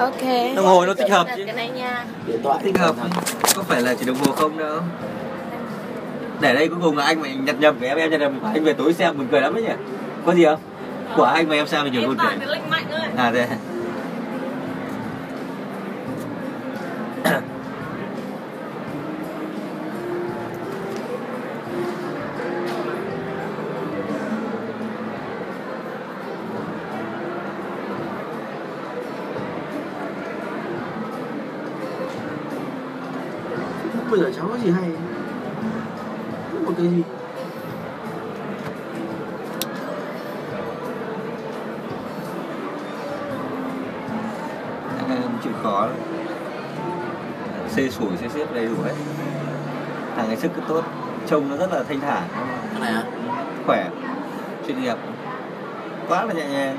Ok. Đồng hồ nó tích hợp chứ. cái này nha. điện thoại Tích hợp có phải là chỉ đồng hồ không đâu. Để đây cuối cùng là anh mày nhặt nhầm cái em em nhặt nhầm anh về tối xem mình cười lắm đấy nhỉ. Có gì không? Của anh mà em xem mình nhiều bạn cười. À thế. Rất là thanh thản. Này á khỏe chuyên nghiệp. Quá là nhẹ nhàng.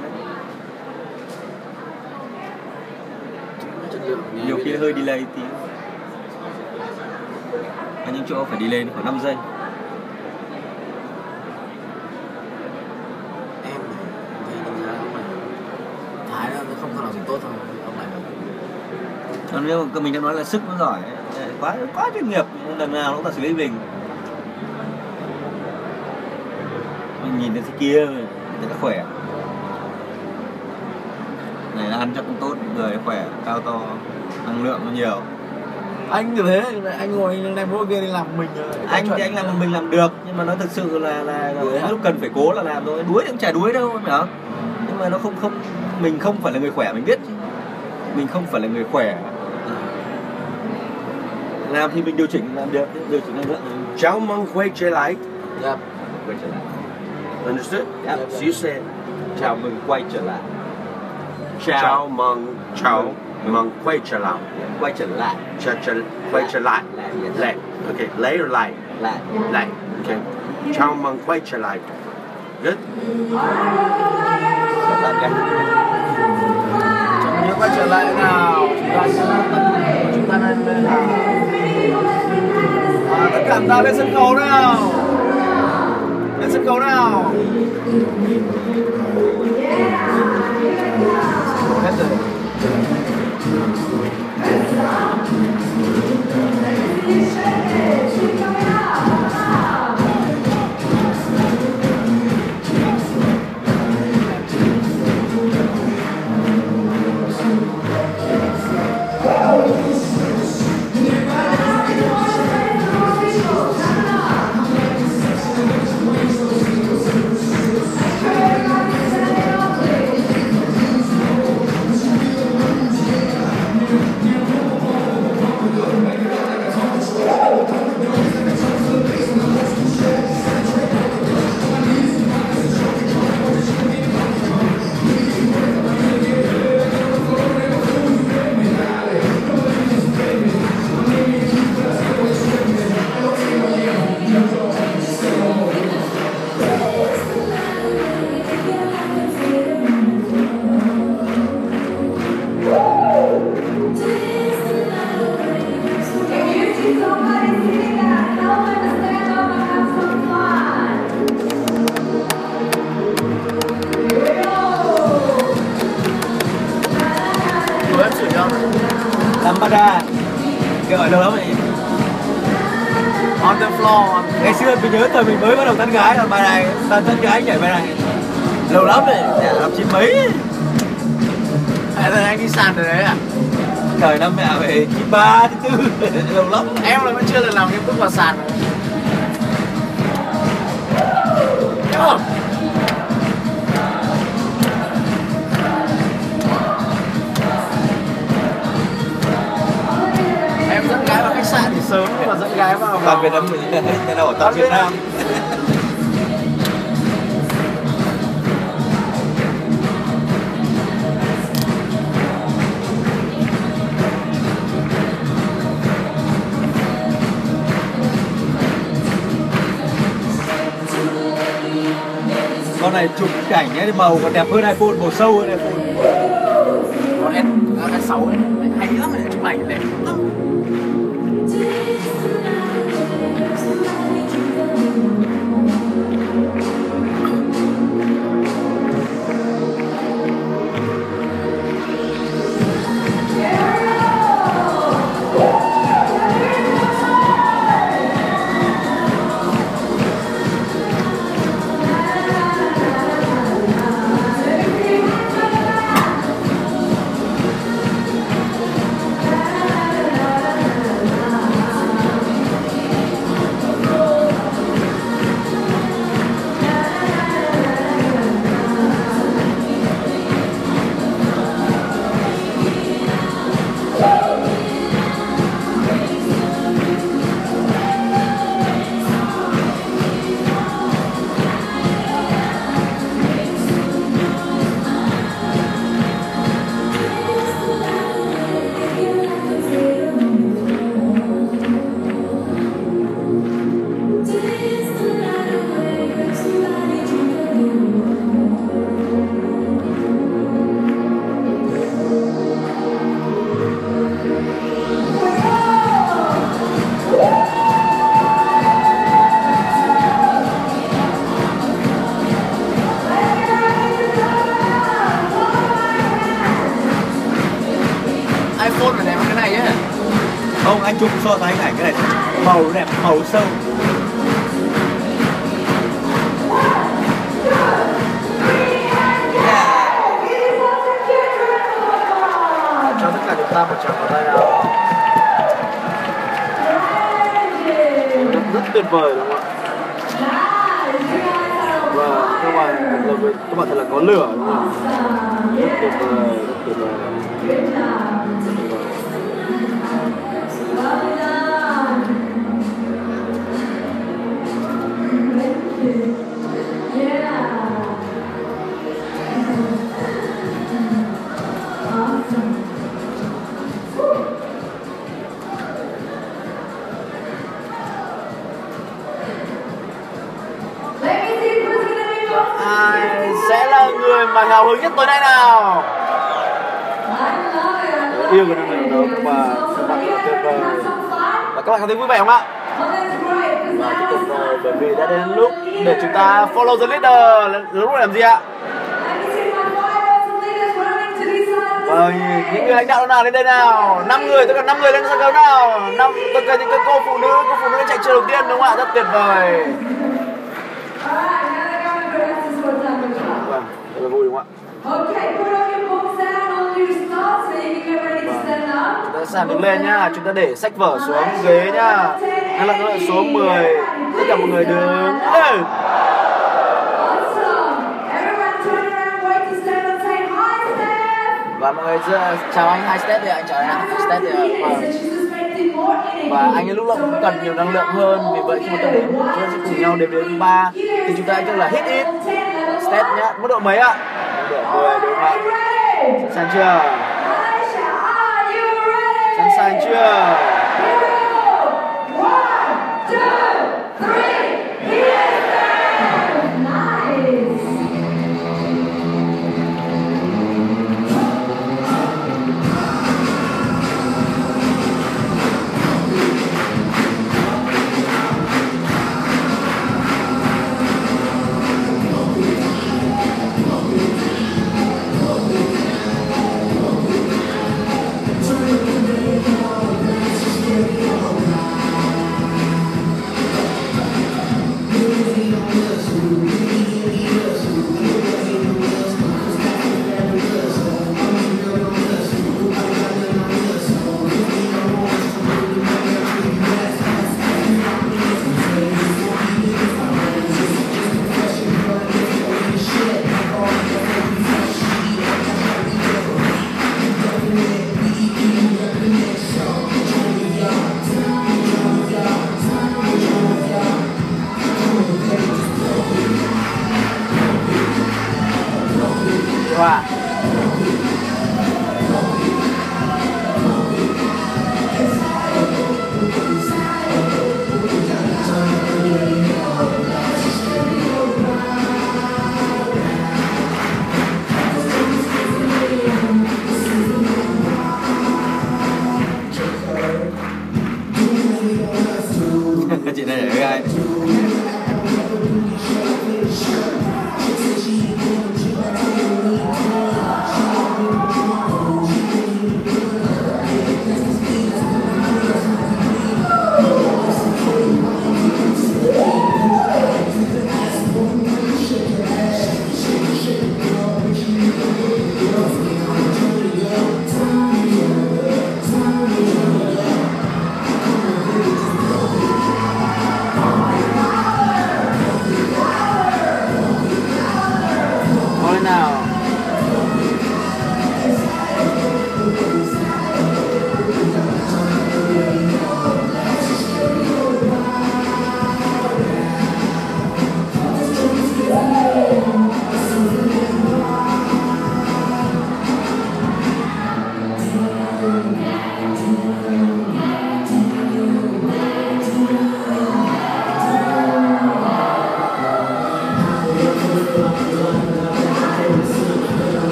Nhiều khi hơi delay tí. Có những chỗ phải đi lên khoảng 5 giây. Em này thấy đánh giá ông này thái nó không có nào tốt thôi ông này còn nếu mà mình đã nói là sức nó giỏi quá quá chuyên nghiệp lần nào nó cũng là xử lý mình mình nhìn thấy thế kia rất là khỏe này là ăn chắc cũng tốt người khỏe cao to năng lượng nó nhiều anh như thế anh ngồi anh đem mỗi kia đi làm mình rồi. anh thì anh làm một mình làm được nhưng mà nó thực sự là là, là lúc cần phải cố là làm thôi đuối cũng chả đuối đâu em hiểu nhưng mà nó không không mình không phải là người khỏe mình biết chứ. mình không phải là người khỏe làm thì mình điều chỉnh làm được điều chỉnh năng lượng Chào mừng quay trở lại. Yep. quay trở lại Understood? Yep. So you said chào mừng quay trở lại chào mừng chào mừng quay trở lại. quay trở lại Chào trở quay trở lại. lại. Okay. Lại or lại? lại Lại. Okay. Chào mừng quay trở lại. Good. Chúng ta quay trở lại nào chúng ta nên à, tất cả ta lên sân khấu nào lên sân khấu nào hết về chín ba chín tư lâu lắm. Em là vẫn chưa được làm nghiêm túc vào sàn. Đúng không? em dẫn gái vào khách sạn thì sớm nhưng mà dẫn gái vào toàn Việt Nam cái nào ở toàn Việt Nam con này chụp cảnh ấy màu còn đẹp hơn iPhone màu sâu hơn iPhone. Còn em s sáu ấy. Hay lắm chụp ảnh đẹp. Lắm chụp so sánh ảnh cái này màu đẹp màu sâu. Người, tất cả năm người lên sân khấu nào? Năm tất cả những cái cô phụ nữ, cô phụ nữ chạy trường đầu tiên đúng không ạ? Rất tuyệt vời. Vâng, rất là vui đúng không ạ? Up. Chúng ta sẵn đứng lên nhá, chúng ta để sách vở xuống ghế nhá. Hay là các số 10 Tất cả mọi người đứng. lên. Và mọi người chào anh hai step thì anh chào anh thì Okay, vâng. Và anh ấy lúc nào cũng cần nhiều năng lượng hơn Vì vậy khi mà ta đến chúng ta sẽ cùng nhau đếm đến 3 Thì chúng ta hãy tức là hit it Step nhá, mức độ mấy ạ? Mức độ 10 đúng không ạ? Sẵn sàng chưa? Sẵn sàng chưa?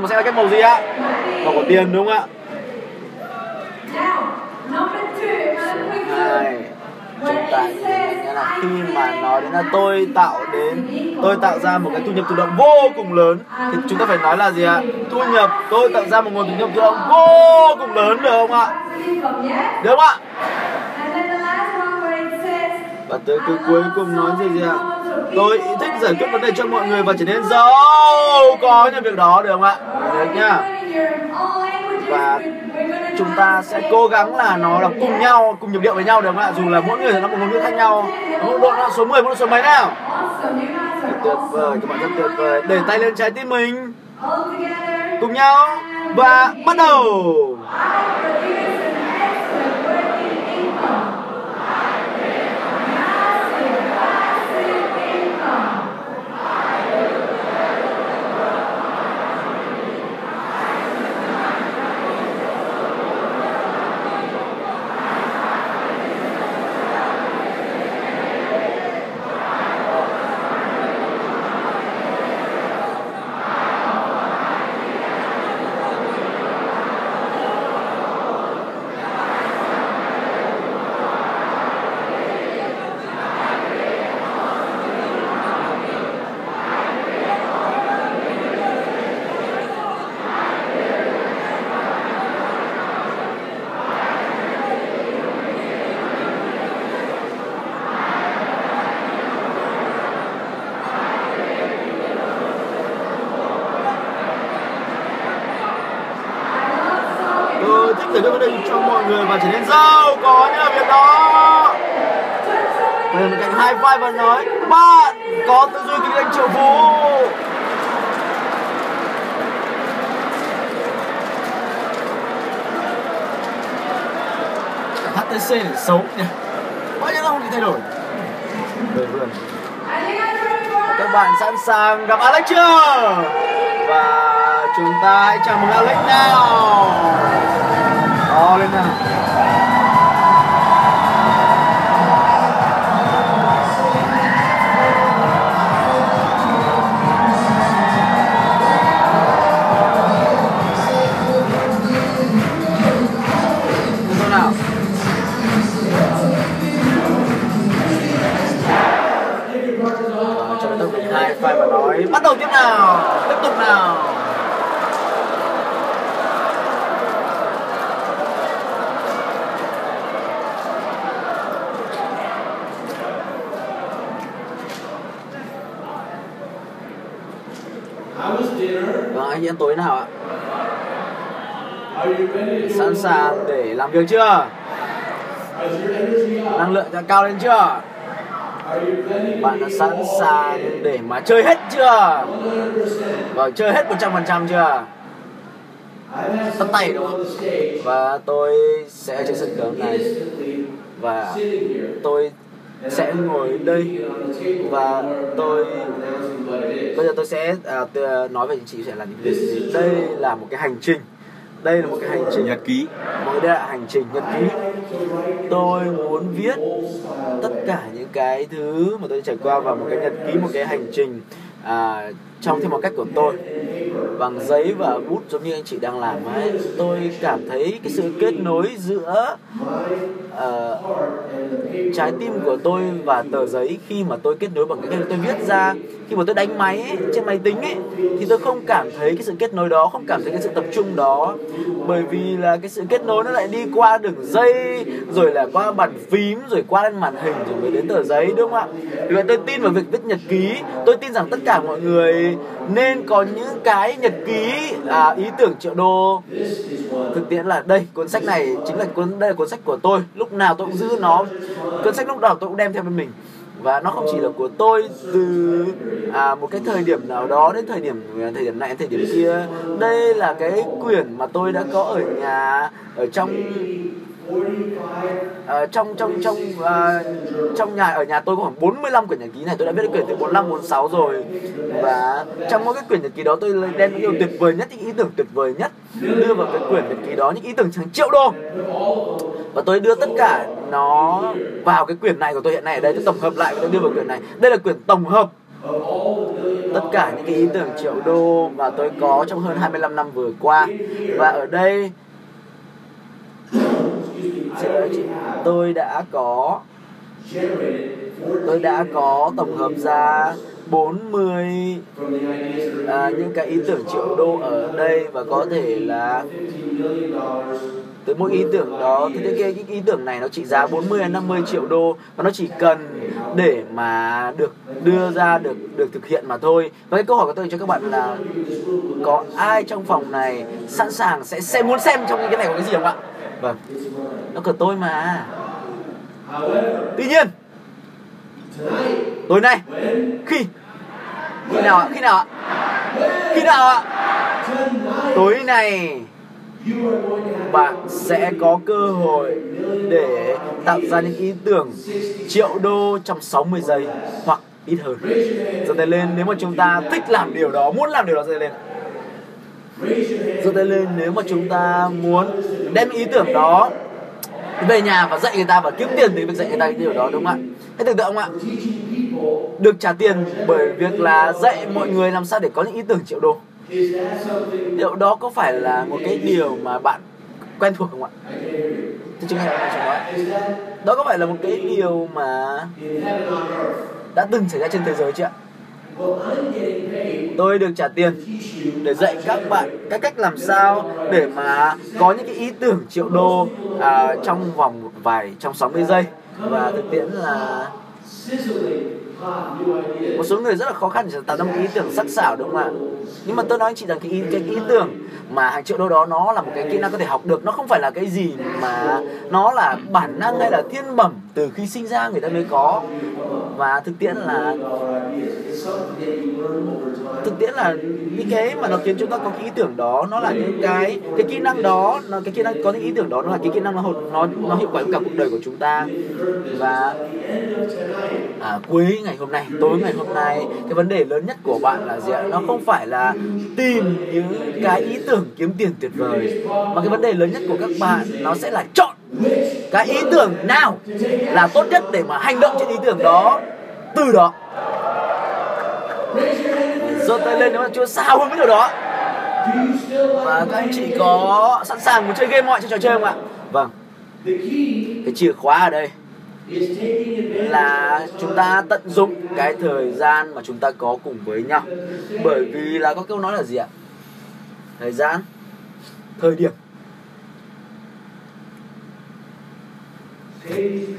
Màu sẽ là cái màu gì ạ? Màu của tiền, đúng không ạ? Hai chúng ta nhìn là khi mà nói đến là tôi tạo đến, tôi tạo ra một cái thu nhập tự động vô cùng lớn, thì chúng ta phải nói là gì ạ? Thu nhập, tôi tạo ra một nguồn thu nhập tự động vô cùng lớn được không ạ? Được không ạ? Và tới cái cuối cùng nói gì gì ạ? Tôi ý thích giải quyết vấn đề cho mọi người và trở nên giàu có nhờ việc đó, được không ạ? Được nhá. Và chúng ta sẽ cố gắng là nó là cùng nhau, cùng nhịp điệu với nhau được không ạ? Dù là mỗi người nó một ngôn ngữ khác nhau. Một độ là số 10 một độ số mấy nào? Tuyệt vời, các bạn rất tuyệt vời. Để tay lên trái tim mình. Cùng nhau và bắt đầu tôi thích giải quyết vấn đề cho mọi người và trở nên giàu có như là việc đó Người bên cạnh hai vai và nói bạn có tư duy kinh doanh triệu phú HTC này xấu. Nhỉ bao nhiêu năm không bị thay đổi? Về vườn. Các bạn sẵn sàng gặp Alex chưa? Và chúng ta hãy chào mừng Alex nào. To lên nào hai file và nói bắt đầu tiếp nào tiếp tục nào How was dinner? Vâng, ăn tối nào ạ? Are you ready to Sẵn sàng để làm việc chưa? Năng lượng đã cao lên chưa? Are you ready to Bạn đã sẵn sàng để mà chơi hết chưa? 100%. Vâng, chơi hết 100% chưa? Bắt tay đúng không? Và tôi sẽ trên sân khấu này và tôi sẽ ngồi đây và tôi bây giờ tôi sẽ à, tôi nói về chị sẽ là những gì. Đây là một cái hành trình. Đây là một cái hành trình. nhật ký Mọi đây là hành trình nhật ký. Tôi muốn viết tất cả những cái thứ mà tôi trải qua vào một cái nhật ký một cái hành trình à, trong theo một cách của tôi. Bằng giấy và bút giống như anh chị đang làm ấy tôi cảm thấy cái sự kết nối giữa uh, trái tim của tôi và tờ giấy khi mà tôi kết nối bằng cái tôi viết ra khi mà tôi đánh máy ấy, trên máy tính ấy thì tôi không cảm thấy cái sự kết nối đó không cảm thấy cái sự tập trung đó. Bởi vì là cái sự kết nối nó lại đi qua đường dây rồi là qua bàn phím rồi qua lên màn hình rồi mới đến tờ giấy đúng không ạ? Vì vậy tôi tin vào việc viết nhật ký. Tôi tin rằng tất cả mọi người nên có những cái nhật ký à, ý tưởng triệu đô. Thực tiễn là đây cuốn sách này chính là cuốn đây là cuốn sách của tôi. Lúc nào tôi cũng giữ nó. Cuốn sách lúc nào tôi cũng đem theo bên mình và nó không chỉ là của tôi từ à, một cái thời điểm nào đó đến thời điểm à, thời điểm này thời điểm kia. Đây là cái quyển mà tôi đã có ở nhà ở trong Ờ, trong trong trong à, trong nhà ở nhà tôi có khoảng 45 quyển nhật ký này. Tôi đã viết được quyển từ 45 46 rồi. Và trong mỗi cái quyển nhật ký đó tôi đem những điều tuyệt vời nhất những ý tưởng tuyệt vời nhất đưa vào cái quyển nhật ký đó những ý tưởng hàng triệu đô. Và tôi đưa tất cả nó vào cái quyển này của tôi hiện nay ở đây tôi tổng hợp lại và tôi đưa vào quyển này. Đây là quyển tổng hợp tất cả những cái ý tưởng triệu đô mà tôi có trong hơn 25 năm vừa qua. Và ở đây tôi đã có tôi đã có tổng hợp ra 40 à, những cái ý tưởng triệu đô ở đây và có thể là tới mỗi ý tưởng đó thì cái, cái ý tưởng này nó trị giá 40 đến 50 triệu đô và nó chỉ cần để mà được đưa ra được được thực hiện mà thôi. Và cái câu hỏi của tôi cho các bạn là có ai trong phòng này sẵn sàng sẽ sẽ muốn xem trong cái này có cái gì không ạ? Vâng. Nó của tôi mà. Tuy nhiên, tối nay, khi khi nào ạ? Khi nào ạ? Khi nào ạ? Tối nay, bạn sẽ có cơ hội để tạo ra những ý tưởng triệu đô trong 60 giây hoặc ít hơn. Giơ tay lên, nếu mà chúng ta thích làm điều đó, muốn làm điều đó, giơ tay lên giơ tay lên, nếu mà chúng ta muốn đem ý tưởng đó về nhà và dạy người ta và kiếm tiền từ việc dạy người ta cái điều đó, đúng không ạ? Hãy tưởng tượng không ạ? Được trả tiền bởi việc là dạy mọi người làm sao để có những ý tưởng triệu đô. Liệu đó có phải là một cái điều mà bạn quen thuộc không ạ? Thưa chứng nghe bạn nói đó có phải là một cái điều mà đã từng xảy ra trên thế giới chưa ạ? Tôi được trả tiền để dạy các bạn các cách làm sao để mà có những cái ý tưởng triệu đô à, trong vòng một vài trong 60 giây. Và thực tiễn là một số người rất là khó khăn để tạo ra một ý tưởng sắc sảo đúng không ạ? Nhưng mà tôi nói chị rằng cái ý, cái ý tưởng mà hàng triệu đô đó nó là một cái kỹ năng có thể học được. Nó không phải là cái gì mà nó là bản năng hay là thiên bẩm từ khi sinh ra người ta mới có. Và thực tiễn là thực tiễn là những cái mà nó khiến chúng ta có cái ý tưởng đó nó là những cái cái kỹ năng đó nó cái kỹ năng có những ý tưởng đó nó là cái kỹ năng nó nó nó hiệu quả cả cuộc đời của chúng ta. Và à, cuối ngày hôm nay tối ngày hôm nay cái vấn đề lớn nhất của bạn là gì ạ? Nó không phải là tìm những cái ý tưởng kiếm tiền tuyệt vời mà cái vấn đề lớn nhất của các bạn nó sẽ là chọn cái ý tưởng nào là tốt nhất để mà hành động trên ý tưởng đó? Từ đó. Giơ tay lên nếu mà chưa sao hơn cái điều đó. Và các anh chị có sẵn sàng muốn chơi game mọi trò chơi không ạ? Vâng. Cái chìa khóa ở đây là chúng ta tận dụng cái thời gian mà chúng ta có cùng với nhau. Bởi vì là có câu nói là gì ạ? Thời gian, thời điểm.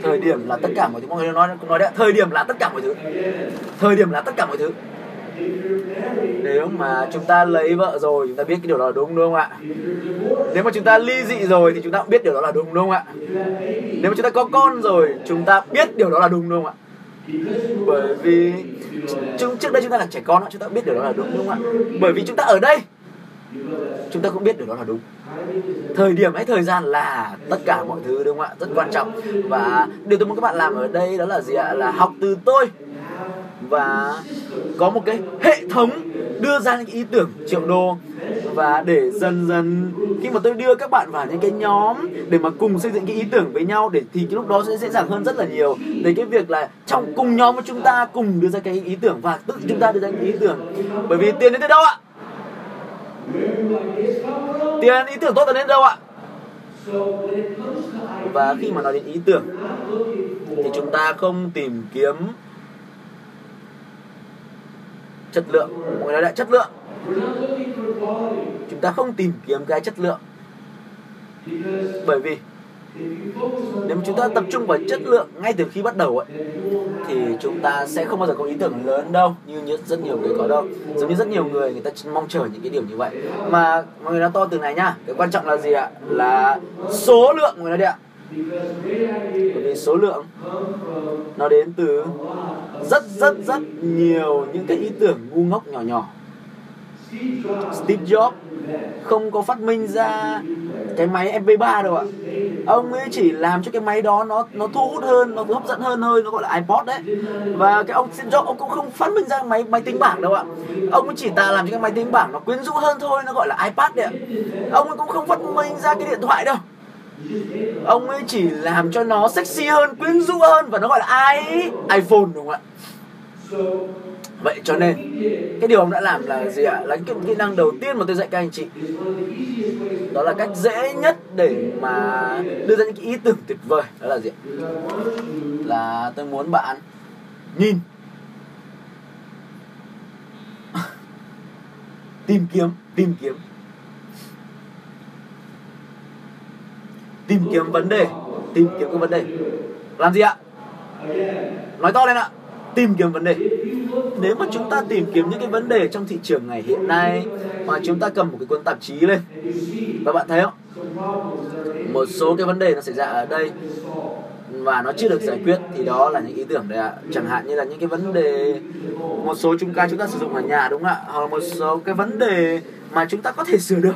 Thời điểm là tất cả mọi thứ, mọi người nói nói đấy thời điểm là tất cả mọi thứ. Thời điểm là tất cả mọi thứ. Nếu mà chúng ta lấy vợ rồi, chúng ta biết cái điều đó là đúng đúng không ạ? Nếu mà chúng ta ly dị rồi thì chúng ta cũng biết điều đó là đúng đúng không ạ? Nếu mà chúng ta có con rồi, chúng ta biết điều đó là đúng đúng không ạ? Bởi vì chúng, trước đây chúng ta là trẻ con chúng ta biết điều đó là đúng đúng không ạ? Bởi vì chúng ta ở đây chúng ta cũng biết điều đó là đúng. Thời điểm hay thời gian là tất cả mọi thứ, đúng không ạ? Rất quan trọng. Và điều tôi muốn các bạn làm ở đây đó là gì ạ? Là học từ tôi. Và có một cái hệ thống đưa ra những ý tưởng triệu đô. Và để dần dần, khi mà tôi đưa các bạn vào những cái nhóm để mà cùng xây dựng cái ý tưởng với nhau, để thì cái lúc đó sẽ dễ dàng hơn rất là nhiều. Để cái việc là trong cùng nhóm của chúng ta, cùng đưa ra cái ý tưởng và tự chúng ta đưa ra những ý tưởng. Bởi vì tiền đến từ đâu ạ? Tiền, ý tưởng tốt là đến đâu ạ? Và khi mà nói đến ý tưởng, thì chúng ta không tìm kiếm chất lượng. Mọi người nói lại, chất lượng. Chúng ta không tìm kiếm cái chất lượng. Bởi vì nếu chúng ta tập trung vào chất lượng ngay từ khi bắt đầu ấy, thì chúng ta sẽ không bao giờ có ý tưởng lớn đâu, như rất nhiều người có đâu. Giống như rất nhiều người người ta mong chờ những cái điều như vậy. Mà mọi người đã to từ này nhá, cái quan trọng là gì ạ? Là số lượng người nói đi ạ. Bởi vì số lượng nó đến từ rất rất rất nhiều những cái ý tưởng ngu ngốc nhỏ nhỏ. Steve Jobs không có phát minh ra cái máy MP3 đâu ạ. Ông ấy chỉ làm cho cái máy đó nó nó thu hút hơn, nó hấp dẫn hơn thôi, nó gọi là iPod đấy. Và cái ông Steve Jobs, ông cũng không phát minh ra máy máy tính bảng đâu ạ. Ông ấy chỉ ta làm cho cái máy tính bảng nó quyến rũ hơn thôi, nó gọi là iPad đấy ạ. Ông ấy cũng không phát minh ra cái điện thoại đâu. Ông ấy chỉ làm cho nó sexy hơn, quyến rũ hơn và nó gọi là i iPhone đúng không ạ? Vậy cho nên, cái điều ông đã làm là gì ạ? Là cái kỹ năng đầu tiên mà tôi dạy các anh chị. Đó là cách dễ nhất để mà đưa ra những cái ý tưởng tuyệt vời. Đó là gì ạ? Là tôi muốn bạn nhìn, tìm kiếm tìm kiếm. Tìm kiếm vấn đề, tìm kiếm cái vấn đề. Làm gì ạ? Nói to lên ạ tìm kiếm vấn đề. Nếu mà chúng ta tìm kiếm những cái vấn đề trong thị trường ngày hiện nay mà chúng ta cầm một cái cuốn tạp chí lên và bạn thấy không? Một số cái vấn đề nó xảy ra ở đây và nó chưa được giải quyết thì đó là những ý tưởng đấy ạ. Chẳng hạn như là những cái vấn đề một số chúng ta chúng ta sử dụng ở nhà đúng không ạ? Hoặc là một số cái vấn đề mà chúng ta có thể sửa được.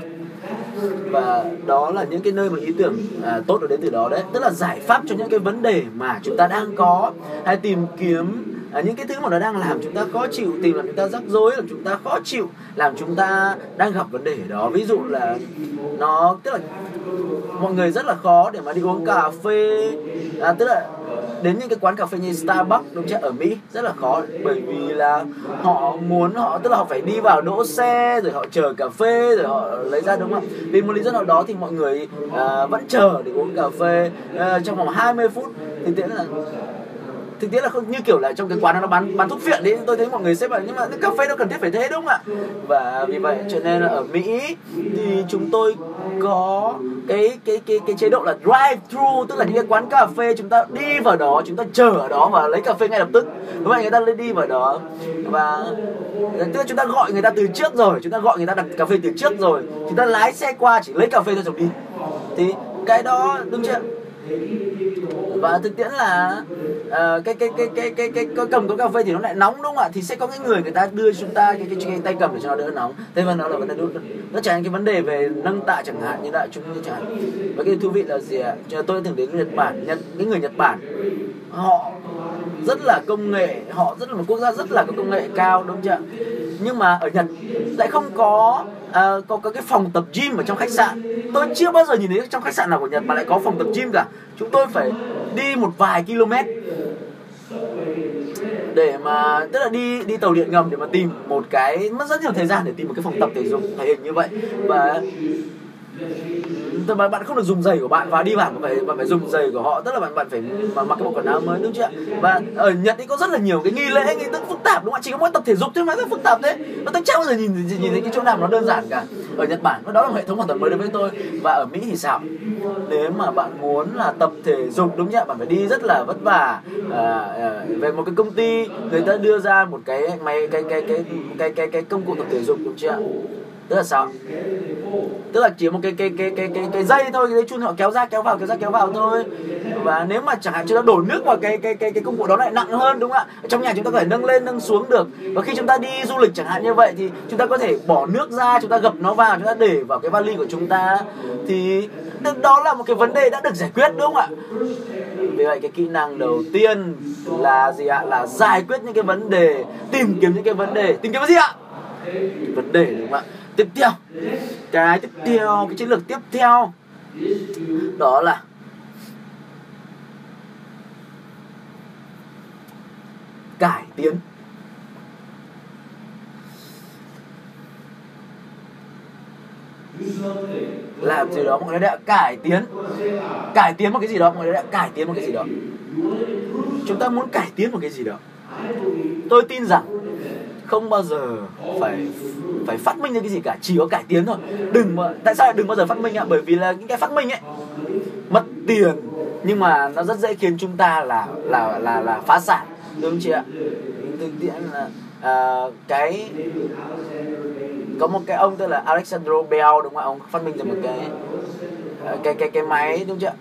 Và đó là những cái nơi mà ý tưởng à, tốt được đến từ đó đấy. Tức là giải pháp cho những cái vấn đề mà chúng ta đang có hay tìm kiếm à, những cái thứ mà nó đang làm chúng ta khó chịu tìm làm chúng ta rắc rối làm chúng ta khó chịu làm chúng ta đang gặp vấn đề đó. Ví dụ là nó tức là mọi người rất là khó để mà đi uống cà phê. À, tức là đến những cái quán cà phê như Starbucks đúng chưa? Ở Mỹ rất là khó bởi vì là họ muốn họ tức là họ phải đi vào đỗ xe rồi họ chờ cà phê rồi họ lấy ra đúng không? Vì một lý do nào đó thì mọi người à, vẫn chờ để uống cà phê. À, trong vòng 20 phút thì tiện là thực tế là không như kiểu là trong cái quán nó bán bán thuốc viện đấy tôi thấy mọi người xếp vào nhưng mà cà phê nó cần thiết phải thế, đúng không ạ? Và vì vậy cho nên là ở Mỹ thì chúng tôi có cái cái cái cái chế độ là drive thru tức là những cái quán cà phê chúng ta đi vào đó, chúng ta chờ ở đó và lấy cà phê ngay lập tức. Đúng vậy người ta lên đi vào đó. Và tức là chúng ta gọi người ta từ trước rồi, chúng ta gọi người ta đặt cà phê từ trước rồi. Chúng ta lái xe qua chỉ lấy cà phê thôi rồi đi. Thì cái đó, đúng chưa? Và thực tiễn là uh, cái, cái, cái cái cái cái cái cầm có cà phê thì nó lại nóng đúng không ạ? Thì sẽ có cái người người ta đưa chúng ta cái cái, cái, cái tay cầm để cho nó đỡ nóng. Thế mà nó là vấn đề đốt nó chẳng thành cái vấn đề về nâng tạ chẳng hạn như đại chúng như chẳng hạn. Và cái thú vị là gì ạ? Tôi từng đến nhật bản nhật những người nhật bản họ rất là công nghệ họ rất là một quốc gia rất là có công nghệ cao đúng chưa nhưng mà ở nhật lại không có à, có, các cái phòng tập gym ở trong khách sạn. Tôi chưa bao giờ nhìn thấy trong khách sạn nào của nhật mà lại có phòng tập gym cả. Chúng tôi phải đi một vài km để mà tức là đi đi tàu điện ngầm để mà tìm một cái mất rất nhiều thời gian để tìm một cái phòng tập thể dục thể hình như vậy. Và mà bạn không được dùng giày của bạn và đi bạn phải bạn phải dùng giày của họ. Tức là bạn bạn phải mặc cái bộ quần áo mới đúng chưa và ở nhật thì có rất là nhiều cái nghi lễ nghi thức phức tạp đúng không chỉ có mỗi tập thể dục thôi mà rất phức tạp thế. Nó tôi chưa bao giờ nhìn nhìn thấy cái chỗ nào nó đơn giản cả. Ở nhật bản đó là một hệ thống hoàn toàn mới đối với tôi. Và ở mỹ thì sao? Nếu mà bạn muốn là tập thể dục đúng nhá bạn phải đi rất là vất vả. À, à, về một cái công ty người ta đưa ra một cái máy cái cái cái cái cái cái công cụ tập thể dục đúng chưa tức là sao? Tức là chỉ một cái cái cái cái cái cái dây thôi, cái dây chun họ kéo ra, kéo vào, kéo ra, kéo vào thôi. Và nếu mà chẳng hạn chúng ta đổ nước vào cái cái cái cái công cụ đó lại nặng hơn, đúng không ạ? Trong nhà chúng ta có thể nâng lên, nâng xuống được. Và khi chúng ta đi du lịch chẳng hạn như vậy thì chúng ta có thể bỏ nước ra, chúng ta gập nó vào, chúng ta để vào cái vali của chúng ta. Thì đó là một cái vấn đề đã được giải quyết, đúng không ạ? Vì vậy cái kỹ năng đầu tiên là gì ạ? Là giải quyết những cái vấn đề, tìm kiếm những cái vấn đề. Tìm kiếm cái gì ạ? Vấn đề, đúng không ạ? Tiếp theo. Cái tiếp theo, cái chiến lược tiếp theo. Đó là cải tiến. Làm gì đó, mọi người đã cải tiến. Cải tiến một cái gì đó, mọi người đã cải tiến một cái gì đó. Chúng ta muốn cải tiến một cái gì đó. Tôi tin rằng không bao giờ phải phải phát minh ra cái gì cả chỉ có cải tiến thôi. Đừng mà tại sao lại đừng bao giờ phát minh ạ? Bởi vì là những cái phát minh ấy mất tiền nhưng mà nó rất dễ khiến chúng ta là là là là phá sản đúng không chị ạ? Thực tiễn là à, cái có một cái ông tên là Alexandro Bell đúng không ạ? Ông phát minh ra một cái à, cái cái cái máy đúng chưa ạ?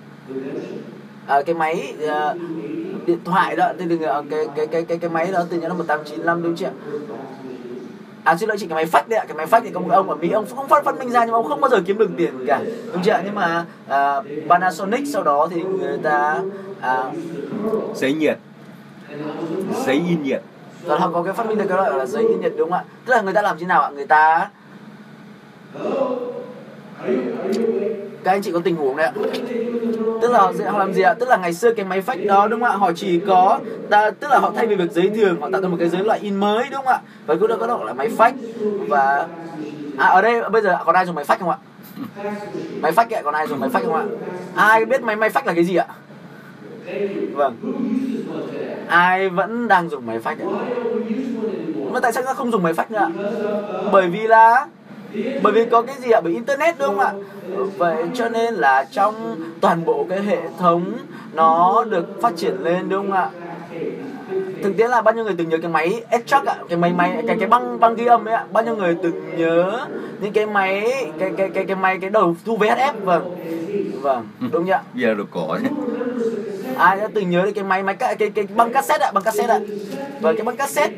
À, cái máy uh, điện thoại đó thì đừng cái cái cái cái cái máy đó từ những năm 1895 đúng chưa à xin lỗi chị cái máy fax đấy ạ cái máy fax thì có một ông ở mỹ ông không phát phát minh ra nhưng mà ông không bao giờ kiếm được tiền cả đúng chưa nhưng mà à, Panasonic sau đó thì người ta à, giấy nhiệt. Giấy in nhiệt. Và họ có cái phát minh được cái gọi là giấy in nhiệt đúng không ạ? Tức là người ta làm thế nào ạ? Người ta các anh chị có tình huống đấy ạ. Tức là họ, họ làm gì ạ? Tức là ngày xưa cái máy fax đó đúng không ạ? Họ chỉ có ta, tức là họ thay vì việc giấy thường họ tạo ra một cái giấy loại in mới đúng không ạ? Và cũng đó có đó là máy fax và à ở đây bây giờ còn ai dùng máy fax không ạ? Máy fax ạ còn ai dùng máy fax không ạ? Ai biết máy máy fax là cái gì ạ? Vâng. Ai vẫn đang dùng máy fax ạ? Mà tại sao ta không dùng máy fax nữa ạ? Bởi vì là bởi vì có cái gì ạ? Bởi internet đúng không ạ? Vậy cho nên là trong toàn bộ cái hệ thống nó được phát triển lên đúng không ạ? Thực tế là bao nhiêu người từng nhớ cái máy extract ạ? Cái máy máy cái cái băng băng ghi âm ấy ạ? Bao nhiêu người từng nhớ những cái máy cái cái cái cái máy cái đầu thu VHF vâng vâng đúng nhỉ? Ạ giờ cổ nhé ai đã từng nhớ đến cái máy máy cái cái, cái băng cassette ạ băng cassette ạ? Và cái băng cassette.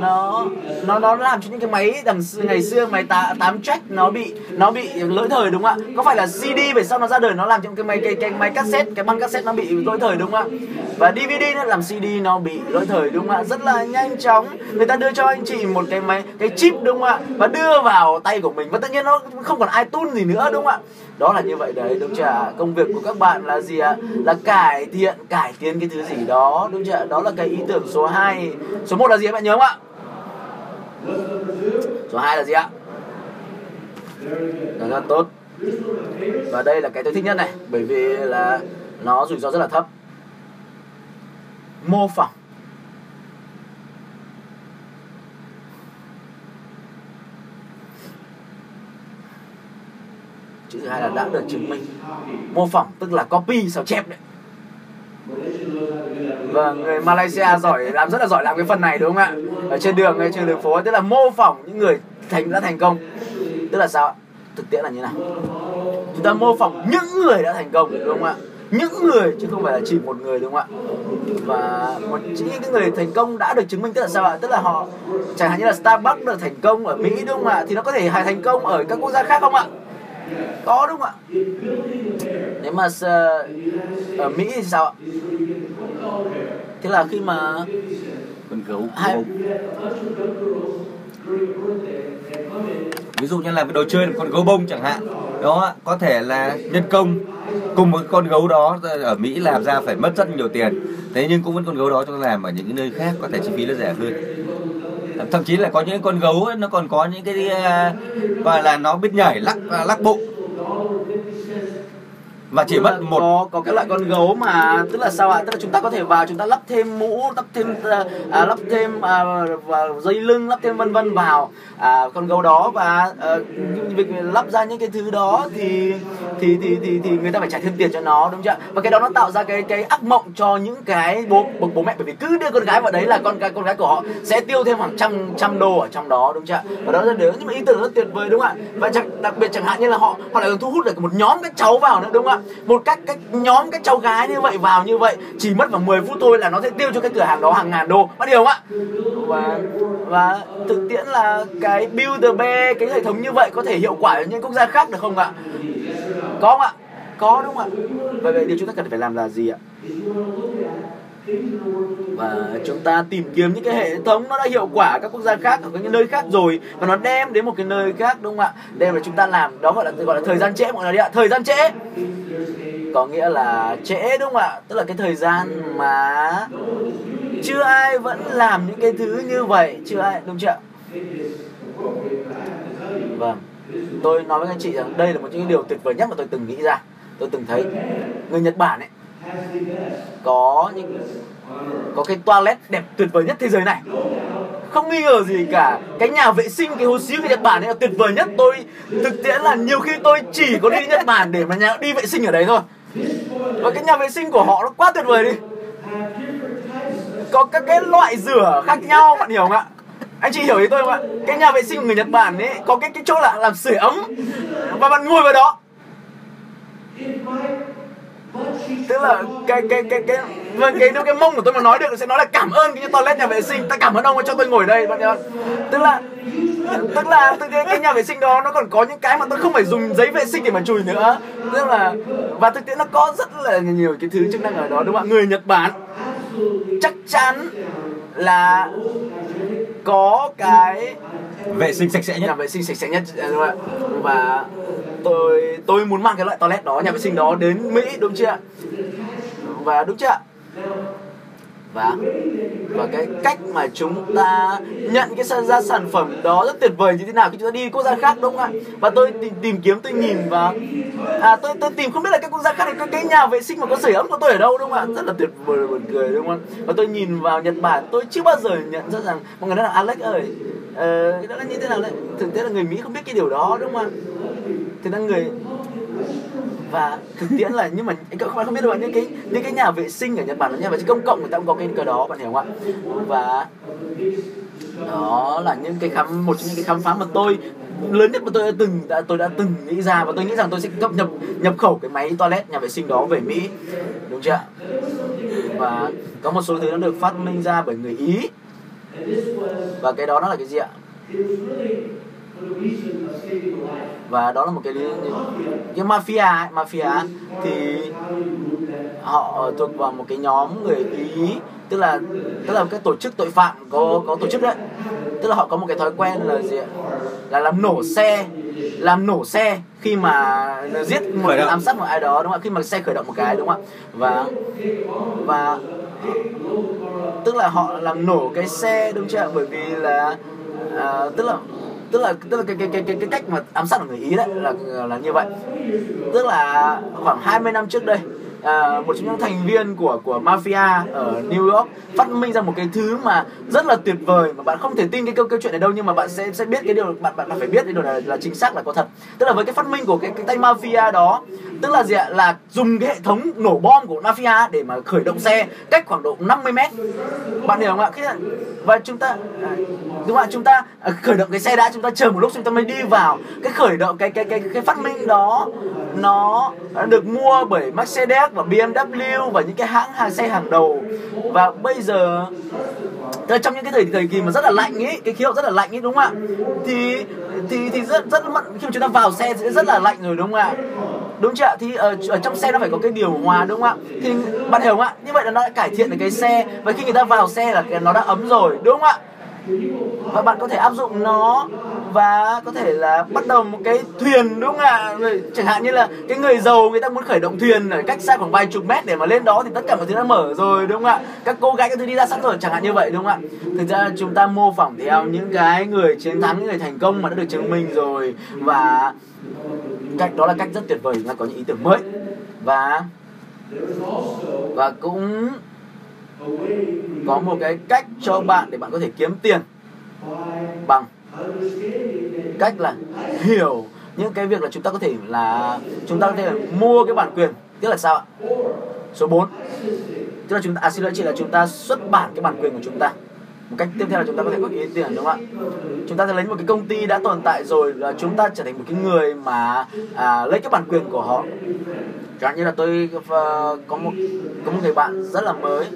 Nó nó nó làm cho những cái máy đằng ngày xưa máy tá, 8 track nó bị nó bị lỗi thời đúng không ạ? Có phải là CD về sau nó ra đời nó làm cho cái máy cái cái máy cassette cái băng cassette nó bị lỗi thời đúng không ạ? Và DVD nó làm CD nó bị lỗi thời đúng không ạ? Rất là nhanh chóng. Người ta đưa cho anh chị một cái máy cái chip đúng không ạ? Và đưa vào tay của mình. Và tự nhiên nó không còn iTunes gì nữa đúng không ạ? Đó là như vậy đấy, đúng chưa ạ? công việc của các bạn là gì ạ? Là cải thiện, cải tiến cái thứ gì đó, đúng chưa ạ? đó là cái ý tưởng số 2 số 1 là gì các bạn nhớ không ạ? Số 2 là gì ạ? Rất là tốt. Và đây là cái tôi thích nhất này, bởi vì là nó rủi ro rất là thấp. Mô phỏng. Chữ thứ hai là đã được chứng minh mô phỏng tức là copy, sao chép đấy và người Malaysia giỏi, làm rất là giỏi làm cái phần này, đúng không ạ? Ở trên đường hay trên đường phố, tức là mô phỏng những người thành, đã thành công. Tức là sao ạ? Thực tiễn là như nào? Chúng ta mô phỏng những người đã thành công, đúng không ạ? Những người, chứ không phải là chỉ một người, đúng không ạ? Và một chỉ những cái người thành công đã được chứng minh, tức là sao ạ? Tức là họ, chẳng hạn như là Starbucks được thành công ở Mỹ, đúng không ạ? Thì nó có thể thành công ở các quốc gia khác không ạ? Có đúng không ạ? Nếu mà ờ, ở Mỹ thì sao ạ? Thế là khi mà con gấu Hai- bông. ví dụ như là cái đồ chơi là con gấu bông chẳng hạn đó có thể là nhân công cùng với con gấu đó ở Mỹ làm ra phải mất rất nhiều tiền thế nhưng cũng vẫn con gấu đó chúng ta làm ở những nơi khác có thể chi phí nó rẻ hơn thậm chí là có những con gấu ấy, nó còn có những cái ờ, gọi là nó biết nhảy lắc lắc bụng và chỉ mất một có có cái loại con gấu mà tức là sao ạ? Tức là chúng ta có thể vào chúng ta lắp thêm mũ lắp thêm à, à, lắp thêm à, và dây lưng lắp thêm vân vân vào à, con gấu đó và à, việc lắp ra những cái thứ đó thì thì thì thì thì người ta phải trả thêm tiền cho nó đúng chưa ạ? và cái đó nó tạo ra cái cái ác mộng cho những cái bố bố, bố mẹ bởi vì cứ đưa con gái vào đấy là con cái con gái của họ sẽ tiêu thêm khoảng trăm trăm đô ở trong đó đúng chưa và đó là điều nhưng mà ý tưởng rất tuyệt vời đúng không ạ? Và đặc biệt chẳng hạn như là họ họ lại còn thu hút được một nhóm các cháu vào nữa đúng không ạ một cách cách nhóm các cháu gái như vậy vào như vậy, chỉ mất khoảng 10 phút thôi là nó sẽ tiêu cho cái cửa hàng đó hàng ngàn đô. Bắt điều không ạ? Và và thực tiễn là cái build the bear, cái hệ thống như vậy có thể hiệu quả ở những quốc gia khác được không ạ? Có không ạ? Có đúng không ạ? Vậy vậy điều chúng ta cần phải làm là gì ạ? Và chúng ta tìm kiếm những cái hệ thống nó đã hiệu quả ở các quốc gia khác, ở các nơi khác rồi. Và nó đem đến một cái nơi khác, đúng không ạ? Đem để chúng ta làm. Đó gọi là gọi là thời gian trễ, mọi người đi ạ. Thời gian trễ. Có nghĩa là trễ, đúng không ạ? Tức là cái thời gian mà chưa ai vẫn làm những cái thứ như vậy. Chưa ai, đúng chưa ạ? Vâng. Tôi nói với anh chị rằng đây là một trong những điều tuyệt vời nhất mà tôi từng nghĩ ra. Tôi từng thấy. Người nhật bản ấy có những có cái toilet đẹp tuyệt vời nhất thế giới này. Không nghi ngờ gì cả. Cái nhà vệ sinh, cái hồ xíu của Nhật Bản ấy là tuyệt vời nhất. Tôi thực tiễn là nhiều khi tôi chỉ có đi Nhật Bản để mà nhà đi vệ sinh ở đấy thôi. Và cái nhà vệ sinh của họ nó quá tuyệt vời đi. Có các cái loại rửa khác nhau, bạn hiểu không ạ? Anh chị hiểu ý tôi không ạ? Cái nhà vệ sinh của người Nhật Bản ấy có cái cái chỗ là làm sưởi ấm. Và bạn ngồi vào đó tức là cái cái cái cái vâng cái cái, cái mông của tôi mà nói được sẽ nói là cảm ơn cái toilet nhà vệ sinh. Ta cảm ơn ông đã cho tôi ngồi đây bạn nhớ. Tức là tức là từ cái, cái nhà vệ sinh đó nó còn có những cái mà tôi không phải dùng giấy vệ sinh để mà chùi nữa. Tức là và thực tiễn nó có rất là nhiều cái thứ chức năng ở đó đúng không ạ? Người Nhật Bản chắc chắn là có cái vệ sinh sạch sẽ nhà nhất vệ sinh sạch sẽ nhất đúng không ạ? Và tôi tôi muốn mang cái loại toilet đó nhà vệ sinh đó đến Mỹ đúng chưa ạ? Và đúng chưa ạ và và cái cách mà chúng ta nhận cái sản- ra sản phẩm đó rất tuyệt vời như thế nào khi chúng ta đi quốc gia khác đúng không ạ? Và tôi tìm, tìm kiếm tôi nhìn và à tôi tôi tìm không biết là các quốc gia khác thì có cái nhà vệ sinh mà có sưởi ấm của tôi ở đâu đúng không ạ? Rất là tuyệt vời buồn cười đúng không ạ? Và tôi nhìn vào Nhật Bản tôi chưa bao giờ nhận ra rằng mọi người nói là Alex ơi. Ờ, cái đó là như thế nào đấy? Thực tế là người Mỹ không biết cái điều đó đúng không ạ? Thì là người và thực tiễn là, nhưng mà các bạn không biết đâu bạn những cái những cái nhà vệ sinh ở Nhật Bản là nhà vệ sinh công cộng người ta cũng có cái cái đó, bạn hiểu không ạ? Và đó là những cái khám, một trong những cái khám phá mà tôi, lớn nhất mà tôi đã từng, đã, tôi đã từng nghĩ ra, và tôi nghĩ rằng tôi sẽ cấp nhập nhập khẩu cái máy toilet nhà vệ sinh đó về Mỹ. Đúng chưa và có một số thứ nó được phát minh ra bởi người Ý. Và cái đó nó là cái gì ạ? Và đó là một cái cái mafia ấy, mafia thì họ thuộc vào một cái nhóm người ý tức là tức là cái tổ chức tội phạm có có tổ chức đấy. Tức là họ có một cái thói quen là gì ạ? Là làm nổ xe làm nổ xe khi mà giết một ám sát một ai đó đúng không ạ? Khi mà xe khởi động một cái đúng không ạ? Và và tức là họ làm nổ cái xe đúng chưa ạ? Bởi vì là à, tức là tức là tức là cái cái cái cái, cái cách mà ám sát của người ý đấy là là như vậy. Tức là khoảng 20 năm trước đây à, một trong những thành viên của của mafia ở New York phát minh ra một cái thứ mà rất là tuyệt vời mà bạn không thể tin cái câu câu chuyện này đâu nhưng mà bạn sẽ sẽ biết cái điều bạn bạn phải biết cái điều này là chính xác là có thật. Tức là với cái phát minh của cái cái tay mafia đó tức là gì ạ? Là dùng cái hệ thống nổ bom của mafia để mà khởi động xe cách khoảng độ 50 mét. Bạn hiểu không ạ? Khi và chúng ta à, đúng không ạ? Chúng ta à, khởi động cái xe đã chúng ta chờ một lúc chúng ta mới đi vào. Cái khởi động cái cái cái cái phát minh đó nó được mua bởi Mercedes và BMW và những cái hãng hàng xe hàng đầu. Và bây giờ trong những cái thời thời kỳ mà rất là lạnh ấy cái khí hậu rất là lạnh ấy đúng không ạ? Thì thì thì rất rất mặn. Khi mà chúng ta vào xe sẽ rất là lạnh rồi đúng không ạ? Đúng chưa ạ? Thì ở, ở trong xe nó phải có cái điều hòa đúng không ạ? Thì bạn hiểu không ạ? Như vậy là nó đã cải thiện được cái xe. Và khi người ta vào xe là nó đã ấm rồi đúng không ạ? Và bạn có thể áp dụng nó và có thể là bắt đầu một cái thuyền, đúng không ạ? Chẳng hạn như là cái người giàu người ta muốn khởi động thuyền ở cách xa khoảng vài chục mét để mà lên đó thì tất cả mọi thứ đã mở rồi, đúng không ạ? Các cô gái, các thứ đi ra sẵn rồi, chẳng hạn như vậy, đúng không ạ? Thực ra chúng ta mô phỏng theo những cái người chiến thắng, những người thành công mà đã được chứng minh rồi. Và cách, đó là cách rất tuyệt vời là có những ý tưởng mới. Và và cũng có một cái cách cho bạn để bạn có thể kiếm tiền bằng. Cách là hiểu những cái việc là chúng ta có thể là chúng ta có thể là mua cái bản quyền. Tức là sao ạ? Số 4 tức là chúng ta à xin lỗi chị là chúng ta xuất bản cái bản quyền của chúng ta. Một cách tiếp theo là chúng ta có thể có ý tiền đúng không ạ? Chúng ta sẽ lấy một cái công ty đã tồn tại rồi là chúng ta trở thành một cái người mà à, lấy cái bản quyền của họ. Chẳng như là tôi uh, có một có một người bạn rất là mới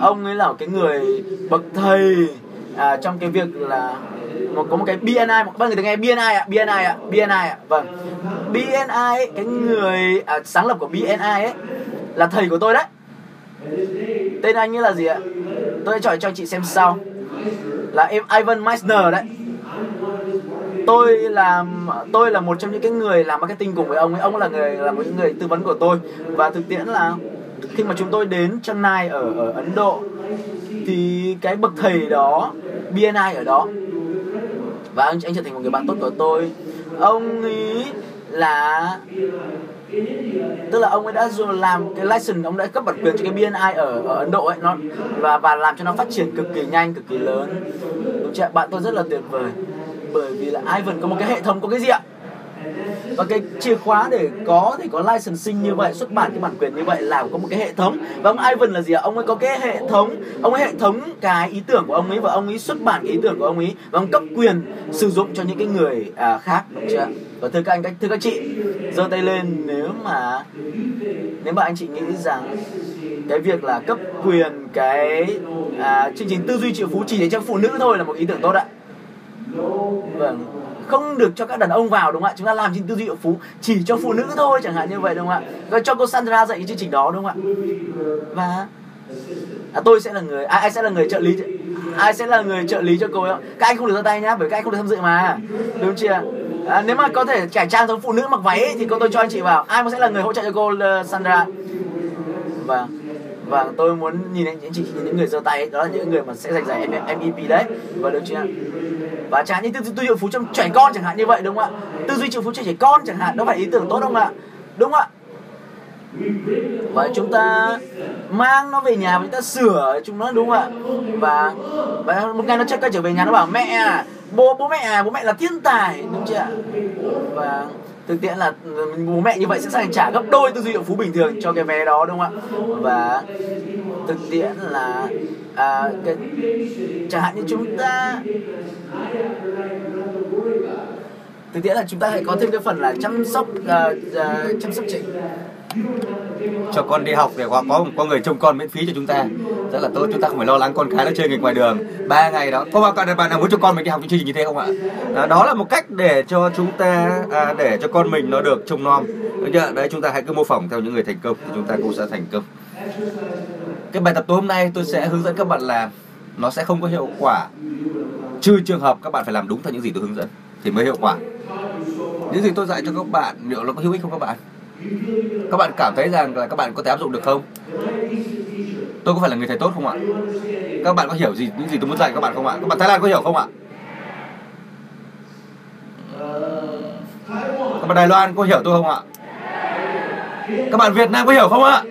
ông ấy là một cái người bậc thầy. À, trong cái việc là một có một cái BNI một bạn người ta nghe BNI ạ BNI ạ BNI ạ. Vâng. BNI ấy, cái người à, sáng lập của BNI ấy là thầy của tôi đấy. Tên anh ấy là gì ạ? Tôi sẽ chọn cho chị xem sau. Là em Ivan Meissner đấy. Tôi làm tôi là một trong những cái người làm marketing cùng với ông ấy. Ông là người là một người tư vấn của tôi. Và thực tiễn là khi mà chúng tôi đến Chennai ở ở Ấn Độ, thì cái bậc thầy đó BNI ở đó, và anh anh trở thành một người bạn tốt của tôi. Ông ấy là, tức là ông ấy đã làm cái license, ông đã cấp bản quyền cho cái BNI ở ở Ấn Độ ấy, nó, và và làm cho nó phát triển cực kỳ nhanh, cực kỳ lớn. Đúng chưa bạn tôi rất là tuyệt vời, bởi vì là Ivan có một cái hệ thống có cái gì ạ? Và cái chìa khóa để có thì có licensing như vậy xuất bản cái bản quyền như vậy là có một cái hệ thống. Và ông Ivan là gì ạ? Ông ấy có cái hệ thống ông ấy hệ thống cái ý tưởng của ông ấy và ông ấy xuất bản cái ý tưởng của ông ấy và ông cấp quyền sử dụng cho những cái người à, khác đúng chưa và thưa các anh các thưa các chị giơ tay lên nếu mà nếu mà anh chị nghĩ rằng cái việc là cấp quyền cái à, chương trình tư duy triệu phú chỉ để cho phụ nữ thôi là một ý tưởng tốt ạ. Vâng không được cho các đàn ông vào đúng không ạ? Chúng ta làm trên tư duy triệu phú chỉ cho phụ nữ thôi chẳng hạn như vậy đúng không ạ? Rồi cho cô Sandra dạy cái chương trình đó đúng không ạ? Và à, tôi sẽ là người à, ai sẽ là người trợ lý ai sẽ là người trợ lý cho cô ấy các anh không được ra tay nhá bởi các anh không được tham dự mà đúng chưa à, nếu mà có thể cải trang giống phụ nữ mặc váy ấy, thì cô tôi cho anh chị vào. Ai mà sẽ là người hỗ trợ cho cô uh, Sandra? Vâng và tôi muốn nhìn anh chị nhìn những người giơ tay ấy, đó là những người mà sẽ giành giải MVP đấy. Và được chưa và chẳng như tư duy triệu phú trong trẻ con chẳng hạn như vậy đúng không ạ? Tư duy triệu phú cho trẻ con chẳng hạn đó phải ý tưởng tốt không ạ? Đúng không ạ? Và chúng ta mang nó về nhà và chúng ta sửa chúng nó đúng không ạ? Và và một ngày nó chắc trở về nhà nó bảo mẹ à, bố bố mẹ à, bố mẹ là thiên tài đúng chưa ạ? Và thực tiễn là ừ, bố mẹ như vậy sẽ sang trả gấp đôi tư duy triệu phú bình thường cho cái vé đó đúng không ạ? Và thực tiễn là à, cái, chẳng hạn như chúng ta thực tiễn là chúng ta hãy có thêm cái phần là chăm sóc uh, uh, chăm sóc trẻ cho con đi học để có có có người trông con miễn phí cho chúng ta. Rất là tốt chúng ta không phải lo lắng con cái nó chơi nghịch ngoài đường. Ba ngày đó. Có bao bạn bạn nào muốn cho con mình đi học chương trình như thế không ạ? À, đó là một cách để cho chúng ta à, để cho con mình nó được trông nom. Được chưa? Đấy chúng ta hãy cứ mô phỏng theo những người thành công thì chúng ta cũng sẽ thành công. Cái bài tập tối hôm nay tôi sẽ hướng dẫn các bạn làm nó sẽ không có hiệu quả. Trừ trường hợp các bạn phải làm đúng theo những gì tôi hướng dẫn thì mới hiệu quả. Những gì tôi dạy cho các bạn liệu nó có hữu ích không các bạn? Các bạn cảm thấy rằng là các bạn có thể áp dụng được không? Tôi có phải là người thầy tốt không ạ? Các bạn có hiểu gì, những gì tôi muốn dạy các bạn không ạ? Các bạn thái lan có hiểu không ạ? Các bạn đài loan có hiểu tôi không ạ? Các bạn việt nam có hiểu không ạ?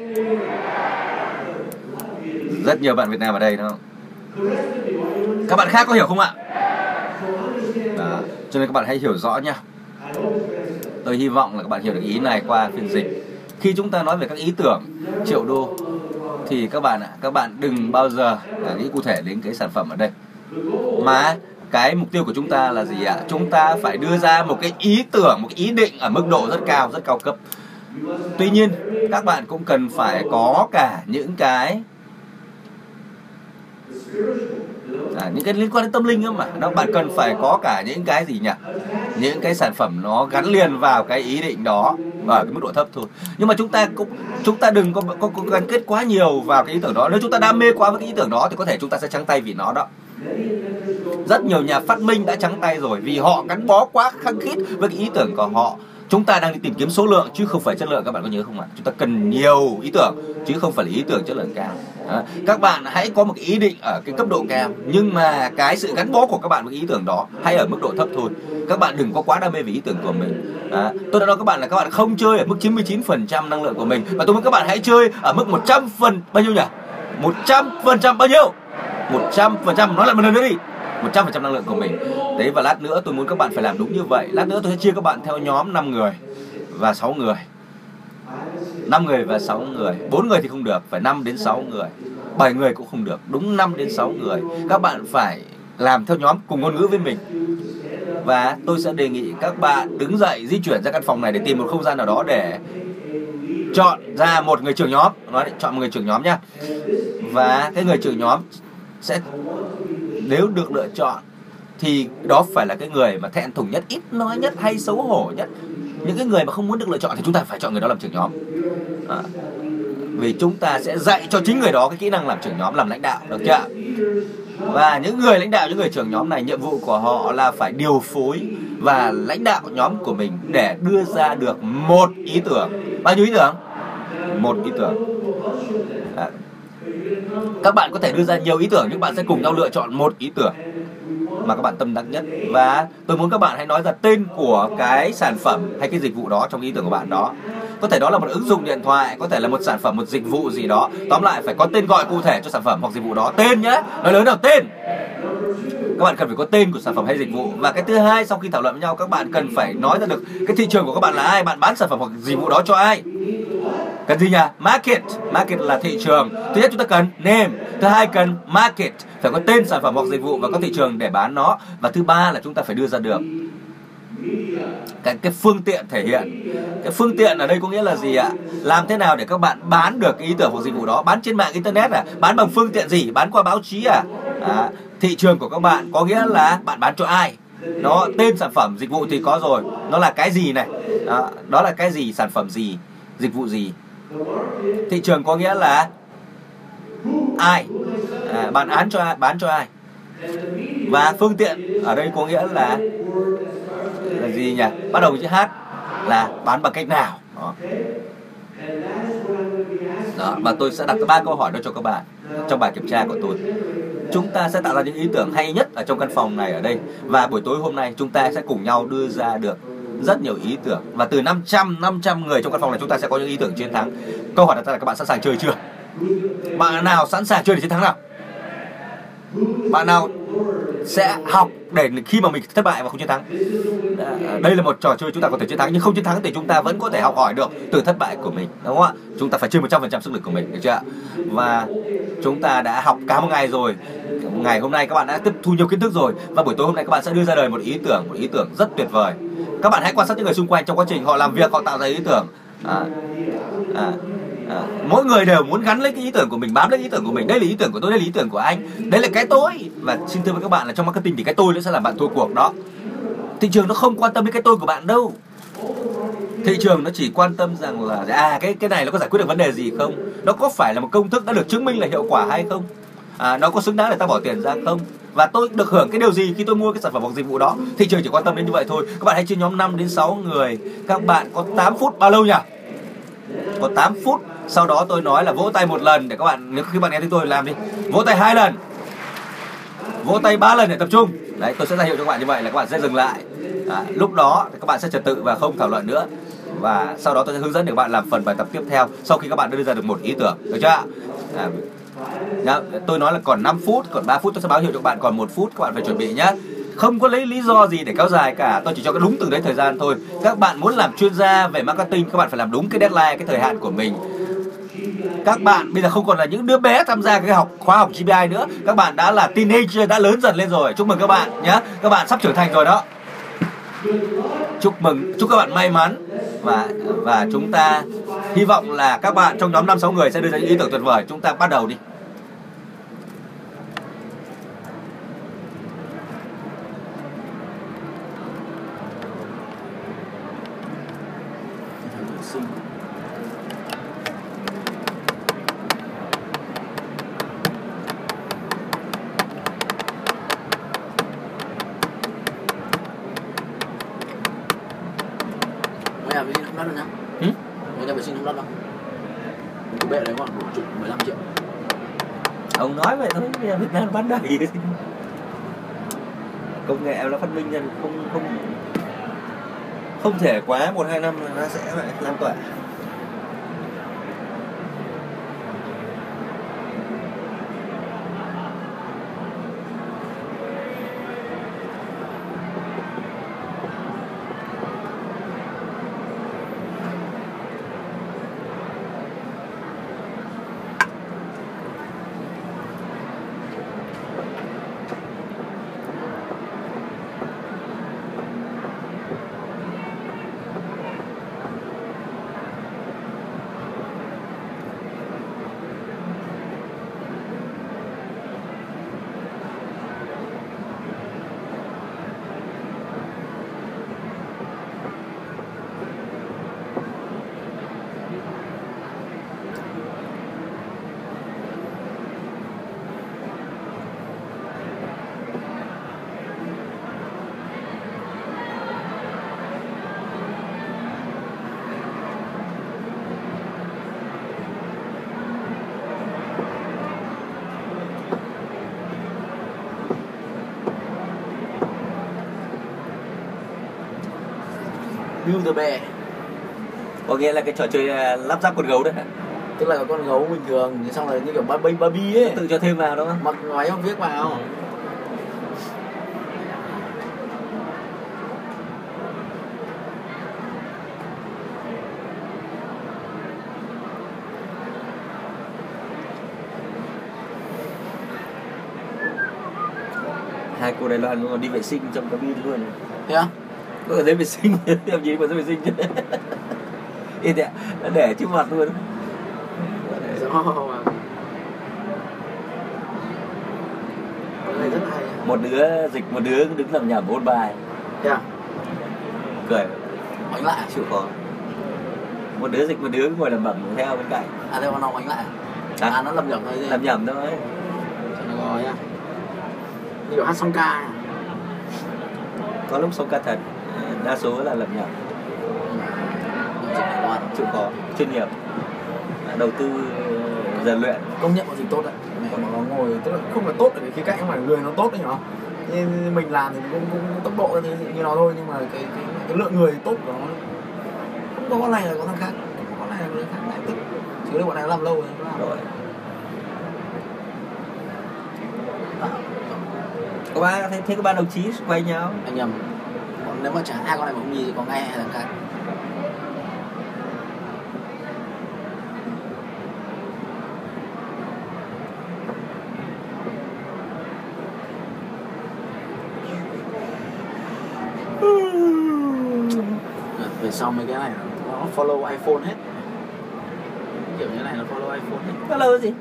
Rất nhiều bạn việt nam ở đây, đúng không? Các bạn khác có hiểu không ạ? Đó. cho nên các bạn hãy hiểu rõ nha tôi hy vọng là các bạn hiểu được ý này qua phiên dịch. Khi chúng ta nói về các ý tưởng, triệu đô, thì các bạn ạ, các bạn đừng bao giờ à, nghĩ cụ thể đến cái sản phẩm ở đây. Mà cái mục tiêu của chúng ta là gì ạ? Chúng ta phải đưa ra một cái ý tưởng, một cái ý định ở mức độ rất cao rất cao cấp. Tuy nhiên, các bạn cũng cần phải có cả những cái à, những cái liên quan đến tâm linh mà. Nó bạn cần phải có cả những cái gì nhỉ? Những cái sản phẩm nó gắn liền vào cái ý định đó ở cái mức độ thấp thôi. Nhưng mà chúng ta cũng chúng ta đừng có, có, có gắn kết quá nhiều vào cái ý tưởng đó. Nếu chúng ta đam mê quá với cái ý tưởng đó thì có thể chúng ta sẽ trắng tay vì nó đó. Rất nhiều nhà phát minh đã trắng tay rồi vì họ gắn bó quá khăng khít với cái ý tưởng của họ chúng ta đang đi tìm kiếm số lượng chứ không phải chất lượng. Các bạn có nhớ không ạ? Chúng ta cần nhiều ý tưởng chứ không phải là ý tưởng chất lượng cao. À, các bạn hãy có một ý định ở cái cấp độ cao nhưng mà cái sự gắn bó của các bạn với ý tưởng đó hay ở mức độ thấp thôi. Các bạn đừng có quá đam mê về ý tưởng của mình. À, tôi đã nói các bạn là các bạn không chơi ở mức 99% năng lượng của mình. Và tôi muốn các bạn hãy chơi ở mức 100 phần bao nhiêu nhỉ? 100 phần trăm bao nhiêu? 100 phần trăm nói lại một lần nữa đi. 100% năng lượng của mình. Đấy và lát nữa tôi muốn các bạn phải làm đúng như vậy. Lát nữa tôi sẽ chia các bạn theo nhóm 5 người và 6 người. 5 người và 6 người. 4 người thì không được, phải 5 đến 6 người. 7 người cũng không được, đúng 5 đến 6 người. Các bạn phải làm theo nhóm cùng ngôn ngữ với mình. Và tôi sẽ đề nghị các bạn đứng dậy di chuyển ra căn phòng này để tìm một không gian nào đó để chọn ra một người trưởng nhóm nói chọn một người trưởng nhóm nhá và cái người trưởng nhóm sẽ nếu được lựa chọn thì đó phải là cái người mà thẹn thùng nhất ít nói nhất hay xấu hổ nhất. Những cái người mà không muốn được lựa chọn thì chúng ta phải chọn người đó làm trưởng nhóm. À, vì chúng ta sẽ dạy cho chính người đó cái kỹ năng làm trưởng nhóm làm lãnh đạo được chưa và những người lãnh đạo những người trưởng nhóm này nhiệm vụ của họ là phải điều phối và lãnh đạo nhóm của mình để đưa ra được một ý tưởng. Bao nhiêu ý tưởng? Một ý tưởng. À, các bạn có thể đưa ra nhiều ý tưởng, nhưng bạn sẽ cùng nhau lựa chọn một ý tưởng mà các bạn tâm đắc nhất. Và tôi muốn các bạn hãy nói ra tên của cái sản phẩm hay cái dịch vụ đó trong ý tưởng của bạn đó. Có thể đó là một ứng dụng điện thoại, có thể là một sản phẩm, một dịch vụ gì đó. Tóm lại phải có tên gọi cụ thể cho sản phẩm hoặc dịch vụ đó. Tên nhé! Nói lớn nào, tên! Các bạn cần phải có tên của sản phẩm hay dịch vụ. Và cái thứ hai, sau khi thảo luận với nhau, các bạn cần phải nói ra được cái thị trường của các bạn là ai, bạn bán sản phẩm hoặc dịch vụ đó cho ai cần gì nhỉ? Market. Market là thị trường. Thứ nhất chúng ta cần name thứ hai cần market. Phải có tên sản phẩm hoặc dịch vụ và có thị trường để bán nó. Và thứ ba là chúng ta phải đưa ra được cái cái phương tiện thể hiện. Cái phương tiện ở đây có nghĩa là gì ạ? Làm thế nào để các bạn bán được cái ý tưởng hoặc dịch vụ đó? Bán trên mạng internet à? Bán bằng phương tiện gì? Bán qua báo chí à, à thị trường của các bạn có nghĩa là bạn bán cho ai? Nó tên sản phẩm dịch vụ thì có rồi. Nó là cái gì này? Đó, đó là cái gì? Sản phẩm gì? Dịch vụ gì? Thị trường có nghĩa là ai? À, bán án cho ai? Bán cho ai? Và phương tiện ở đây có nghĩa là là gì nhỉ? Bắt đầu chữ h là bán bằng cách nào? Đó. đó và tôi sẽ đặt ba câu hỏi đó cho các bạn trong bài kiểm tra của tôi. Chúng ta sẽ tạo ra những ý tưởng hay nhất ở trong căn phòng này ở đây. Và buổi tối hôm nay chúng ta sẽ cùng nhau đưa ra được rất nhiều ý tưởng. Và từ 500 500 người trong căn phòng này, chúng ta sẽ có những ý tưởng chiến thắng. Câu hỏi đặt ra là các bạn sẵn sàng chơi chưa? Bạn nào sẵn sàng chơi để chiến thắng nào? Bạn nào sẽ học để khi mà mình thất bại và không chiến thắng? Ờ, đây là một trò chơi chúng ta có thể chiến thắng nhưng không chiến thắng thì chúng ta vẫn có thể học hỏi được từ thất bại của mình đúng không ạ? Chúng ta phải chơi 100% sức lực của mình được chưa ạ? Và chúng ta đã học cả một ngày rồi. Ngày hôm nay các bạn đã tiếp thu nhiều kiến thức rồi. Và buổi tối hôm nay các bạn sẽ đưa ra đời một ý tưởng một ý tưởng rất tuyệt vời. Các bạn hãy quan sát những người xung quanh trong quá trình họ làm việc họ tạo ra ý tưởng. À, à, À, mỗi người đều muốn gắn lấy cái ý tưởng của mình bám lấy ý tưởng của mình. Đây là ý tưởng của tôi đây là ý tưởng của anh. Đây là cái tôi. Và xin thưa với các bạn là trong marketing thì cái tôi nó sẽ làm bạn thua cuộc đó. Thị trường nó không quan tâm đến cái tôi của bạn đâu. Thị trường nó chỉ quan tâm rằng là à cái cái này nó có giải quyết được vấn đề gì không? Nó có phải là một công thức đã được chứng minh là hiệu quả hay không? À, nó có xứng đáng để ta bỏ tiền ra không? Và tôi được hưởng cái điều gì khi tôi mua cái sản phẩm hoặc dịch vụ đó? Thị trường chỉ quan tâm đến như vậy thôi. Các bạn hãy chia nhóm 5 đến 6 người. Các bạn có 8 phút. Bao lâu nhỉ? Có 8 phút sau đó tôi nói là vỗ tay một lần để các bạn nếu khi bạn nghe thấy tôi làm đi vỗ tay hai lần. Vỗ tay ba lần để tập trung. Đấy tôi sẽ ra hiệu cho các bạn như vậy là các bạn sẽ dừng lại. À, lúc đó thì các bạn sẽ trật tự và không thảo luận nữa. Và sau đó tôi sẽ hướng dẫn để các bạn làm phần bài tập tiếp theo sau khi các bạn đưa ra được một ý tưởng. Được chưa ạ? À, tôi nói là còn 5 phút, còn 3 phút tôi sẽ báo hiệu cho các bạn còn một phút các bạn phải chuẩn bị nhé. Không có lấy lý do gì để kéo dài cả, tôi chỉ cho cái đúng từng đấy thời gian thôi. Các bạn muốn làm chuyên gia về marketing, các bạn phải làm đúng cái deadline, cái thời hạn của mình các bạn, bây giờ không còn là những đứa bé tham gia cái học khóa học GPI nữa. Các bạn đã là teenager, đã lớn dần lên rồi. Chúc mừng các bạn nhé. Các bạn sắp trưởng thành rồi đó. Chúc mừng, chúc các bạn may mắn. Và và chúng ta hy vọng là các bạn trong nhóm năm sáu người sẽ đưa ra những ý tưởng tuyệt vời. Chúng ta bắt đầu đi Mày làm vệ sinh không đất đâu nhá ừ? Mày làm vệ sinh không đất đâu Cái bệ đấy khoảng một chục 15 triệu ông nói vậy thôi bây giờ đầy công nghệ nó phát minh ra, không không không thể quá một hai năm là nó sẽ lại lan tỏa. The bear có nghĩa là cái trò chơi à, lắp ráp con gấu đấy tức là con gấu bình thường xong rồi như kiểu baby baby ấy. Tự cho thêm vào đó mặc váy không viết vào. Hai cô Đài Loan còn đi vệ sinh trong cabin luôn. Thế á có ở giấy vệ sinh. Làm gì mà giấy vệ sinh? Chứ Ý thế, nó để trước mặt luôn. Rõ. Mà cái này rất hay. Một đứa dịch một đứa đứng làm nhảm ôn bài. Thế à cười. Bánh lại chịu khó. Một đứa dịch một đứa ngồi làm bẩm theo bên cạnh. À thế mà nó bánh lại. Hả? à nó lầm nhầm thôi chứ. Làm nhầm thôi. Cho nó gói á như kiểu hát song ca. Có lúc sâu ca thật đa số là làm nhầm chịu khó chuyên nghiệp. Đầu tư rèn luyện. Công nhận một gì tốt đấy mẹ mà nó ngồi tức là không là tốt ở cái khía cạnh mà người nó tốt đấy nhở? Như mình làm thì cũng, cũng, cũng tốc độ như, như nó thôi nhưng mà cái, cái, cái lượng người tốt của nó không có con này là có thằng khác không có con này là có thằng khác lại tức chứ đâu bọn này làm lâu rồi nó làm. rồi. Có ba thế, thế có ba đồng chí quay nhau? Anh nhầm nếu mà chả hai con này không nhìn thì có ngay hai thằng khác về sau mấy cái này nó follow iPhone hết. Kiểu như này là follow iPhone hết. Lâu gì?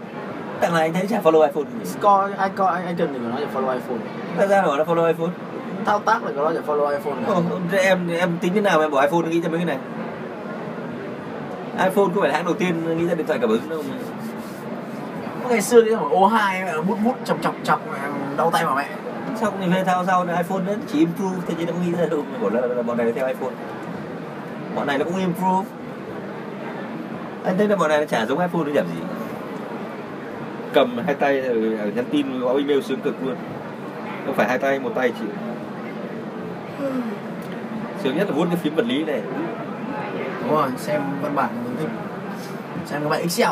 Thằng này anh thấy chả follow iphone. Gì coi ai cần thì của nó là follow iPhone. Tại sao nó follow iphone thao tác là nó là follow iPhone này. Thế em em tính thế nào mà em bỏ iphone nghĩ ra mấy cái này? iphone không phải là hãng đầu tiên nghĩ ra điện thoại cảm ứng đâu mà. Ngày xưa cái thằng O2 mẹ nó bút bút chọc chọc chọc đau tay mà mẹ. Sao không về thao sau là iphone đấy chỉ improve thế chứ nó không nghĩ ra đâu mà bảo là, là bọn này theo iphone. Bọn này nó cũng improve. Anh thấy là bọn này nó chả giống iphone nó giảm gì. Cầm hai tay nhắn tin gõ email sướng cực luôn. Không phải hai tay một tay chịu sướng nhất là vuốt cái phím vật lý này. Đúng rồi xem văn bản mình thích. Xem cái bài Excel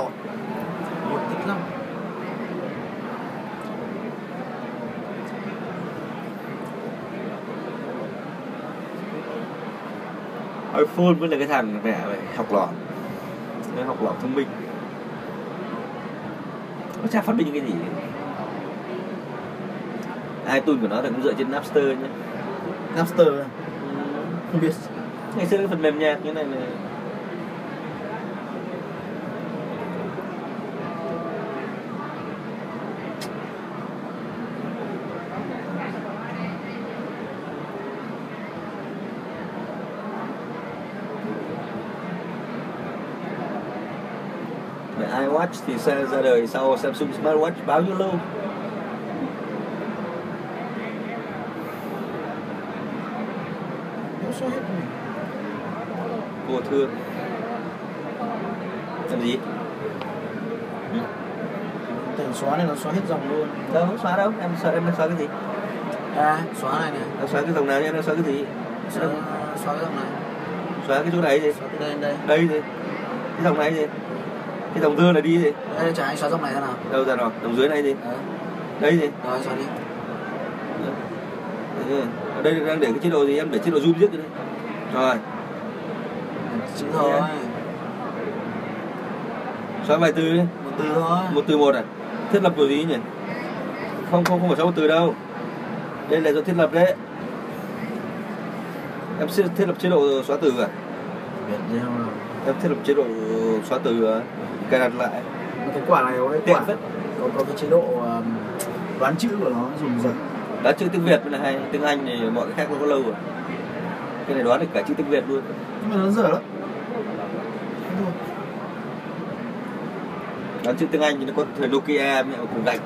một thích lắm. iPhone vẫn là cái thằng mẹ học lỏm nó học lỏm thông minh. Nó chả phát minh cái gì. iTunes của nó là cũng dựa trên Napster nhé Napster không biết ngày xưa cái phần mềm nhạc như này là iWatch thì ra đời sau Samsung Smartwatch bao nhiêu lâu? nó xóa hết rồi Thương Làm gì? Tưởng xóa này nó xóa hết dòng luôn Đâu, không xóa đâu, em xóa, em đang xóa cái gì? à xóa này này Em xóa cái dòng này, em đang xóa cái gì? xóa, xóa cái dòng này Xóa cái chỗ này gì? xóa từ đây đây Đây gì? Cái dòng này gì? Cái dòng dưa này đi gì? đây chả anh xóa dòng này thế nào Đâu ra rồi, dòng dưới này gì? Đấy. Đây gì? rồi xóa đi? Ở đây đang để cái chế độ gì? Em để chế độ zoom giết cái đây Rồi, chữ thôi. xóa vài từ đi. Một từ thôi. Một từ một à? Thiết lập kiểu gì nhỉ? Không, không, không phải xóa một từ đâu. Đây là do thiết lập đấy. Em thiết lập chế độ xóa từ à? Em thiết lập chế độ xóa từ à? Cài đặt lại. Cái quả này có cái Tiện. quả phết. Có, có cái chế độ um, đoán chữ của nó dùng dở Đoán chữ tiếng Việt là hay. Tiếng Anh thì mọi cái khác nó có lâu rồi. Cái này đoán được cả chữ tiếng Việt luôn. Nhưng mà nó dở lắm Đoán chữ tiếng Anh thì nó có thời Nokia mẹ cùng gạch.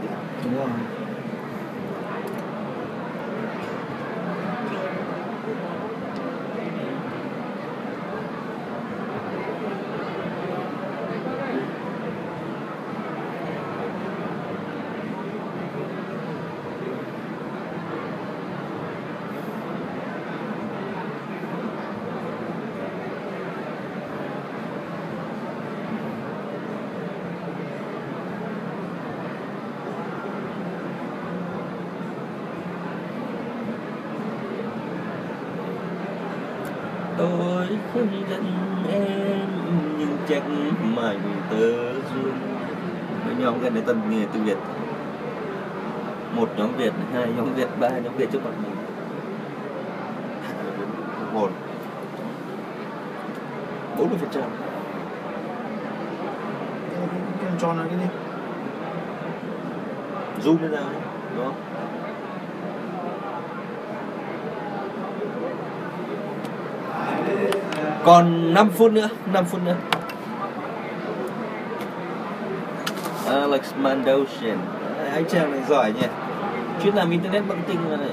Đúng rồi. Nghề tiếng việt. Một nhóm việt hai nhóm việt ba nhóm việt trước mặt mình một. Bốn mươi phần trăm. Tròn là cái gì? Zoom lên ra đúng không? Còn 5 phút nữa 5 phút nữa Alex Mandosian À, anh chàng này giỏi nhỉ? Chuyên làm internet marketing mà lại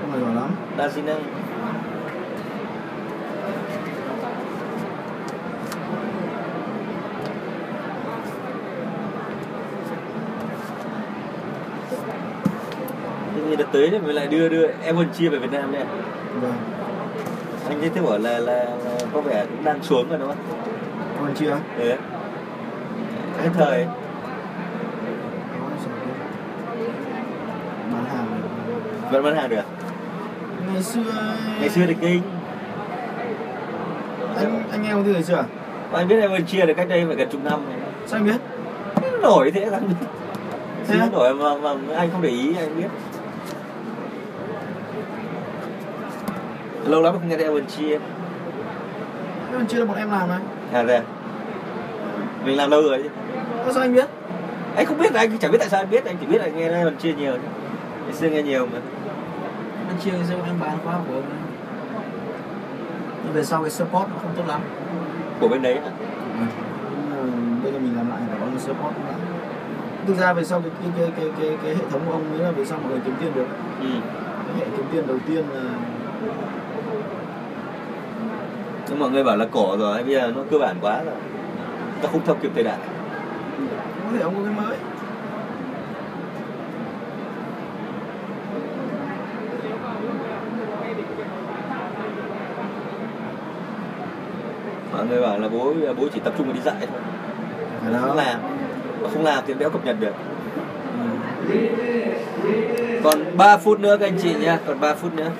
không phải giỏi lắm. Đa di năng. Thì đợt tới thì mình lại đưa đưa Evan chia về Việt Nam nha vâng. Anh ấy thế bảo là, là, là có vẻ cũng đang xuống rồi đúng không? Còn chia ừ. Cái thời. Bán hàng vẫn bán hàng được. Ngày xưa ngày xưa thì kinh anh anh nghe ngày xưa à? anh biết Evan chia được cách đây phải gần chục năm. Rồi. sao anh biết? Nổi thế anh Thế nổi mà, mà anh không để ý anh biết. Lâu lắm không nghe thấy Evan chia. Cái chia là bọn em làm này à ra mình làm lâu rồi chứ Ơ, sao anh biết? Anh không biết anh chẳng biết tại sao anh biết anh chỉ biết là nghe Evan chia nhiều ngày xưa nghe nhiều mà. Anh chia ngày xưa em bán khóa của ông nhưng về sau cái support nó không tốt lắm. Của bên đấy hả? Ừ, bây giờ mình làm lại của ông support lại thực ra về sau cái cái cái cái cái, cái hệ thống của ông ấy là về sau mọi người kiếm tiền được. Ừ. cái hệ kiếm tiền đầu tiên là nhưng mọi người bảo là cổ rồi bây giờ nó cơ bản quá rồi. Nó không theo kịp thời đại có thể ông có cái mới. Mọi người bảo là bố bố chỉ tập trung vào đi dạy thôi. Không làm. Mà không làm thì đéo cập nhật được. Ừ. còn 3 phút nữa các anh chị nha còn 3 phút nữa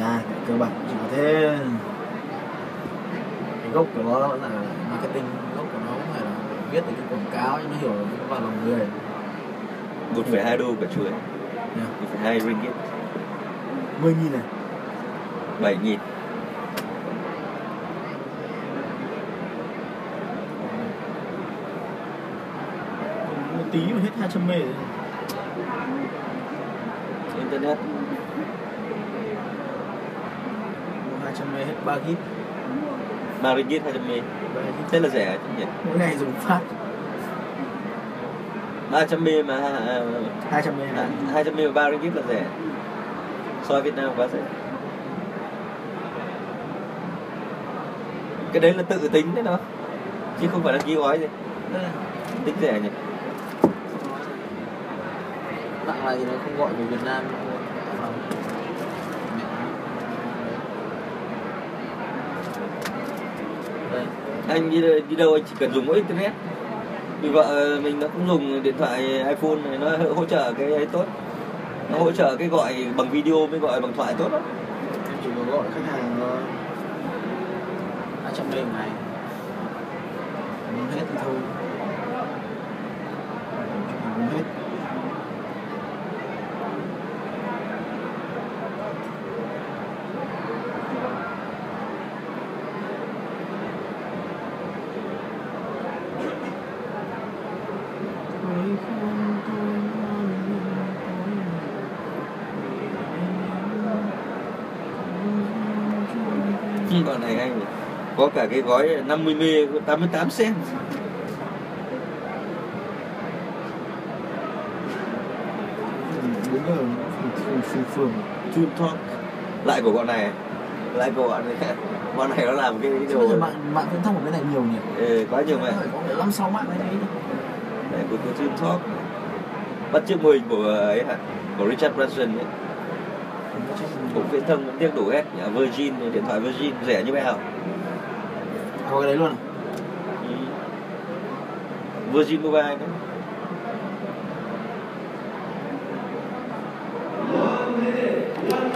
Dạ, cái cơ bản chỉ có thế cái gốc của nó vẫn là marketing gốc của nó cũng phải là viết được cái quảng cáo cho nó hiểu nó vào lòng người 1,2 đô cả chuối yeah. 1,2 ringgit. 10 nghìn này 7 nghìn. Một tí mà hết 200 mê internet. Mua 200 mê hết 3 gig 3 ringgit 200 mê. 3 gig thế là rẻ chứ nhỉ? Mỗi ngày dùng phát 300 mê mà à, 200 mê à, này 200 mê và 3 ringgit là rẻ. So với Việt Nam quá rẻ. Cái đấy là tự tính đấy nó chứ không phải là ký gói gì. Tính rẻ nhỉ. Bạn này thì nó không gọi về Việt Nam Đây anh đi, đi đâu anh chỉ cần dùng mỗi internet vì vợ mình nó cũng dùng điện thoại iPhone này nó hỗ trợ cái ấy tốt. Nó hỗ trợ cái gọi bằng video mới gọi bằng thoại tốt lắm. Chỉ có gọi khách hàng 200 mê một ngày Muốn hết thì thôi Muốn hết còn này anh có cả cái gói 50 mê 88 cent đúng rồi. Phường phường phường Talk lại của bọn này. Lại của bọn này. Bọn này nó làm cái giờ đồ mạng mạng viễn thông ở bên này nhiều nhỉ? Ừ, quá nhiều mà. Có năm sáu mạng đấy đấy Đấy, của, của Talk bắt chước mô hình của ấy hả? Của Richard Branson ấy. Cũng viễn thông vẫn tiếc đủ hết. Virgin điện thoại Virgin rẻ như bao có cái đấy luôn à? Virgin Mobile nữa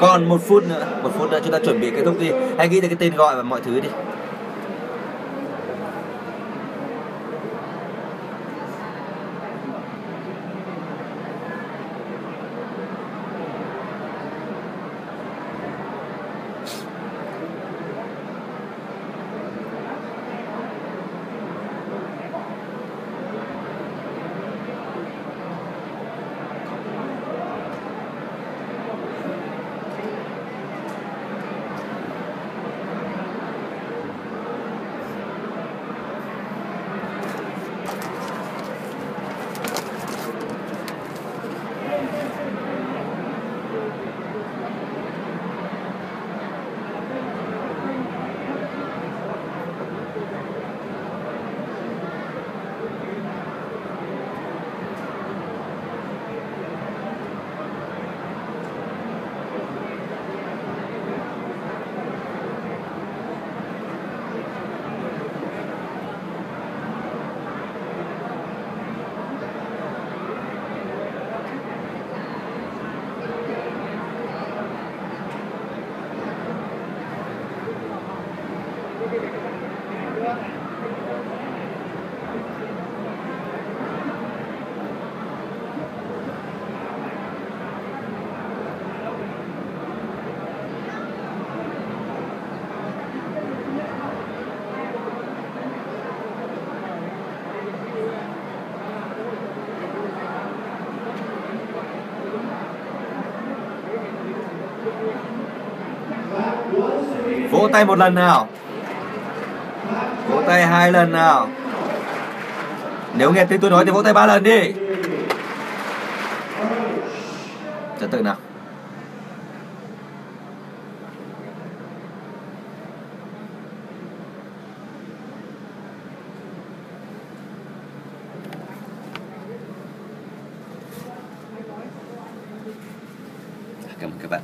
còn một phút nữa một phút nữa chúng ta chuẩn bị kết thúc đi. Hãy ghi tới cái tên gọi và mọi thứ đi. Tay một lần nào. Vỗ tay hai lần nào. Nếu nghe thấy tôi nói thì vỗ tay ba lần đi. Trật tự nào cảm ơn các bạn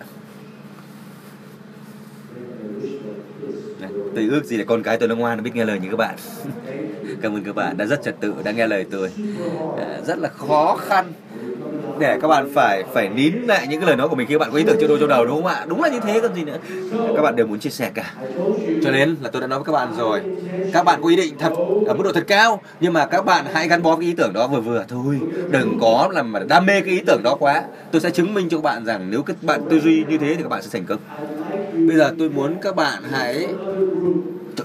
Này, tôi ước gì là con cái tôi nó ngoan nó biết nghe lời như các bạn. Cảm ơn các bạn đã rất trật tự đã nghe lời tôi. À, rất là khó khăn. Để các bạn phải phải nín lại những cái lời nói của mình khi các bạn có ý tưởng chưa đôi trong đầu đúng không ạ? Đúng là như thế còn gì nữa. Các bạn đều muốn chia sẻ cả. Cho nên là tôi đã nói với các bạn rồi. Các bạn có ý định thật ở mức độ thật cao nhưng mà các bạn hãy gắn bó với ý tưởng đó vừa vừa thôi. Đừng có làm mà đam mê cái ý tưởng đó quá. Tôi sẽ chứng minh cho các bạn rằng nếu các bạn tư duy như thế thì các bạn sẽ thành công. Bây giờ tôi muốn các bạn hãy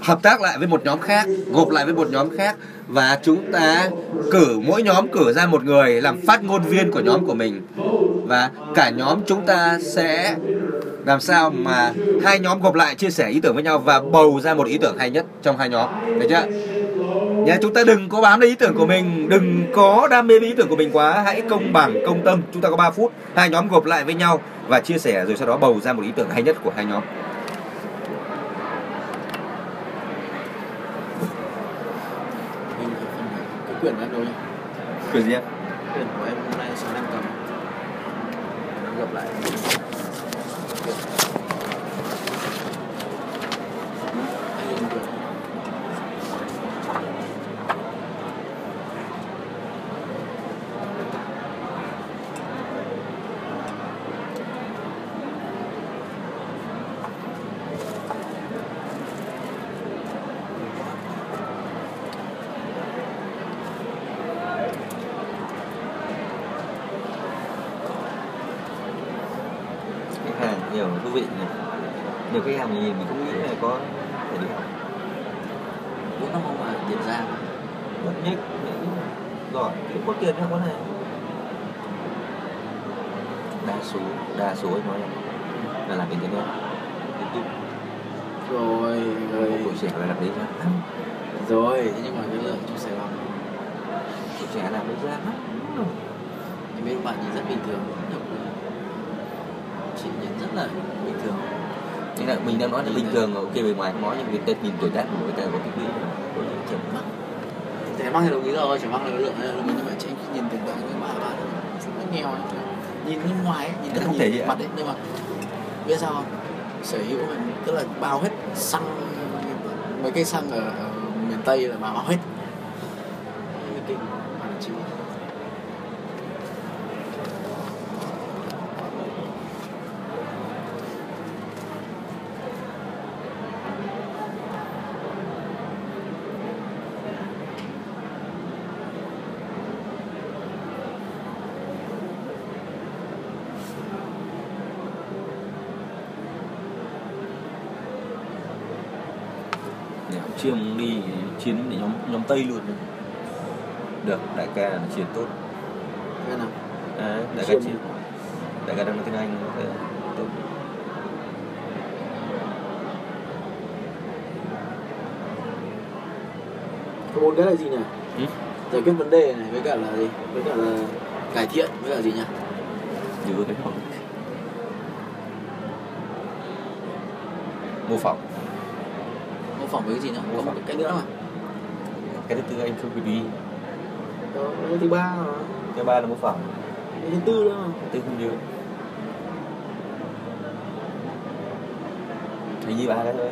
hợp tác lại với một nhóm khác gộp lại với một nhóm khác và chúng ta cử mỗi nhóm cử ra một người làm phát ngôn viên của nhóm của mình. Và cả nhóm chúng ta sẽ làm sao mà hai nhóm gộp lại chia sẻ ý tưởng với nhau và bầu ra một ý tưởng hay nhất trong hai nhóm. Được chưa? Nhà chúng ta đừng có bám lấy ý tưởng của mình Đừng có đam mê với ý tưởng của mình quá. Hãy công bằng, công tâm. Chúng ta có 3 phút. Hai nhóm gộp lại với nhau Và chia sẻ rồi sau đó bầu ra một ý tưởng hay nhất của hai nhóm Mình phải phân quyển đó đâu nhỉ? Quyền gì em? Quyển của em hôm nay sáng em cầm. Gặp lại. Hay hơn quyển. Khách hàng nhiều thú vị nhỉ Nhiều khách hàng mình nhìn mình không nghĩ là có thể đi học Bốn năm hôm mà tiền giang. Rất nhích Giỏi, cái có tiền hay có này Đa số, đa số anh nói là là làm internet YouTube Rồi, rồi. Một tuổi trẻ là làm đấy ra lắm Rồi, thế nhưng mà cái lượng trong Sài Gòn Tuổi trẻ làm đấy ra lắm. Em biết bạn nhìn rất bình thường mà Chị nhìn rất là bình thường. Thế là mình đang nói là bình thường ok bề ngoài nói nhưng người ta nhìn tuổi tác của người ta có cái người trẻ mắt Trẻ măng thì đồng ý rồi, trẻ măng là đồng ý nhưng mà chị nhìn tưởng tượng cái bà bà rất nghèo ấy. Nhìn bên ngoài ấy, nhìn Nó rất không thể hiện. mặt ấy nhưng mà biết sao không? Sở hữu mình tức là bao hết xăng mấy cây xăng ở, ở miền Tây là bà hết. Cái kinh hoàn chỉnh Để ông chiêm đi chiến nhóm tây luôn được đại ca là chiến tốt. Cái nào? Đấy đại ca chiến đại ca đang nói tiếng anh thế tốt. Có bốn cái là gì nhỉ? Ừ? giải quyết vấn đề này với cả là gì? Với cả là cải thiện với cả gì nhỉ? Giữ cái phòng. Mô phỏng. Mô phỏng với cái gì nữa có một cái nữa mà cái thứ tư anh không biết đi Đó, cái thứ ba mà cái ba là mô phỏng. Cái thứ tư nữa mà tư không nhớ. Thấy như ba cái thôi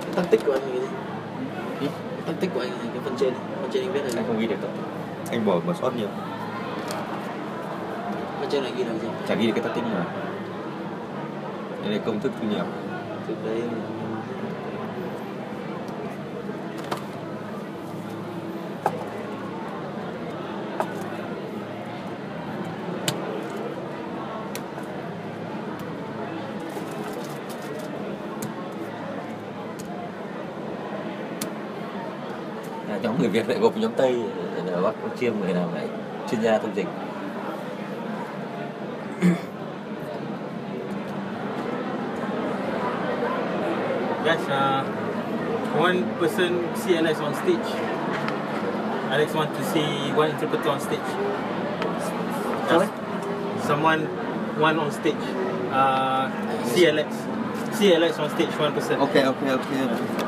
cái tactic của anh là cái gì Ừ? cái tactic của anh là cái phần trên phần trên anh biết là gì anh không ghi được đâu anh bỏ bỏ sót nhiều. Phần trên này ghi là cái gì? Chả ghi được cái tactic mà. Đây là công thức thu nhập. Thực đấy người Việt lại gộp nhóm Tây ông chiêm người nào lại chuyên gia thông dịch Guys, uh, one person see Alex on stage. Alex want to see one interpreter on stage. Sorry? Someone, one on stage. Uh, see Alex. See Alex on stage, one person. ok ok ok vâng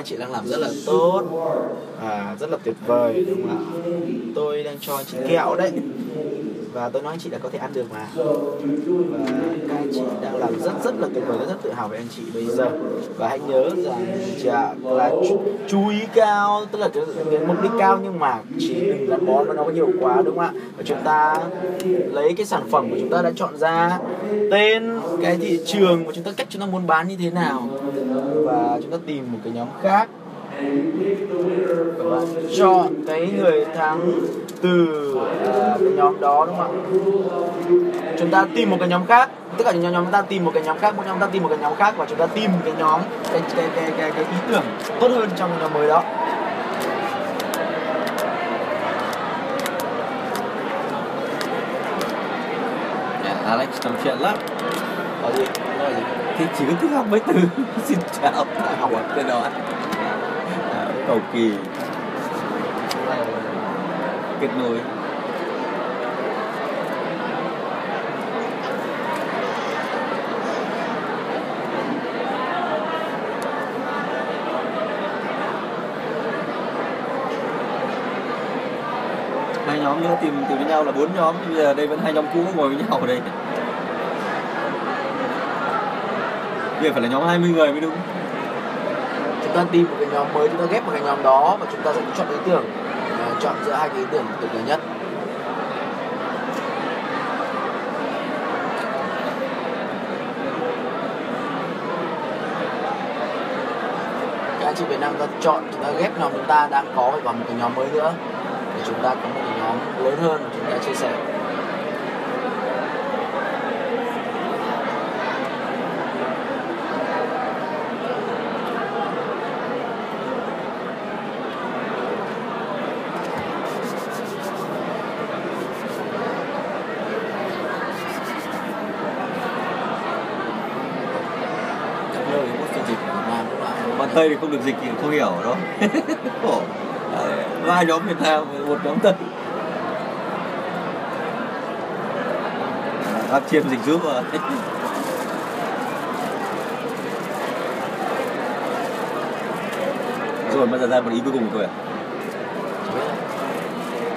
các anh chị đang làm rất là tốt. À, rất là tuyệt vời đúng không ạ? Tôi đang cho anh chị kẹo đấy. Và tôi nói anh chị là có thể ăn được mà. Và các anh chị đang làm rất rất là tuyệt vời rất, rất tự hào về anh chị bây giờ. Và hãy nhớ rằng dạ, là chú, chú ý cao tức là cái, cái mục đích cao nhưng mà chỉ đừng gắn bó nó nhiều quá đúng không ạ? Và chúng ta lấy cái sản phẩm của chúng ta đã chọn ra tên cái thị trường của chúng ta cách chúng ta muốn bán như thế nào và chúng ta tìm một cái nhóm khác. Và chọn cái người thắng từ à, cái nhóm đó đúng không ạ? Chúng ta tìm một cái nhóm khác. Tất cả những nhóm chúng ta tìm một cái nhóm khác mỗi nhóm ta tìm một cái nhóm khác và chúng ta tìm cái nhóm cái cái cái cái, cái ý tưởng tốt hơn trong nhóm mới đó. Dạ, Alex nói chuyện lắm. Có gì? Nói gì thì chỉ có thích học mấy từ. Xin chào Đã học ở trên đó. À, cầu kỳ. Kết nối. Hai nhóm nữa tìm tìm với nhau là bốn nhóm. Bây giờ đây vẫn hai nhóm cũ ngồi với nhau ở đây. Bây giờ phải là nhóm 20 người mới đúng. Chúng ta tìm một cái nhóm mới chúng ta ghép một cái nhóm đó và chúng ta sẽ chọn ý tưởng uh, chọn giữa hai cái ý tưởng tuyệt vời nhất. Các anh chị Việt Nam ta chọn chúng ta ghép nhóm chúng ta đang có vào một cái nhóm mới nữa. Để chúng ta có một cái nhóm lớn hơn chúng ta chia sẻ các nơi có chương trình của Việt Nam cũng là Bạn Tây thì không được dịch thì không hiểu đó Khổ Ba nhóm Việt Nam, một nhóm Tây. Bác chiêm dịch giúp mà. Rồi bây giờ ra một ý cuối cùng của tôi à?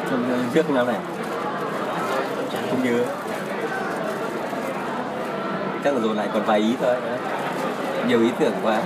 Trong ờ, trước năm này. Không nhớ. Chắc là rồi lại còn vài ý thôi. Nhiều ý tưởng quá.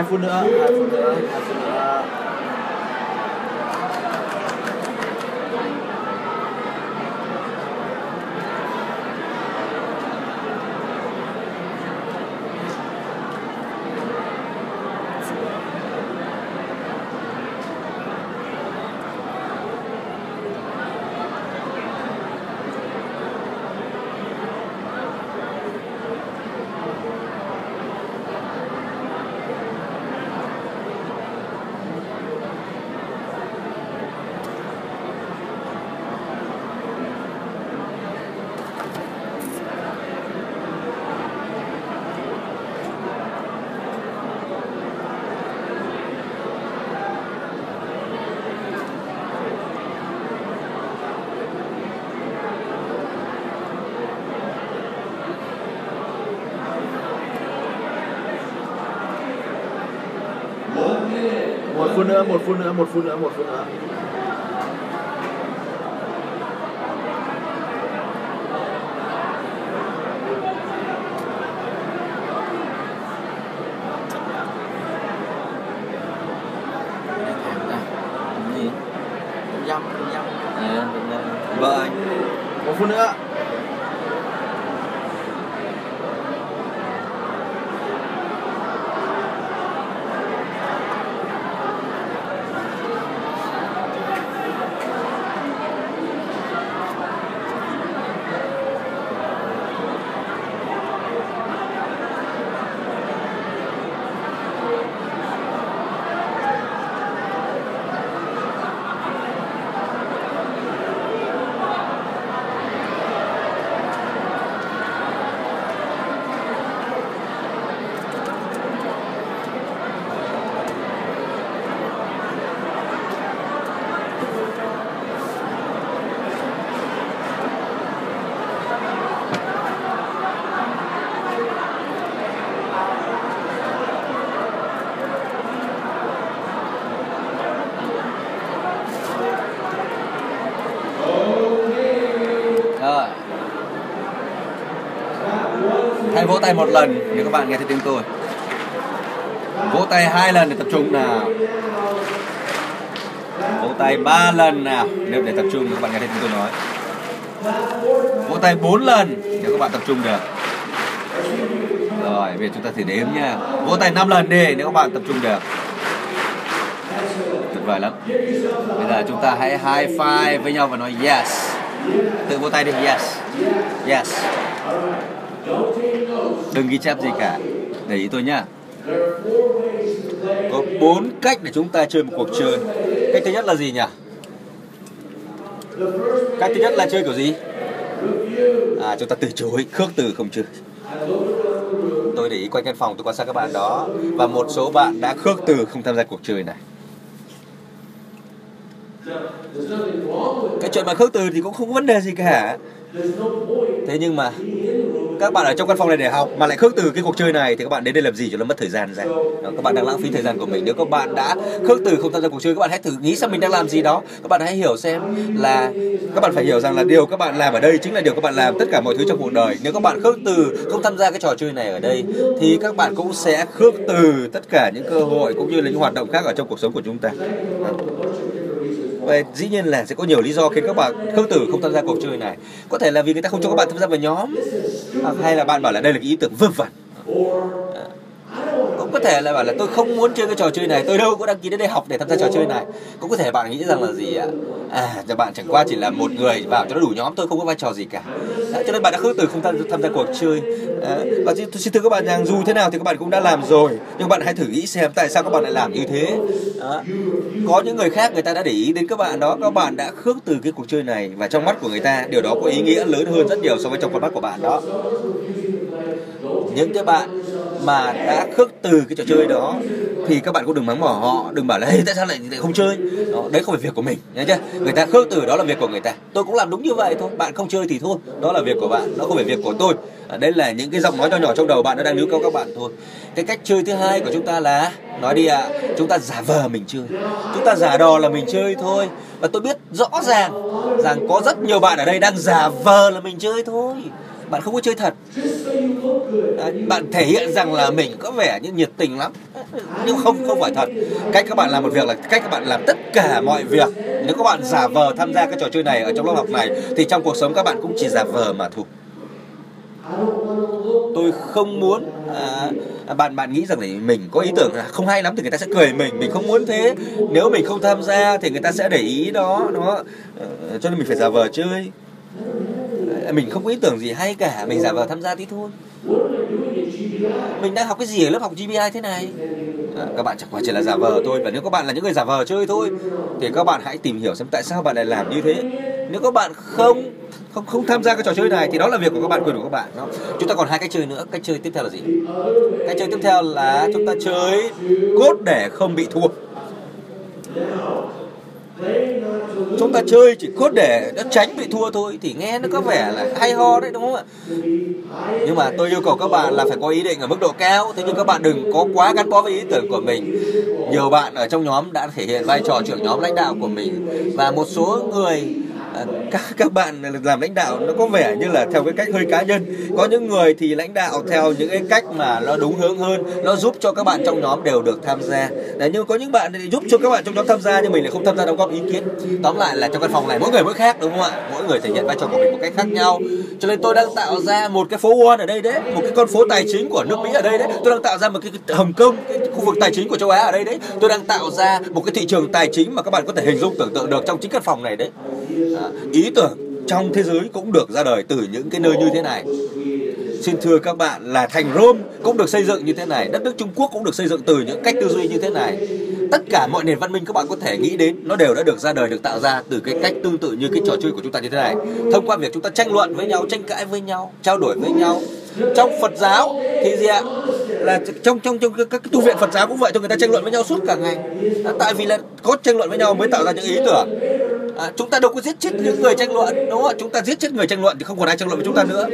Hai phút một phút nữa một phút nữa một phút nữa một phút nữa một lần nếu các bạn nghe thấy tiếng tôi. Vỗ tay hai lần để tập trung nào. Vỗ tay ba lần nào nếu để tập trung các bạn nghe thấy tiếng tôi nói. Vỗ tay bốn lần nếu các bạn tập trung được. Rồi, bây giờ chúng ta thử đếm nha. Vỗ tay năm lần đi nếu các bạn tập trung được. Tuyệt vời lắm. Bây giờ chúng ta hãy high five với nhau và nói yes. Tự vỗ tay đi, yes. Yes đừng ghi chép gì cả. Để ý tôi nhá. Có bốn cách để chúng ta chơi một cuộc chơi. Cách thứ nhất là gì nhỉ? Cách thứ nhất là chơi kiểu gì? À chúng ta từ chối, khước từ không chơi. Tôi để ý quanh căn phòng, tôi quan sát các bạn đó. Và một số bạn đã khước từ không tham gia cuộc chơi này. Cái chuyện mà khước từ thì cũng không có vấn đề gì cả. Thế nhưng mà các bạn ở trong căn phòng này để học mà lại khước từ cái cuộc chơi này thì các bạn đến đây làm gì cho nó mất thời gian ra đó, các bạn đang lãng phí thời gian của mình nếu các bạn đã khước từ không tham gia cuộc chơi các bạn hãy thử nghĩ xem mình đang làm gì đó các bạn hãy hiểu xem là các bạn phải hiểu rằng là điều các bạn làm ở đây chính là điều các bạn làm tất cả mọi thứ trong cuộc đời nếu các bạn khước từ không tham gia cái trò chơi này ở đây thì các bạn cũng sẽ khước từ tất cả những cơ hội cũng như là những hoạt động khác ở trong cuộc sống của chúng ta và dĩ nhiên là sẽ có nhiều lý do khiến các bạn khước từ không tham gia cuộc chơi này. Có thể là vì người ta không cho các bạn tham gia vào nhóm hoặc hay là bạn bảo là đây là cái ý tưởng vơ vẩn cũng có thể là bảo là tôi không muốn chơi cái trò chơi này tôi đâu có đăng ký đến đây học để tham gia trò chơi này. Cũng có thể bạn nghĩ rằng là gì ạ? À bạn chẳng qua chỉ là một người vào cho nó đủ nhóm tôi không có vai trò gì cả. À, cho nên bạn đã khước từ không tham, tham gia cuộc chơi. À, và tôi xin thưa các bạn rằng dù thế nào thì các bạn cũng đã làm rồi nhưng bạn hãy thử nghĩ xem tại sao các bạn lại làm như thế. À, có những người khác người ta đã để ý đến các bạn đó các bạn đã khước từ cái cuộc chơi này và trong mắt của người ta điều đó có ý nghĩa lớn hơn rất nhiều so với trong con mắt của bạn đó. Những cái bạn mà đã khước từ cái trò chơi đó thì các bạn cũng đừng mắng bỏ họ đừng bảo là hey, tại sao lại, lại không chơi? Đó, đấy không phải việc của mình nhớ chưa? Người ta khước từ đó là việc của người ta. Tôi cũng làm đúng như vậy thôi bạn không chơi thì thôi đó là việc của bạn nó không phải việc của tôi. À, đây là những cái giọng nói nhỏ nhỏ trong đầu bạn nó đang níu kéo các bạn thôi. Cái cách chơi thứ hai của chúng ta là nói đi ạ à, chúng ta giả vờ mình chơi. Chúng ta giả đò là mình chơi thôi. Và tôi biết rõ ràng rằng có rất nhiều bạn ở đây đang giả vờ là mình chơi thôi bạn không có chơi thật. Đấy, bạn thể hiện rằng là mình có vẻ như nhiệt tình lắm. Nhưng không không phải thật. Cách các bạn làm một việc là cách các bạn làm tất cả mọi việc. Nếu các bạn giả vờ tham gia cái trò chơi này ở trong lớp học này thì trong cuộc sống các bạn cũng chỉ giả vờ mà thôi. Tôi không muốn à, à bạn bạn nghĩ rằng là mình có ý tưởng là không hay lắm thì người ta sẽ cười mình. Mình không muốn thế. Nếu mình không tham gia thì người ta sẽ để ý đó đó. Ờ, cho nên mình phải giả vờ chơi mình không có ý tưởng gì hay cả. Mình giả vờ tham gia tí thôi. Mình đang học cái gì ở lớp học GBI thế này? À, các bạn chẳng qua chỉ là giả vờ thôi. Và nếu các bạn là những người giả vờ chơi thôi thì các bạn hãy tìm hiểu xem tại sao bạn lại làm như thế. Nếu các bạn không không không tham gia cái trò chơi này thì đó là việc của các bạn quyền của các bạn đó. chúng ta còn hai cách chơi nữa. Cách chơi tiếp theo là gì? Cách chơi tiếp theo là chúng ta chơi cốt để không bị thua chúng ta chơi chỉ cốt để nó tránh bị thua thôi, thì nghe nó có vẻ là hay ho đấy, đúng không ạ? Nhưng mà tôi yêu cầu các bạn là phải có ý định ở mức độ cao. Thế nhưng các bạn đừng có quá gắn bó với ý tưởng của mình. Nhiều bạn ở trong nhóm đã thể hiện vai trò trưởng nhóm lãnh đạo của mình. Và một số người À, các các bạn làm lãnh đạo nó có vẻ như là theo cái cách hơi cá nhân. Có những người thì lãnh đạo theo những cái cách mà nó đúng hướng hơn nó giúp cho các bạn trong nhóm đều được tham gia. Đấy, nhưng có những bạn thì giúp cho các bạn trong nhóm tham gia nhưng mình lại không tham gia đóng góp ý kiến. Tóm lại là trong căn phòng này mỗi người mỗi khác đúng không ạ? Mỗi người thể hiện vai trò của mình một cách khác nhau. Cho nên tôi đang tạo ra một cái phố Wall ở đây đấy một cái con phố tài chính của nước Mỹ ở đây đấy. Tôi đang tạo ra một cái Hồng Kông cái khu vực tài chính của châu Á ở đây đấy. Tôi đang tạo ra một cái thị trường tài chính mà các bạn có thể hình dung tưởng tượng được trong chính căn phòng này đấy. à, ý tưởng trong thế giới cũng được ra đời từ những cái nơi như thế này. Xin thưa các bạn là thành Rome cũng được xây dựng như thế này, đất nước Trung Quốc cũng được xây dựng từ những cách tư duy như thế này. Tất cả mọi nền văn minh các bạn có thể nghĩ đến, nó đều đã được ra đời, được tạo ra từ cái cách tương tự như cái trò chơi của chúng ta như thế này. Thông qua việc chúng ta tranh luận với nhau, tranh cãi với nhau, trao đổi với nhau. Trong Phật giáo thì gì ạ? Là trong trong trong các tu viện Phật giáo cũng vậy cho người ta tranh luận với nhau suốt cả ngày. Tại vì là có tranh luận với nhau mới tạo ra những ý tưởng à, chúng ta đâu có giết chết những người tranh luận đúng không ạ chúng ta giết chết người tranh luận thì không còn ai tranh luận với chúng ta nữa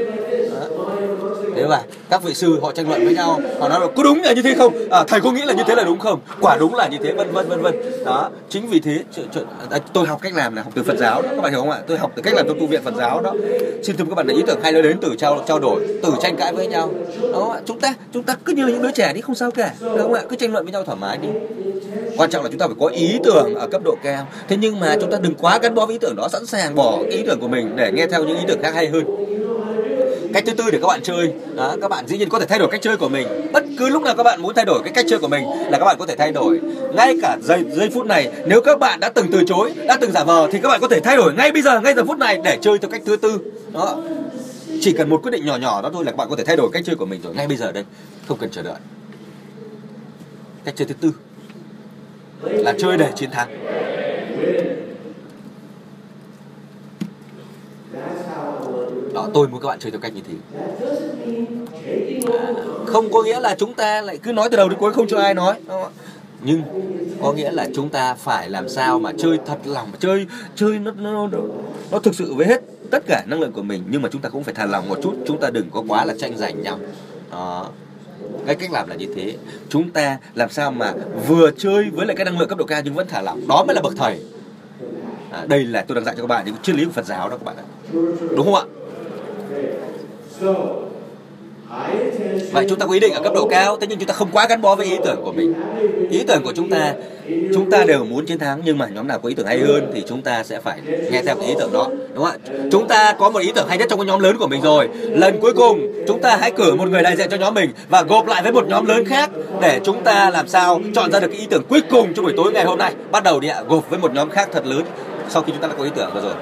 thế và các vị sư họ tranh luận với nhau họ nói là có đúng là như thế không? À, thầy có nghĩ là như thế là đúng không? Quả đúng là như thế vân vân vân vân. Đó chính vì thế ch- ch- à, tôi học cách làm là học từ Phật giáo đó các bạn hiểu không ạ? Tôi học từ cách làm trong tu viện Phật giáo đó. Xin thưa các bạn là ý tưởng hay nó đến từ trao trao đổi từ tranh cãi với nhau. Đó chúng ta chúng ta cứ như những đứa trẻ đi không sao cả đúng không ạ? Cứ tranh luận với nhau thoải mái đi. Quan trọng là chúng ta phải có ý tưởng ở cấp độ cao. Thế nhưng mà chúng ta đừng quá gắn bó với ý tưởng đó sẵn sàng bỏ ý tưởng của mình để nghe theo những ý tưởng khác hay hơn cách thứ tư để các bạn chơi đó, các bạn dĩ nhiên có thể thay đổi cách chơi của mình. Bất cứ lúc nào các bạn muốn thay đổi cái cách chơi của mình là các bạn có thể thay đổi. Ngay cả giây giây phút này nếu các bạn đã từng từ chối đã từng giả vờ thì các bạn có thể thay đổi ngay bây giờ ngay giờ phút này để chơi theo cách thứ tư. Đó. Chỉ cần một quyết định nhỏ nhỏ đó thôi là các bạn có thể thay đổi cách chơi của mình rồi ngay bây giờ đây. Không cần chờ đợi. Cách chơi thứ tư là chơi để chiến thắng. Đó tôi muốn các bạn chơi theo cách như thế. À, không có nghĩa là chúng ta lại cứ nói từ đầu đến cuối không cho ai nói đúng không nhưng có nghĩa là chúng ta phải làm sao mà chơi thật lòng mà chơi chơi nó nó nó, nó thực sự với hết tất cả năng lượng của mình. Nhưng mà chúng ta cũng phải thà lòng một chút chúng ta đừng có quá là tranh giành nhau. Đó cái cách làm là như thế. Chúng ta làm sao mà vừa chơi với lại cái năng lượng cấp độ cao nhưng vẫn thả lỏng đó mới là bậc thầy. À, đây là tôi đang dạy cho các bạn những triết lý của Phật giáo đó các bạn ạ. Đúng không ạ? Vậy chúng ta có ý định ở cấp độ cao, Thế nhưng chúng ta không quá gắn bó với ý tưởng của mình. Ý tưởng của chúng ta Chúng ta đều muốn chiến thắng, Nhưng mà nhóm nào có ý tưởng hay hơn Thì chúng ta sẽ phải nghe theo cái ý tưởng đó, Đúng không ạ? Chúng ta có một ý tưởng hay nhất trong cái nhóm lớn của mình rồi. Lần cuối cùng, chúng ta hãy cử một người đại diện cho nhóm mình Và gộp lại với một nhóm lớn khác Để chúng ta làm sao chọn ra được cái ý tưởng cuối cùng Trong buổi tối ngày hôm nay. Bắt đầu đi ạ, Gộp với một nhóm khác thật lớn Sau khi chúng ta đã có ý tưởng rồi rồi.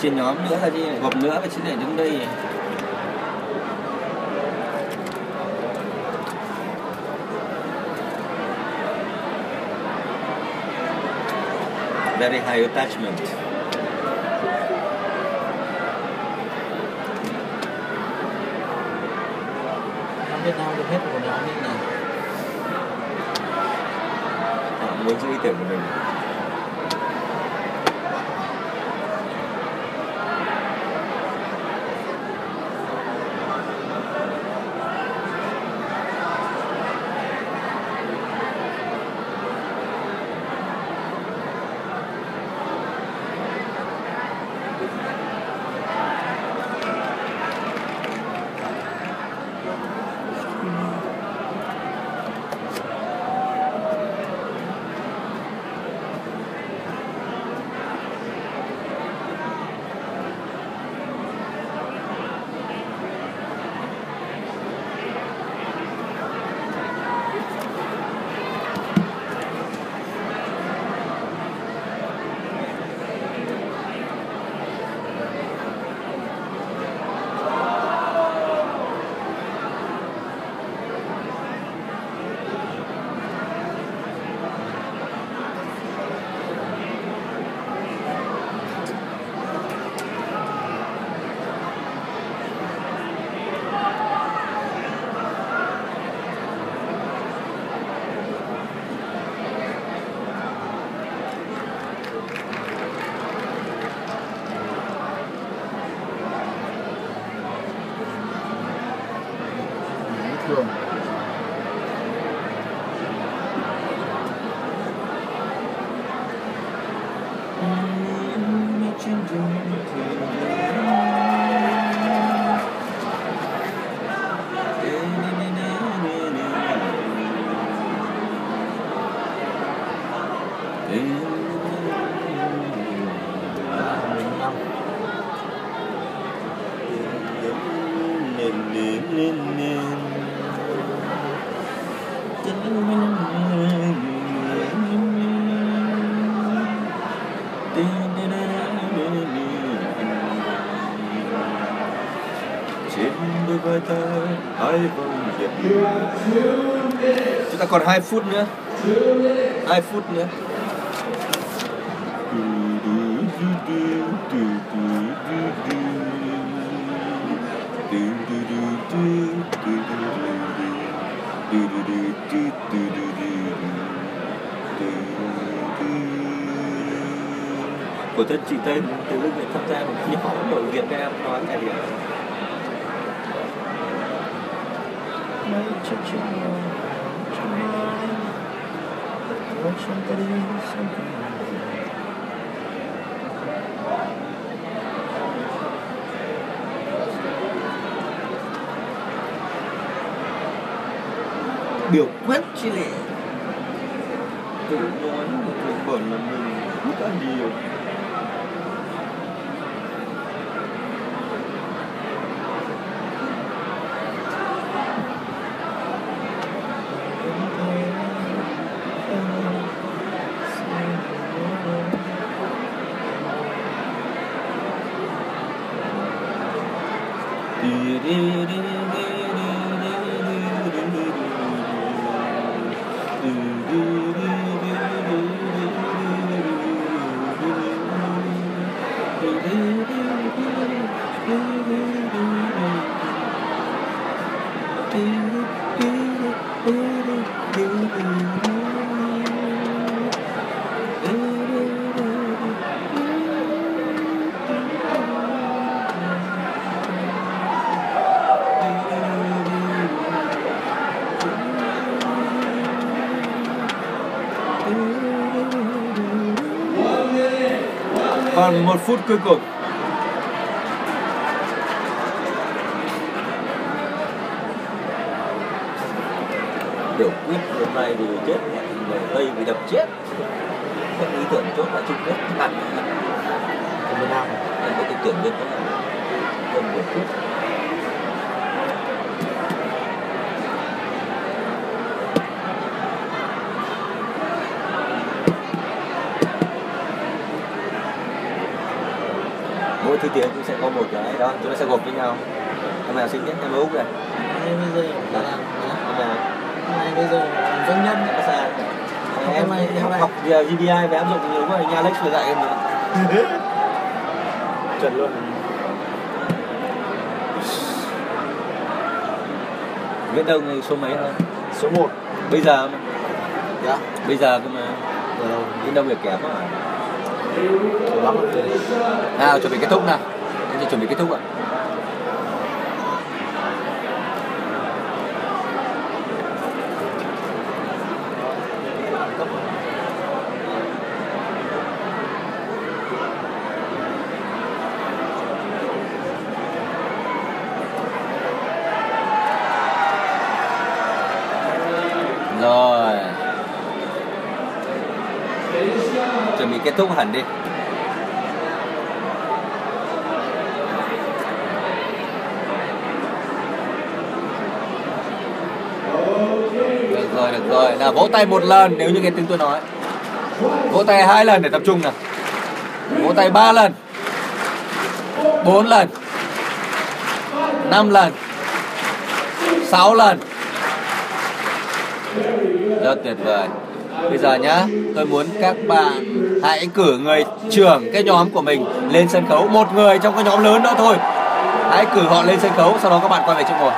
Chia nhóm nữa hay gì gộp nữa phải xin để đứng đây. Very high attachment. Biết nào được hết của nhóm đi này họ muốn giữ ý tưởng của mình còn 2 phút nữa. 2 phút nữa. Của thân chị Tây từ Lương Việt tham gia một nhóm đội Việt Nam nói chiếc chiếc trong hai Hãy subscribe cho kênh Ghiền Mì Gõ Để không bỏ lỡ biểu quyết chứ lệ tự nói mà tự bảo là mình hút ăn nhiều. Còn một phút cuối cùng. Biểu quyết hôm nay thì chết người tây bị đập chết các ý tưởng chốt là chung kết bạn Việt Nam em có tin tưởng nhất đó là quân biểu quyết mỗi thứ tiếng cũng sẽ có một cái đó chúng ta sẽ gộp với nhau. Em nào sinh nhất em úc này. Anh bây giờ làm em nào Anh bây giờ doanh nhân em có xa Học em nay. học, giờ GDI về áp dụng nhiều quá nhà Alex vừa dạy em mà. Chuẩn luôn. Viễn đông số mấy thôi? Số 1 bây giờ mà. Dạ. Bây giờ cơ mà. Viễn đông việc kém quá. Lắm rồi nào chuẩn bị kết thúc nào chuẩn bị kết thúc ạ. Rồi. Chuẩn bị kết thúc hẳn đi. Được rồi, là vỗ tay một lần nếu như nghe tiếng tôi nói. Vỗ tay hai lần để tập trung nào. Vỗ tay ba lần. Bốn lần. Năm lần. Sáu lần. Rất tuyệt vời. Bây giờ nhá, tôi muốn các bạn hãy cử người trưởng cái nhóm của mình lên sân khấu. Một người trong cái nhóm lớn đó thôi. Hãy cử họ lên sân khấu, sau đó các bạn quay về chỗ ngồi.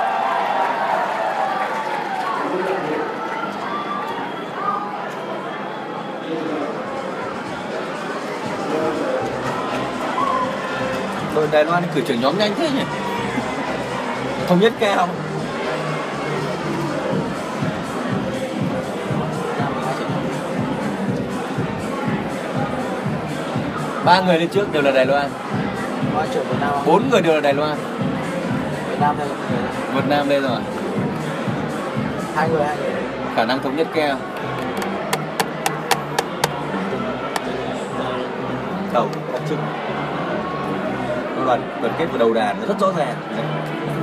Đài Loan cử trưởng nhóm nhanh thế nhỉ? Thống nhất keo ba người lên trước đều là Đài Loan. Không? bốn người đều là Đài Loan. Việt Nam đây Việt Nam rồi. Hai người hai người. Khả năng thống nhất keo đầu đặc trưng đoàn đoàn kết của đầu đàn nó rất rõ ràng.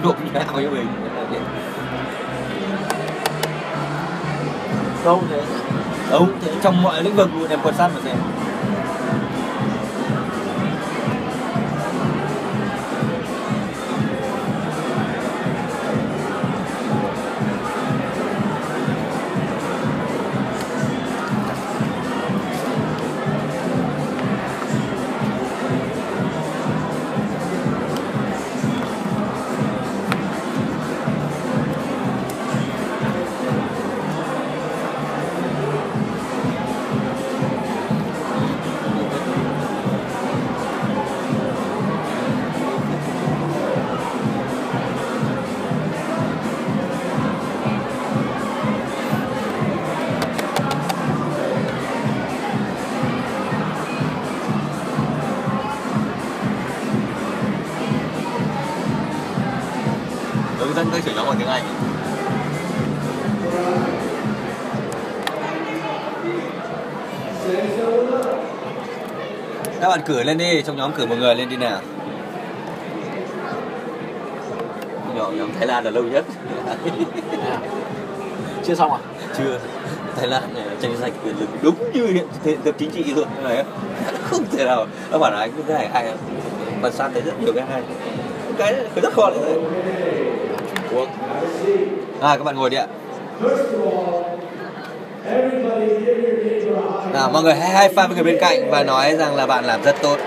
Đụng nhạo với mình. Đâu thế. Đúng thế, trong mọi lĩnh vực luôn em quan sát mà xem. Bạn cử lên đi trong nhóm cử một người lên đi nào. Nhóm nhóm Thái Lan là lâu nhất. Chưa xong à? Chưa. Thái Lan này tranh giành quyền lực đúng như hiện thực chính trị luôn. Này không thể nào. Các bạn nói cái này hay quan sát thấy rất nhiều cái hay. Cái rất khó đấy Ủa? à các bạn ngồi đi ạ nào mọi người hãy high five với người bên cạnh và nói rằng là bạn làm rất tốt.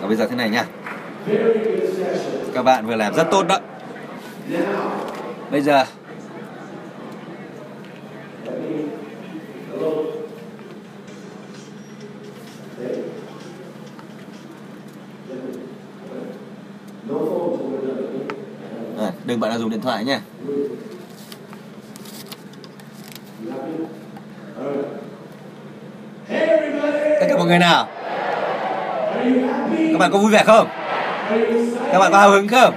Và bây giờ thế này nha Các bạn vừa làm rất tốt đó. Bây giờ à, Đừng bạn nào dùng điện thoại nha Tất cả mọi người nào Các bạn có vui vẻ không? Các bạn có hào hứng không?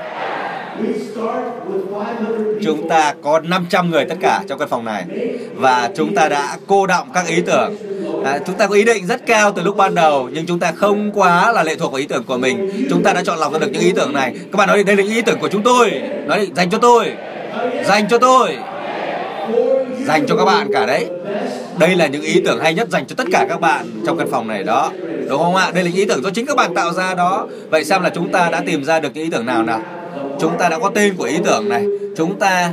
Chúng ta có 500 người tất cả trong căn phòng này Và chúng ta đã cô động các ý tưởng à, Chúng ta có ý định rất cao từ lúc ban đầu Nhưng chúng ta không quá là lệ thuộc vào ý tưởng của mình. Chúng ta đã chọn lọc ra được những ý tưởng này. Các bạn nói đây là những ý tưởng của chúng tôi. Nói đi, dành cho tôi. Dành cho tôi. Dành cho các bạn cả đấy. Đây là những ý tưởng hay nhất dành cho tất cả các bạn trong căn phòng này đó. Đúng không ạ? Đây là những ý tưởng do chính các bạn tạo ra đó. Vậy xem là chúng ta đã tìm ra được những ý tưởng nào nào. Chúng ta đã có tên của ý tưởng này. Chúng ta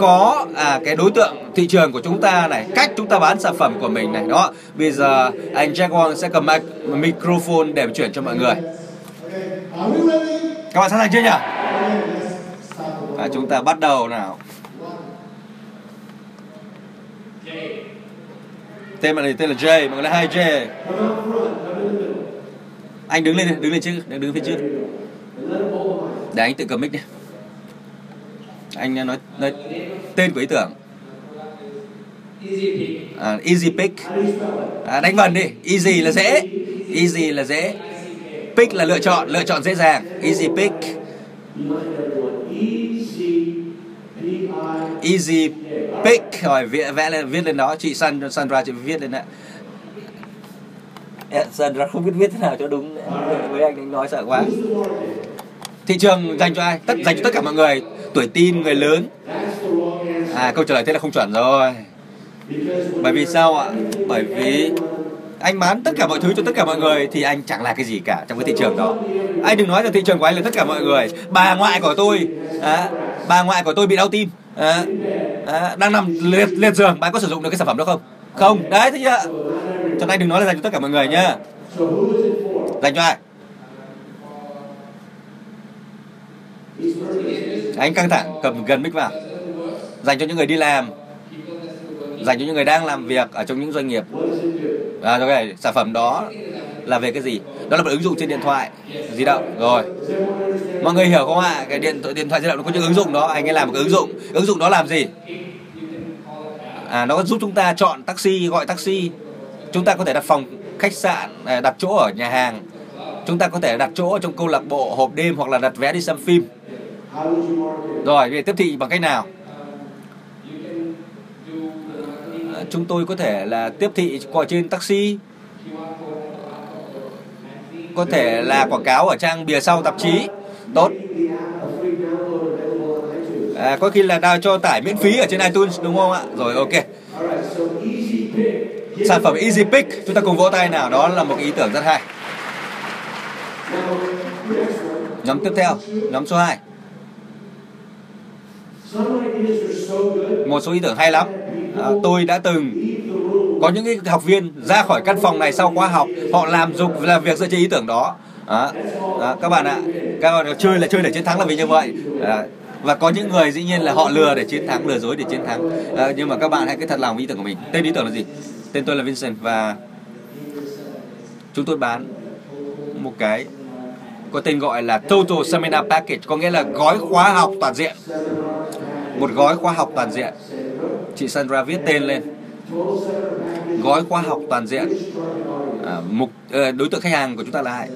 có à, cái đối tượng thị trường của chúng ta này cách chúng ta bán sản phẩm của mình này đó. Bây giờ anh Jack Wong sẽ cầm mic, microphone để chuyển cho mọi người. Các bạn sẵn sàng chưa nhỉ? À, chúng ta bắt đầu nào. Tên bạn này tên là Jay mọi người là hai J anh đứng lên đi, đứng lên trước đứng phía trước. Để anh tự cầm mic đi anh nói nói tên của ý tưởng. À, easy pick. À, đánh vần đi. Easy là dễ. Easy là dễ. Pick là lựa chọn lựa chọn dễ dàng. Easy pick. Easy pick. Rồi vẽ vẽ lên viết lên đó. Chị Sandra, Sandra chị viết lên đấy dạ, Sandra không biết viết thế nào cho đúng. Với anh anh nói sợ quá thị trường dành cho ai? Tất dành cho tất cả mọi người. Tuổi tin người lớn. À câu trả lời thế là không chuẩn rồi. Bởi vì sao ạ? Bởi vì anh bán tất cả mọi thứ cho tất cả mọi người thì anh chẳng là cái gì cả trong cái thị trường đó. Anh đừng nói là thị trường của anh là tất cả mọi người. Bà ngoại của tôi à, bà ngoại của tôi bị đau tim. À, à, đang nằm liệt liệt giường. Bạn có sử dụng được cái sản phẩm đó không? Không. Đấy thế chưa? Cho nên anh đừng nói là dành cho tất cả mọi người nhá. Dành cho ai? Anh căng thẳng cầm gần mic vào. Dành cho những người đi làm. Dành cho những người đang làm việc ở trong những doanh nghiệp. À, ok sản phẩm đó là về cái gì? Đó là một ứng dụng trên điện thoại di động. Rồi. Mọi người hiểu không ạ? Cái điện điện thoại di động nó có những ứng dụng đó. Anh ấy làm một cái ứng dụng. Ứng dụng đó làm gì? À nó giúp chúng ta chọn taxi gọi taxi. Chúng ta có thể đặt phòng khách sạn à, đặt chỗ ở nhà hàng. Chúng ta có thể đặt chỗ trong câu lạc bộ hộp đêm hoặc là đặt vé đi xem phim rồi về tiếp thị bằng cách nào? À, chúng tôi có thể là tiếp thị qua trên taxi. Có thể là quảng cáo ở trang bìa sau tạp chí. Tốt. À, có khi là đào cho tải miễn phí ở trên iTunes đúng không ạ? Rồi ok. Sản phẩm Easy Pick chúng ta cùng vỗ tay nào đó là một ý tưởng rất hay. Nhóm tiếp theo nhóm số 2 một số ý tưởng hay lắm. À, tôi đã từng có những cái học viên ra khỏi căn phòng này sau khóa học. Họ làm dục làm việc dựa trên ý tưởng đó. À, à, các bạn ạ. Các bạn chơi là chơi để chiến thắng là vì như vậy. À, và có những người dĩ nhiên là họ lừa để chiến thắng lừa dối để chiến thắng. À, nhưng mà các bạn hãy cứ thật lòng với ý tưởng của mình. Tên ý tưởng là gì? Tên tôi là Vincent và chúng tôi bán một cái có tên gọi là Total Seminar Package có nghĩa là gói khóa học toàn diện. Một gói khóa học toàn diện. Chị Sandra viết tên lên. Gói khóa học toàn diện. À, mục ờ, đối tượng khách hàng của chúng ta là ai?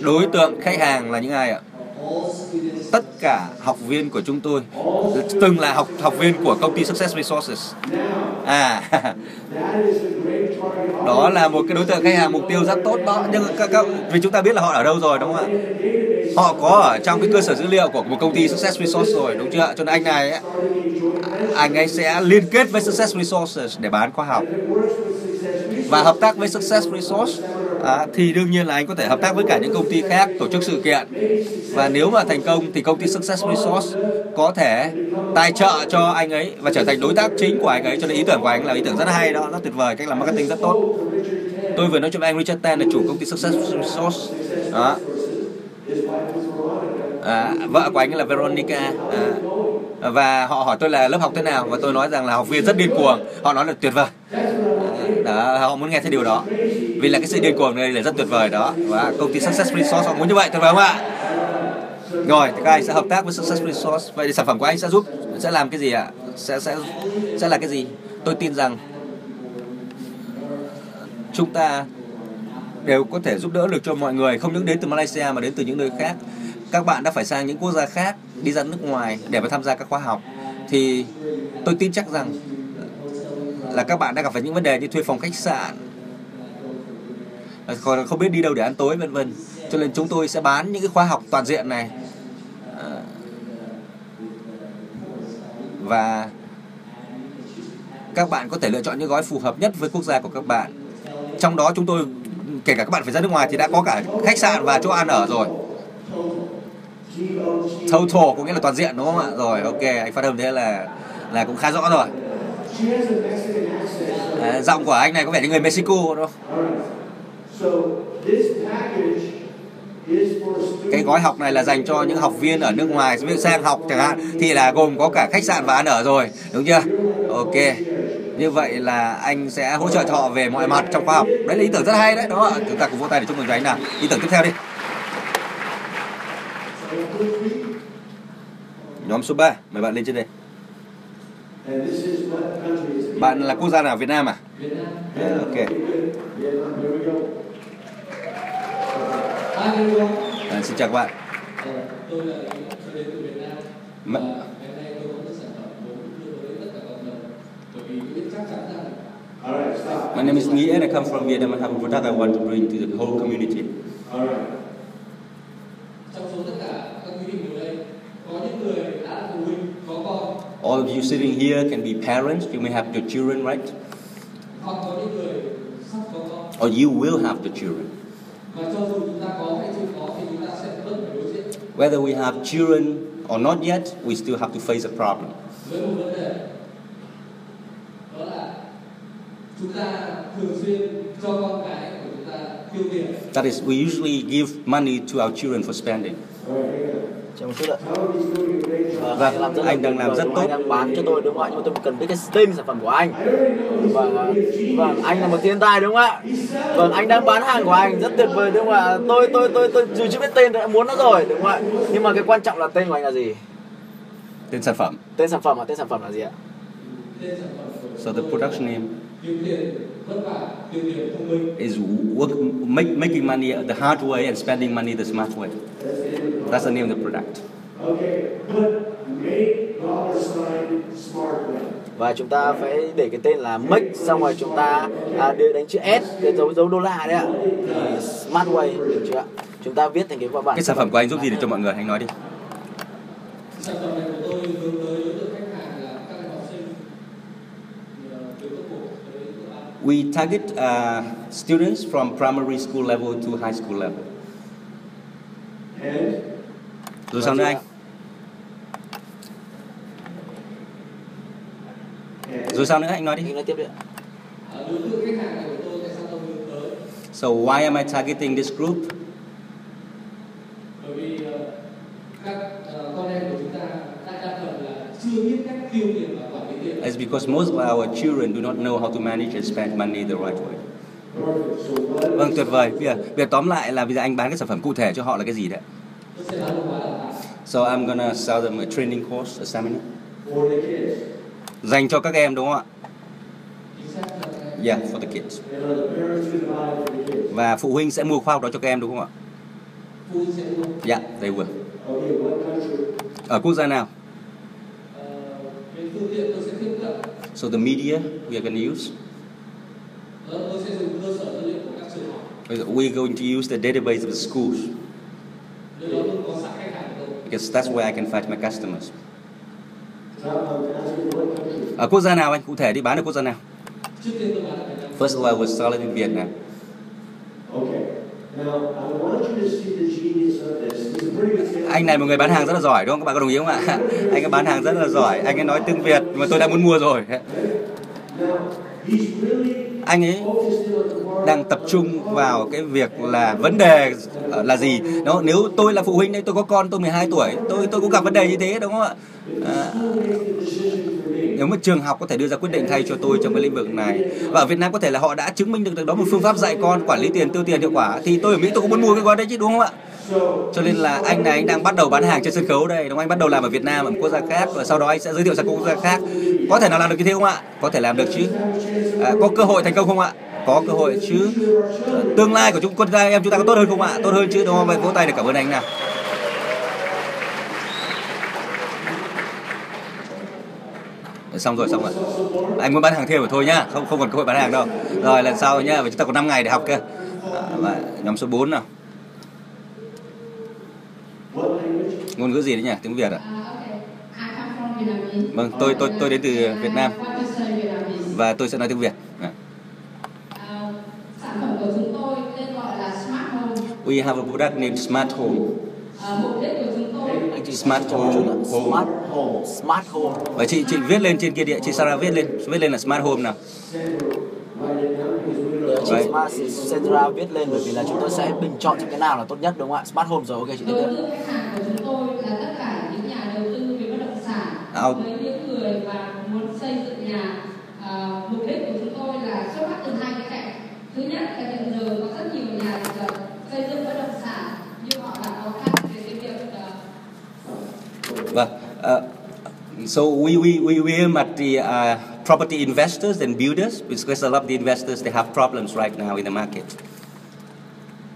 Đối tượng khách hàng là những ai ạ? Tất cả học viên của chúng tôi từng là học học viên của công ty Success Resources. À, đó là một cái đối tượng khách hàng mục tiêu rất tốt đó. Nhưng các, các vì chúng ta biết là họ ở đâu rồi đúng không ạ? Họ có ở trong cái cơ sở dữ liệu của một công ty Success Resources rồi đúng chưa? Cho nên anh này ấy, anh ấy sẽ liên kết với Success Resources để bán khóa học và hợp tác với Success Resources à, thì đương nhiên là anh có thể hợp tác với cả những công ty khác tổ chức sự kiện. Và nếu mà thành công thì công ty Success Resource có thể tài trợ cho anh ấy và trở thành đối tác chính của anh ấy. Cho nên ý tưởng của anh là ý tưởng rất hay đó nó tuyệt vời cách làm marketing rất tốt. Tôi vừa nói chuyện với anh Richard Ten là chủ công ty Success Resource. Đó. À, vợ của anh là Veronica. À, và họ hỏi tôi là lớp học thế nào? Và tôi nói rằng là học viên rất điên cuồng. Họ nói là tuyệt vời đó, họ muốn nghe thấy điều đó. Vì là cái sự điên cuồng này là rất tuyệt vời đó. Và công ty Success Resource họ muốn như vậy tuyệt vời không ạ? Rồi thì các anh sẽ hợp tác với Success Resource. Vậy thì sản phẩm của anh sẽ giúp sẽ làm cái gì ạ? Sẽ sẽ sẽ là cái gì? Tôi tin rằng chúng ta đều có thể giúp đỡ được cho mọi người không những đến từ Malaysia mà đến từ những nơi khác. Các bạn đã phải sang những quốc gia khác đi ra nước ngoài để mà tham gia các khóa học. Thì tôi tin chắc rằng là các bạn đang gặp phải những vấn đề như thuê phòng khách sạn. Còn không biết đi đâu để ăn tối, vân vân. Cho nên chúng tôi sẽ bán những cái khóa học toàn diện này. Và các bạn có thể lựa chọn những gói phù hợp nhất với quốc gia của các bạn. Trong đó chúng tôi, kể cả các bạn phải ra nước ngoài thì đã có cả khách sạn và chỗ ăn ở rồi. Total có nghĩa là toàn diện, đúng không ạ? Rồi, ok, anh phát âm thế là là cũng khá rõ rồi à, giọng của anh này có vẻ như người Mexico đúng không? Cái gói học này là dành cho những học viên ở nước ngoài sang học chẳng hạn thì là gồm có cả khách sạn và ăn ở rồi đúng chưa? Ok như vậy là anh sẽ hỗ trợ họ về mọi mặt trong khoa học. Đấy là ý tưởng rất hay đấy đó chúng ta cùng vỗ tay để chúc mừng cho anh nào. Ý tưởng tiếp theo đi. Nhóm số 3 mời bạn lên trên đây. Bạn là quốc gia nào Việt Nam à yeah, ok. À, xin chào các bạn. M My name is Nghĩa and I come from Vietnam. And have a product I want to bring to the whole community. All of you sitting here can be parents. You may have your children, right? Or you will have the children. Whether we have children or not yet, we still have to face a problem. That is, we usually give money to our children for spending. Chờ một chút ạ. Vâng, làm rất anh đang làm rất tốt. Anh đang bán cho tôi đúng không ạ? Nhưng mà tôi cần biết cái tên sản phẩm của anh. Vâng, vâng, anh là một thiên tài đúng không ạ? Vâng, anh đang bán hàng của anh rất tuyệt vời đúng không ạ? Tôi tôi tôi tôi dù chưa biết tên đã muốn nó rồi đúng không ạ? Nhưng mà cái quan trọng là tên của anh là gì? Tên sản phẩm. Tên sản phẩm à? Tên sản phẩm là gì ạ? So the production name is work, make, making money the hard way and spending money the smart way. That's the name of the product. và chúng ta phải để cái tên là make xong rồi chúng ta à, để đánh chữ S cái dấu dấu đô la đấy ạ thì smart way được chưa ạ chúng ta viết thành cái văn bản Cái sản phẩm của anh giúp gì để cho mọi người anh nói đi. sản phẩm này của tôi We target uh, students from primary school level to high school level. Rồi sao nữa anh? Rồi sao nữa anh nói đi. anh nói tiếp đi ạ Ờ, đối tượng khách hàng này của tôi tại sao tôi hướng tới So why am I targeting this group? bởi vì ờ, các ờ, con em của chúng ta đại đa phần là chưa biết cách tiêu tiền is because most of our children do not know how to manage and spend money the right way. Vâng, tuyệt vời. Bây giờ, bây giờ tóm lại là bây giờ anh bán cái sản phẩm cụ thể cho họ là cái gì đấy? So I'm gonna sell them a training course, a seminar. Dành cho các em đúng không ạ? Yeah, for the kids. Và phụ huynh sẽ mua khoa học đó cho các em đúng không ạ? Yeah, they will. Ở quốc gia nào Ờ, cái phương tiện tôi sẽ tiếp cận so the media we are going to use? Ờ, tôi sẽ dùng cơ sở dữ liệu của các trường học we are going to use the database of the schools. Nơi đó luôn có sẵn khách hàng của tôi because that's where I can find my customers. Now, um, can I ask you what country? ở quốc gia nào anh? Cụ thể đi bán ở quốc gia nào? Trước tiên tôi bán ở Việt Nam. First of all I was selling in Vietnam. Okay. Anh này một người bán hàng rất là giỏi đúng không? Các bạn có đồng ý không ạ? Anh ấy bán hàng rất là giỏi. Anh ấy nói tiếng Việt mà tôi đã muốn mua rồi. Anh ấy đang tập trung vào cái việc là vấn đề là gì? Đó nếu tôi là phụ huynh đây tôi có con tôi 12 tuổi tôi tôi cũng gặp vấn đề như thế đúng không ạ? À, nếu mà trường học có thể đưa ra quyết định thay cho tôi trong cái lĩnh vực này và ở Việt Nam có thể là họ đã chứng minh được đó một phương pháp dạy con quản lý tiền tiêu tiền hiệu quả thì tôi ở Mỹ tôi cũng muốn mua cái gói đấy chứ đúng không ạ? Cho nên là anh này anh đang bắt đầu bán hàng trên sân khấu đây đúng không? Anh bắt đầu làm ở Việt Nam ở một quốc gia khác và sau đó anh sẽ giới thiệu sang quốc gia khác. Có thể nào làm được như thế không ạ? Có thể làm được chứ. À, có cơ hội thành công không ạ? Có cơ hội chứ. Ờ, tương lai của chúng con trai em chúng ta có tốt hơn không ạ? Tốt hơn chứ đúng không? Vậy vỗ tay để cảm ơn anh nào. Xong rồi xong rồi. Anh muốn bán hàng thêm rồi thôi nhá không không còn cơ hội bán hàng đâu. Rồi lần sau nhá và chúng ta còn 5 ngày để học cơ. À, và nhóm số 4 nào. Ngôn ngữ gì đấy nhỉ? Tiếng Việt à? Vâng tôi tôi tôi đến từ Việt Nam. Và tôi sẽ nói tiếng Việt. À. We have a product named Smart Home. Uh, Smart home. smart home. smart home. Và chị chị viết lên trên kia địa chị Sarah viết lên viết lên là Smart Home nào. Chị Right. Smart Centra viết lên bởi vì là chúng tôi sẽ bình chọn cho cái nào là tốt nhất đúng không ạ? Smart Home rồi ok chị tiếp đối tiếp tượng khách hàng của chúng tôi là tất cả những nhà đầu tư về bất động sản. Ao. với những người mà muốn xây dựng nhà À, mục đích của chúng tôi là xuất phát từ hai cái cạnh. Thứ nhất Vâng. Uh, so we, we, we, we aim at the uh, property investors and builders because a lot of the investors they have problems right now in the market.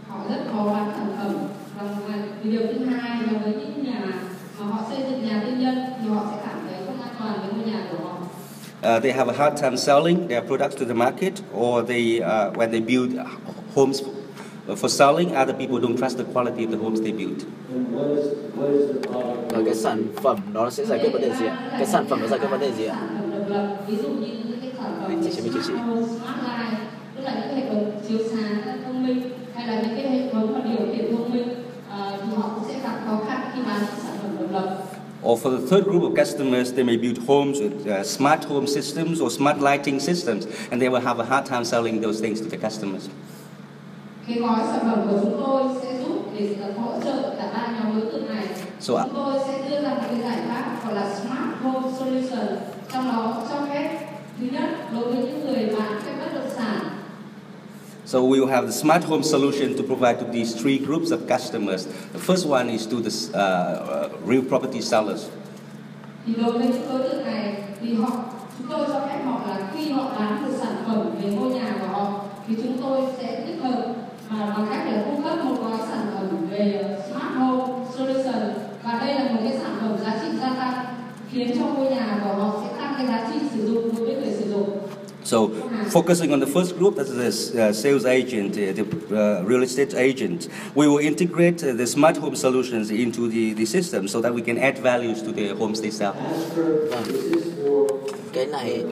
họ rất khó bán sản phẩm và điều thứ hai là với những nhà mà họ xây dựng nhà tư nhân thì họ sẽ cảm thấy không an toàn với ngôi nhà của họ Uh, they have a hard time selling their products to the market, or they uh, when they build homes for selling, other people don't trust the quality of the homes they build. And what is, what is the product? Và cái sản phẩm đó sẽ giải quyết vấn đề gì ạ? Cái sản phẩm đó giải quyết vấn đề gì ạ? sản phẩm độc lập ví dụ như những cái sản phẩm Chị- chị- chị- chị- chị. smart home, smart light tức là những hệ thống chiếu sáng thông minh hay là những cái hệ thống mà điều khiển thông minh thì họ cũng sẽ gặp khó khăn khi bán những sản phẩm độc lập Or for the third group of customers, they may build homes with uh, smart home systems or smart lighting systems, and they will have a hard time selling those things to the customers. Cái gói sản phẩm của chúng tôi sẽ giúp để hỗ trợ cả ba nhóm đối tượng này So, uh, chúng tôi sẽ đưa ra một cái giải pháp gọi là smart home solution trong đó cho phép thứ nhất đối với những người bán cái bất động sản So we will have the smart home solution to provide to these three groups of customers. The first one is to the uh, uh, real property sellers. thì đối với những đối tượng này thì họ chúng tôi cho phép họ là khi họ bán một sản phẩm về ngôi nhà của họ thì chúng tôi sẽ tích hợp mà bằng cách để cung cấp một gói sản phẩm về ờ, smart home solution. Và đây là một cái sản phẩm giá trị gia tăng, khiến cho ngôi nhà của họ sẽ tăng cái giá trị sử dụng đối với người sử dụng. So focusing on the first group, that's the uh, sales agent, uh, the uh, real estate agent, we will integrate the smart home solutions into the, the system so that we can add values to the homes they sell. Cái này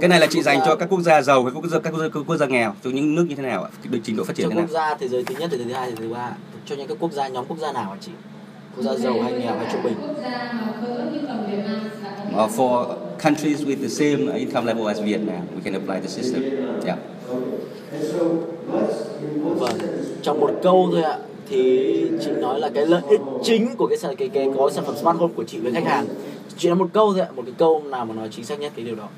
Cái này là chị dành cho các quốc gia giàu hay quốc gia các quốc gia, các quốc gia nghèo, cho những nước như thế nào ạ? Cái trình độ phát triển cho thế nào? quốc gia thế giới thứ nhất, thế giới thứ hai, thế giới thứ ba cho những cái quốc gia nhóm quốc gia nào hả chị? Quốc gia giàu hay nghèo hay trung bình? Là Uh, for countries with the same income level as Vietnam, we can apply the system. Yeah. Vâng, trong một câu thôi ạ thì chị nói là cái lợi ích chính của cái sản cái cái gói sản phẩm smart home của chị với khách hàng. Chị nói một câu thôi ạ một cái câu nào mà nói chính xác nhất cái điều đó.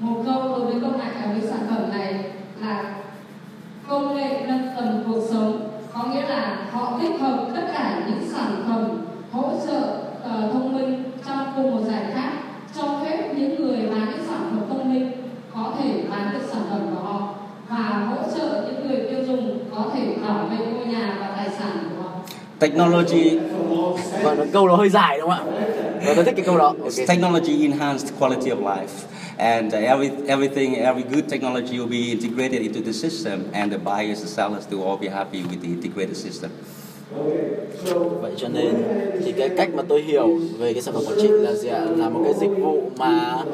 Một câu đối với công nghệ à, với sản phẩm này là công nghệ nâng tầm cuộc sống. Có nghĩa là họ tích hợp tất cả những sản phẩm hỗ trợ ờ, thông minh trong cùng một giải pháp cho phép những người bán những sản phẩm thông minh có thể bán được sản phẩm của họ và hỗ trợ những người tiêu dùng có thể bảo vệ ngôi nhà và tài sản của họ. Technology và nó câu nó hơi dài đúng không ạ? Và tôi thích cái câu đó. Okay. technology enhanced quality of life and uh, every everything every good technology will be integrated into the system and the buyers and sellers they will all be happy with the integrated system vậy cho nên thì cái cách mà tôi hiểu về cái sản phẩm của chị là gì ạ? Là một cái dịch vụ mà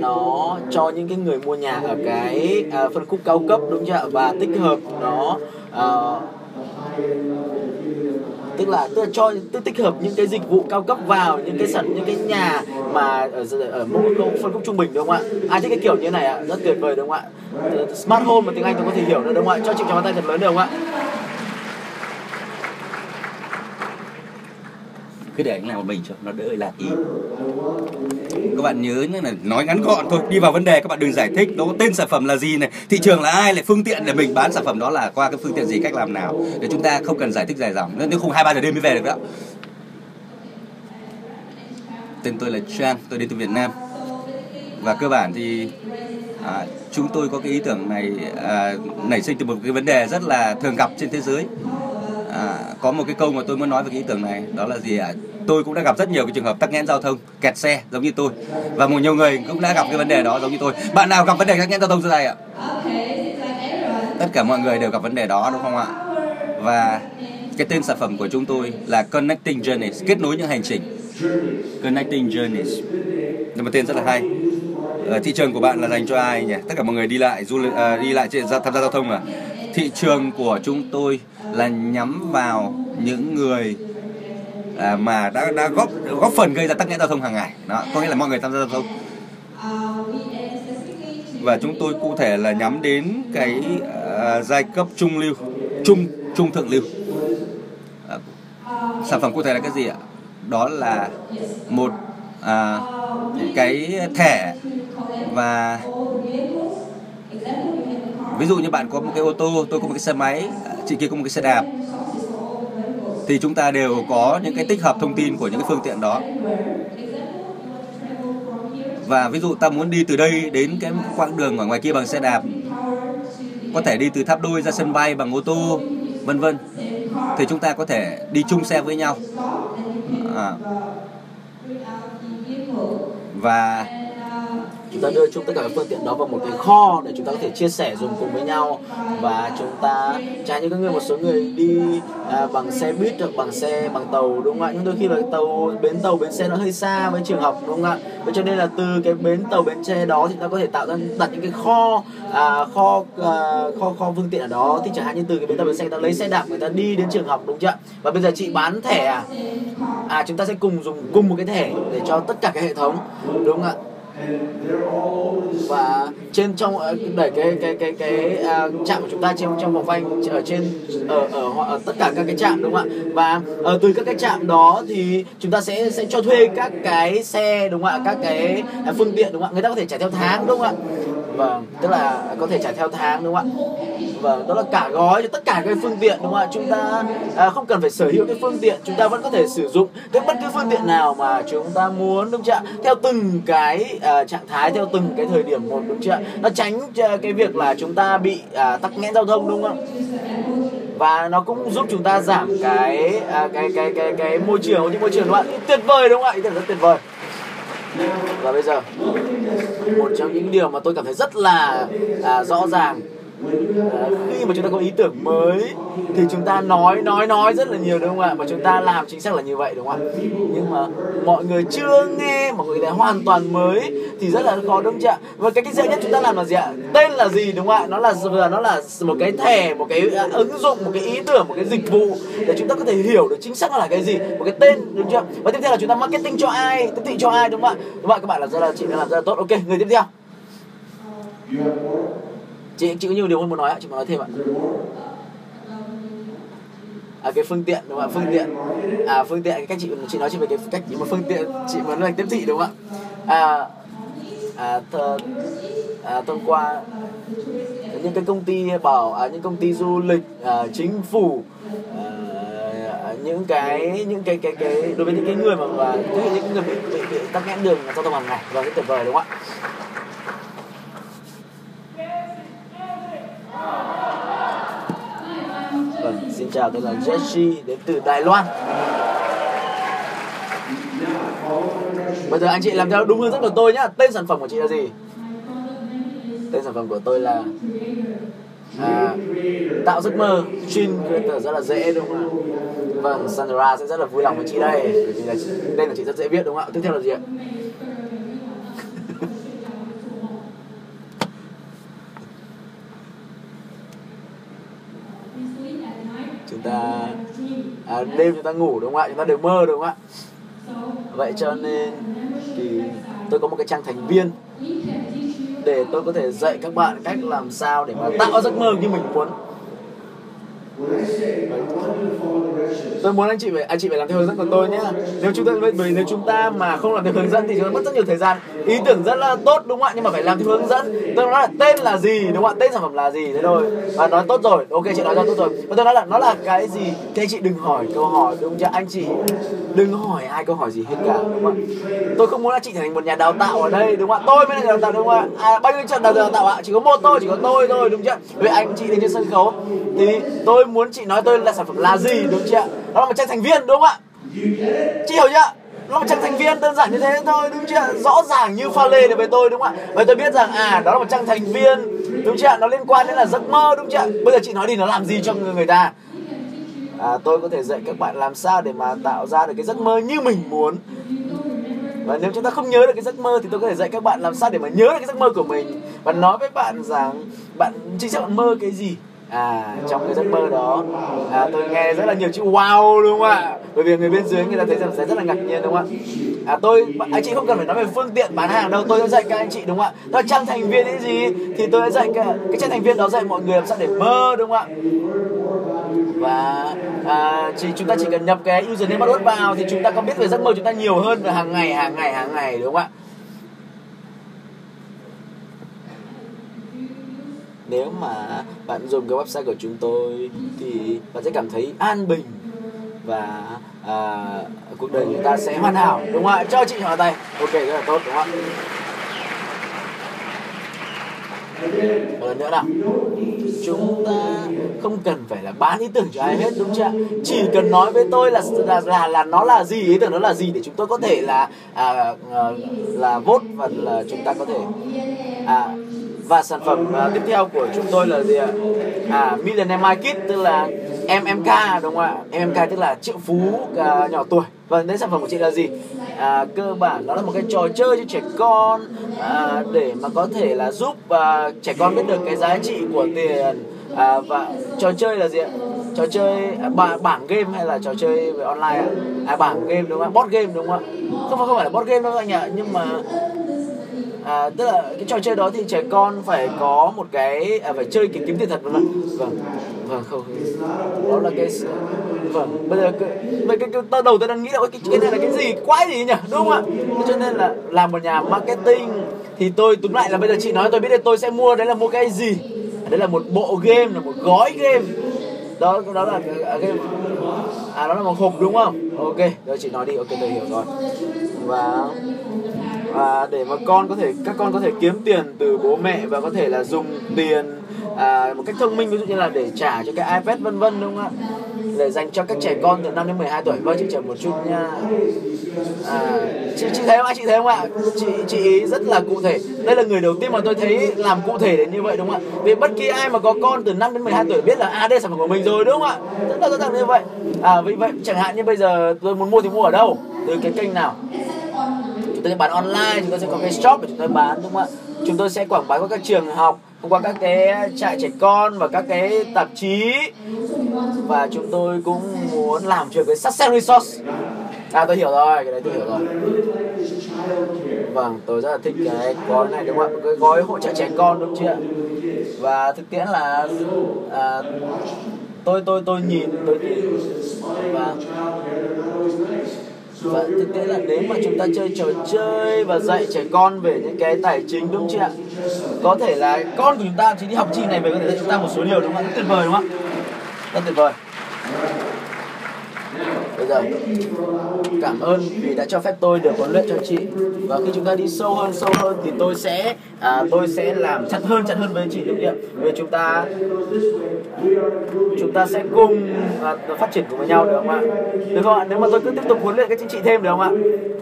nó cho những cái người mua nhà ở cái à, phân khúc cao cấp đúng chưa ạ? Và tích hợp nó à, tức là tức là cho tức tích hợp những cái dịch vụ cao cấp vào những cái sản những cái nhà mà ở ở mỗi phân khúc trung bình đúng không ạ? À, Ai thích cái kiểu như này ạ rất tuyệt vời đúng không ạ? Smart home mà tiếng anh tôi có thể hiểu được đúng không ạ? Cho chị cho tay thật lớn được không ạ? Cứ để anh làm một mình cho nó đỡ là ý. Các bạn nhớ nhé là nói ngắn gọn thôi đi vào vấn đề các bạn đừng giải thích nó tên sản phẩm là gì này thị trường là ai lại phương tiện để mình bán sản phẩm đó là qua cái phương tiện gì cách làm nào. Để chúng ta không cần giải thích dài dòng nếu không hai ba giờ đêm mới về được đó. Tên tôi là Trang tôi đến từ Việt Nam. Và cơ bản thì à, chúng tôi có cái ý tưởng này à, nảy sinh từ một cái vấn đề rất là thường gặp trên thế giới à, có một cái câu mà tôi muốn nói về cái ý tưởng này đó là gì ạ? À? tôi cũng đã gặp rất nhiều cái trường hợp tắc nghẽn giao thông kẹt xe giống như tôi. Và một nhiều người cũng đã gặp cái vấn đề đó giống như tôi. Bạn nào gặp vấn đề tắc nghẽn giao thông dưới đây ạ? Tất cả mọi người đều gặp vấn đề đó đúng không ạ? Và cái tên sản phẩm của chúng tôi là Connecting Journeys kết nối những hành trình. Connecting Journeys. Là một tên rất là hay. Ở thị trường của bạn là dành cho ai nhỉ? Tất cả mọi người đi lại du lịch uh, đi lại tham gia giao thông à? Thị trường của chúng tôi là nhắm vào những người à, mà đã đã góp góp phần gây ra tắc nghẽn giao thông hàng ngày. Đó có nghĩa là mọi người tham gia giao thông. Và chúng tôi cụ thể là nhắm đến cái à, giai cấp trung lưu trung trung thượng lưu. À, sản phẩm cụ thể là cái gì ạ? Đó là một à, cái thẻ và ví dụ như bạn có một cái ô tô, tôi có một cái xe máy, chị kia có một cái xe đạp, thì chúng ta đều có những cái tích hợp thông tin của những cái phương tiện đó và ví dụ ta muốn đi từ đây đến cái quãng đường ở ngoài kia bằng xe đạp, có thể đi từ tháp đôi ra sân bay bằng ô tô, vân vân, thì chúng ta có thể đi chung xe với nhau à. và chúng ta đưa chung tất cả các phương tiện đó vào một cái kho để chúng ta có thể chia sẻ dùng cùng với nhau. Và chúng ta trả những cái người một số người đi à, bằng xe buýt hoặc bằng xe bằng tàu đúng không ạ? Nhưng đôi khi là tàu bến tàu bến xe nó hơi xa với trường học đúng không ạ? Vậy cho nên là từ cái bến tàu bến xe đó thì chúng ta có thể tạo ra đặt những cái kho à, kho à, kho kho phương tiện ở đó. Thì chẳng hạn như từ cái bến tàu bến xe người ta lấy xe đạp người ta đi đến trường học đúng chưa và bây giờ chị bán thẻ à? À chúng ta sẽ cùng dùng cùng một cái thẻ để cho tất cả cái hệ thống đúng không ạ? Và trên trong ờ, đẩy cái cái cái cái uh, trạm của chúng ta trên trong vòng quanh ở trên ở, ở ở tất cả các cái trạm đúng không ạ? Và ở từ các cái trạm đó thì chúng ta sẽ sẽ cho thuê các cái xe đúng không ạ? Các cái phương tiện đúng không ạ? Người ta có thể trả theo tháng đúng không ạ? Vâng tức là có thể trả theo tháng đúng không ạ vâng đó là cả gói cho tất cả các phương tiện đúng không ạ? Chúng ta à, không cần phải sở hữu cái phương tiện chúng ta vẫn có thể sử dụng cái bất cứ phương tiện nào mà chúng ta muốn đúng chưa ạ? Theo từng cái à, trạng thái theo từng cái thời điểm một đúng chưa ạ? Nó tránh à, cái việc là chúng ta bị à, tắc nghẽn giao thông đúng không và nó cũng giúp chúng ta giảm cái à, cái cái cái cái môi trường những môi trường đúng không ạ? Tuyệt vời đúng không ạ? Ý tưởng rất tuyệt vời. Và bây giờ một trong những điều mà tôi cảm thấy rất là à, rõ ràng khi mà chúng ta có ý tưởng mới, thì chúng ta nói nói nói rất là nhiều, đúng không ạ? Và chúng ta làm chính xác là như vậy, đúng không ạ? Nhưng mà mọi người chưa nghe một người lại hoàn toàn mới, thì rất là khó, đúng không ạ? Và cái cái dễ nhất chúng ta làm là gì ạ? Tên là gì, đúng không ạ? Nó là vừa nó là một cái thẻ, một cái ứng dụng, một cái ý tưởng, một cái dịch vụ để chúng ta có thể hiểu được chính xác là cái gì, một cái tên, đúng chưa? Và tiếp theo là chúng ta marketing cho ai, tiếp thị cho ai, đúng không ạ? Đúng không ạ? Các bạn là rất là chị đã làm rất là tốt. Ok, người tiếp theo chị chị có nhiều điều muốn nói ạ chị muốn nói thêm ạ. À, cái phương tiện đúng không ạ? Phương tiện. À phương tiện cái cách chị chị nói chị về cái cách mà phương tiện chị muốn là tiếp thị đúng không ạ? À, à, th, à thông qua những cái công ty bảo à, những công ty du lịch à, chính phủ à, những cái những cái cái cái đối với những cái người mà và những người bị bị, bị tắc nghẽn đường giao thông hàng ngày và rất tuyệt vời đúng không ạ? Vâng xin chào tôi là Jesse đến từ Đài Loan. Bây giờ anh chị làm theo đúng hướng dẫn của tôi nhá. Tên sản phẩm của chị là gì? Tên sản phẩm của tôi là à, tạo giấc mơ Dream Creator rất là dễ đúng không ạ? Vâng Sandra sẽ rất là vui lòng với chị đây vì là tên của chị rất dễ viết đúng không ạ? Tiếp theo là gì ạ? À, à, đêm chúng ta ngủ đúng không ạ? Chúng ta đều mơ đúng không ạ? Vậy cho nên thì tôi có một cái trang thành viên để tôi có thể dạy các bạn cách làm sao để mà tạo giấc mơ như mình muốn tôi muốn anh chị phải anh chị phải làm theo hướng dẫn của tôi nhé. Nếu chúng ta bởi nếu chúng ta mà không làm theo hướng dẫn thì chúng ta mất rất nhiều thời gian. Ý tưởng rất là tốt đúng không ạ? Nhưng mà phải làm theo hướng dẫn. Tôi nói là tên là gì đúng không ạ? Tên sản phẩm là gì? Thế thôi. Và nói tốt rồi. Ok chị nói ra tốt rồi. Và tôi nói là nó là cái gì? Thì anh chị đừng hỏi câu hỏi đúng chưa anh chị đừng hỏi ai câu hỏi gì hết cả đúng không ạ? Tôi không muốn là chị trở thành một nhà đào tạo ở đây đúng không ạ? Tôi mới là nhà đào tạo đúng không ạ? À, bao nhiêu trận đào tạo ạ? Chỉ có một tôi chỉ có tôi thôi đúng chưa vậy anh chị lên trên sân khấu. Thì tôi muốn chị nói tôi là sản phẩm là gì đúng chưa đó là một trang thành viên đúng không ạ? Chị hiểu chưa nó là một trang thành viên đơn giản như thế thôi đúng chưa rõ ràng như pha lê đối với tôi đúng không ạ? Và tôi biết rằng à đó là một trang thành viên đúng chưa nó liên quan đến là giấc mơ đúng chưa bây giờ chị nói đi nó làm gì cho người, người ta? À, tôi có thể dạy các bạn làm sao để mà tạo ra được cái giấc mơ như mình muốn. Và nếu chúng ta không nhớ được cái giấc mơ thì tôi có thể dạy các bạn làm sao để mà nhớ được cái giấc mơ của mình. Và nói với bạn rằng bạn chính xác bạn mơ cái gì? À trong cái giấc mơ đó à, tôi nghe rất là nhiều chữ wow đúng không ạ. Bởi vì người bên dưới người ta thấy rằng sẽ rất là ngạc nhiên đúng không ạ? À tôi anh chị không cần phải nói về phương tiện bán hàng đâu tôi sẽ dạy các anh chị đúng không ạ? Đó trang thành viên cái gì thì tôi sẽ dạy cái, cái trang thành viên đó dạy mọi người làm sao để mơ đúng không ạ? Và à, chỉ chúng ta chỉ cần nhập cái username password vào thì chúng ta có biết về giấc mơ chúng ta nhiều hơn hàng ngày hàng ngày hàng ngày đúng không ạ? Nếu mà bạn dùng cái website của chúng tôi thì bạn sẽ cảm thấy an bình và à, cuộc đời chúng ta sẽ hoàn hảo đúng không ạ? Cho chị hỏi tay ok rất là tốt đúng không ạ? Một lần nữa nào. Chúng ta không cần phải là bán ý tưởng cho ai hết đúng chưa chỉ cần nói với tôi là là là, là nó là gì ý tưởng nó là gì để chúng tôi có thể là à, à, là vốt và là chúng ta có thể à, và sản phẩm uh, tiếp theo của chúng tôi là gì ạ? À Millionaire Kit tức là MMK đúng không ạ? MMK tức là triệu phú uh, nhỏ tuổi. Và đến sản phẩm của chị là gì? À, cơ bản đó là một cái trò chơi cho trẻ con à, để mà có thể là giúp à, trẻ con biết được cái giá trị của tiền à, và trò chơi là gì ạ? Trò chơi à, bảng game hay là trò chơi về online ạ? À bảng game đúng không ạ? Bot game đúng không ạ? Không phải không phải là bot game đâu anh ạ nhưng mà à, tức là cái trò chơi đó thì trẻ con phải có một cái à, phải chơi kiếm kiếm tiền thật vâng. Vâng vâng không. Đó là cái vâng. Bây giờ cái, cái, cái, cái đầu tôi đang nghĩ là cái, cái này là cái gì? Quái gì nhỉ? Đúng không ạ? Cho nên là làm một nhà marketing thì tôi túm lại là bây giờ chị nói tôi biết là tôi sẽ mua đấy là mua cái gì? Đấy là một bộ game là một gói game. Đó đó là à, game. À đó là một hộp đúng không? Ok rồi chị nói đi. Ok tôi hiểu rồi. Và và để mà con có thể các con có thể kiếm tiền từ bố mẹ và có thể là dùng tiền à, một cách thông minh ví dụ như là để trả cho cái iPad vân vân đúng không ạ? Để dành cho các trẻ con từ 5 đến 12 tuổi. Vâng chị chờ một chút nha. À, chị chị thấy không ạ? Chị thấy không ạ? Chị chị rất là cụ thể. Đây là người đầu tiên mà tôi thấy làm cụ thể đến như vậy đúng không ạ? Vì bất kỳ ai mà có con từ 5 đến 12 tuổi biết là à đây là sản phẩm của mình rồi đúng không ạ? Rất là rõ ràng như vậy. À vì vậy chẳng hạn như bây giờ tôi muốn mua thì mua ở đâu? Từ cái kênh nào? Chúng tôi sẽ bán online chúng tôi sẽ có cái shop để chúng tôi bán đúng không ạ? Chúng tôi sẽ quảng bá qua các trường học thông qua các cái trại trẻ con và các cái tạp chí. Và chúng tôi cũng muốn làm chuyện với success resource à tôi hiểu rồi cái đấy tôi hiểu rồi. Vâng tôi rất là thích cái gói này đúng không ạ? Cái gói hỗ trợ trẻ con đúng chưa ạ? Và thực tiễn là à, tôi tôi tôi nhìn tôi nhìn và và thực tế là nếu mà chúng ta chơi trò chơi và dạy trẻ con về những cái tài chính, đúng chưa ạ? Có thể là con của chúng ta chỉ đi học chi này về có thể dạy chúng ta một số điều, đúng không ạ? Rất tuyệt vời, đúng không ạ? Rất tuyệt vời giờ cảm ơn vì đã cho phép tôi được huấn luyện cho chị. Và khi chúng ta đi sâu hơn sâu hơn thì tôi sẽ à, tôi sẽ làm chặt hơn chặt hơn với chị đúng không ạ vì chúng ta chúng ta sẽ cùng à, phát triển cùng với nhau được không ạ? Được không ạ? Nếu mà tôi cứ tiếp tục huấn luyện các chính trị thêm được không ạ?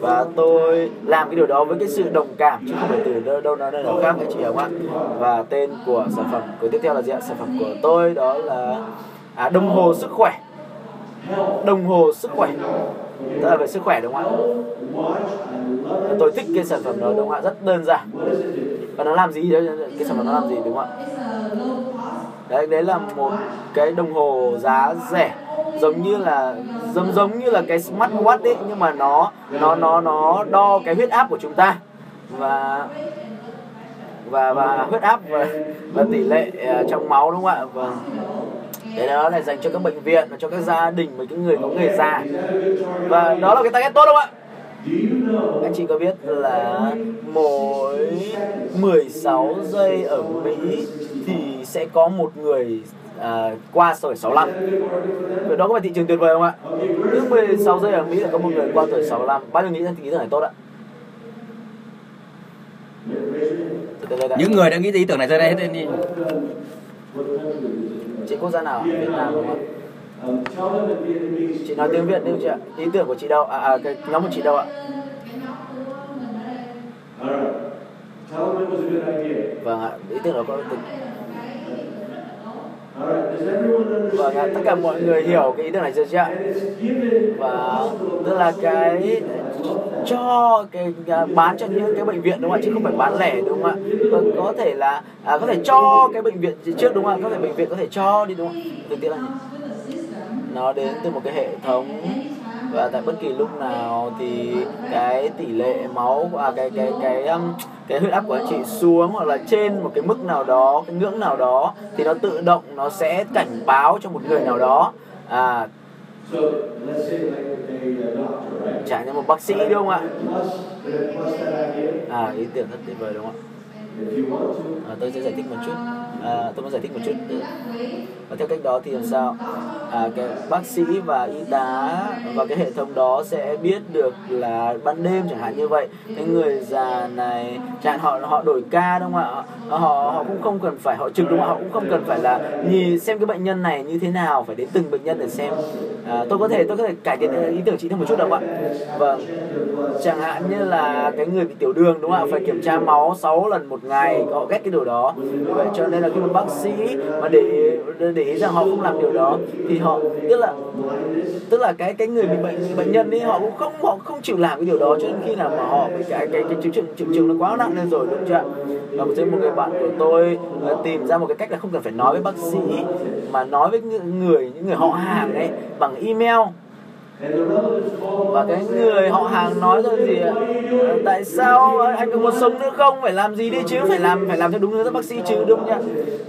Và tôi làm cái điều đó với cái sự đồng cảm chứ không phải từ đâu đâu nào đâu khác anh chị hiểu không ạ? Và tên của sản phẩm của tiếp theo là gì ạ? Sản phẩm của tôi đó là à, đồng hồ sức khỏe đồng hồ sức khỏe. Tức là về sức khỏe đúng không ạ? Tôi thích cái sản phẩm đó đúng không ạ? Rất đơn giản. Và nó làm gì đấy? Cái sản phẩm nó làm gì đúng không ạ? Đấy đấy là một cái đồng hồ giá rẻ. Giống như là giống giống như là cái smartwatch đấy nhưng mà nó nó nó nó đo cái huyết áp của chúng ta. Và và và huyết áp và, và tỷ lệ à, trong máu đúng không ạ? Vâng đấy đó là dành cho các bệnh viện và cho các gia đình với những người có người già. Và đó là cái target tốt không ạ? Anh chị có biết là mỗi 16 giây ở Mỹ thì sẽ có một người à, qua tuổi 65 Vậy đó có phải thị trường tuyệt vời không ạ? Cứ 16 giây ở Mỹ là có một người qua tuổi 65 Bao nhiêu nghĩ rằng ý tưởng này tốt ạ? những người đã nghĩ ý tưởng này ra đây hết đi Chị quốc gia nào? Việt Nam đúng không? Chị nói tiếng Việt đi chị ạ Ý tưởng của chị đâu? À, à cái nhóm của chị đâu ạ? Vâng ạ, ý tưởng đó có tính Vâng à, tất cả mọi người hiểu cái ý tưởng này chưa chị ạ? Và tức là cái cho cái à, bán cho những cái bệnh viện đúng không ạ? Chứ không phải bán lẻ đúng không ạ? Và có thể là à, có thể cho cái bệnh viện trước đúng không ạ? Có thể bệnh viện có thể cho đi đúng không thực tế là nó đến từ một cái hệ thống và tại bất kỳ lúc nào thì cái tỷ lệ máu à cái cái cái cái, cái huyết áp của anh chị xuống hoặc là trên một cái mức nào đó cái ngưỡng nào đó thì nó tự động nó sẽ cảnh báo cho một người nào đó. À trả như một bác sĩ đúng không ạ? À ý tưởng rất tuyệt vời đúng không ạ? À, tôi sẽ giải thích một chút. À, tôi muốn giải thích một chút nữa. và theo cách đó thì làm sao? À, cái bác sĩ và y tá và cái hệ thống đó sẽ biết được là ban đêm chẳng hạn như vậy. Cái người già này chẳng hạn họ họ đổi ca đúng không ạ? Họ họ cũng không cần phải họ trực đúng không ạ? Họ cũng không cần phải là nhìn xem cái bệnh nhân này như thế nào phải đến từng bệnh nhân để xem. À, tôi có thể tôi có thể cải thiện ý tưởng chị thêm một chút được không ạ? Vâng chẳng hạn như là cái người bị tiểu đường đúng không ạ? Phải kiểm tra máu 6 lần một ngày họ ghét cái điều đó. Vậy cho nên là khi một bác sĩ mà để để ý rằng họ không làm điều đó thì họ, tức là tức là cái cái người bị bệnh bệnh nhân ấy, họ cũng không, họ không chịu làm cái điều đó cho đến khi nào mà họ bị cái cái cái triệu chứng triệu chứng nó quá nặng lên rồi, đúng chưa và một một người bạn của tôi ờ, tìm ra một cái cách là không cần phải nói với bác sĩ, mà nói với những người những người họ hàng ấy bằng email và cái người họ hàng nói rằng gì ạ? Ờ, tại sao anh có muốn sống nữa không? Phải làm gì đi chứ? Phải làm phải làm theo đúng hướng bác sĩ chứ đúng nhá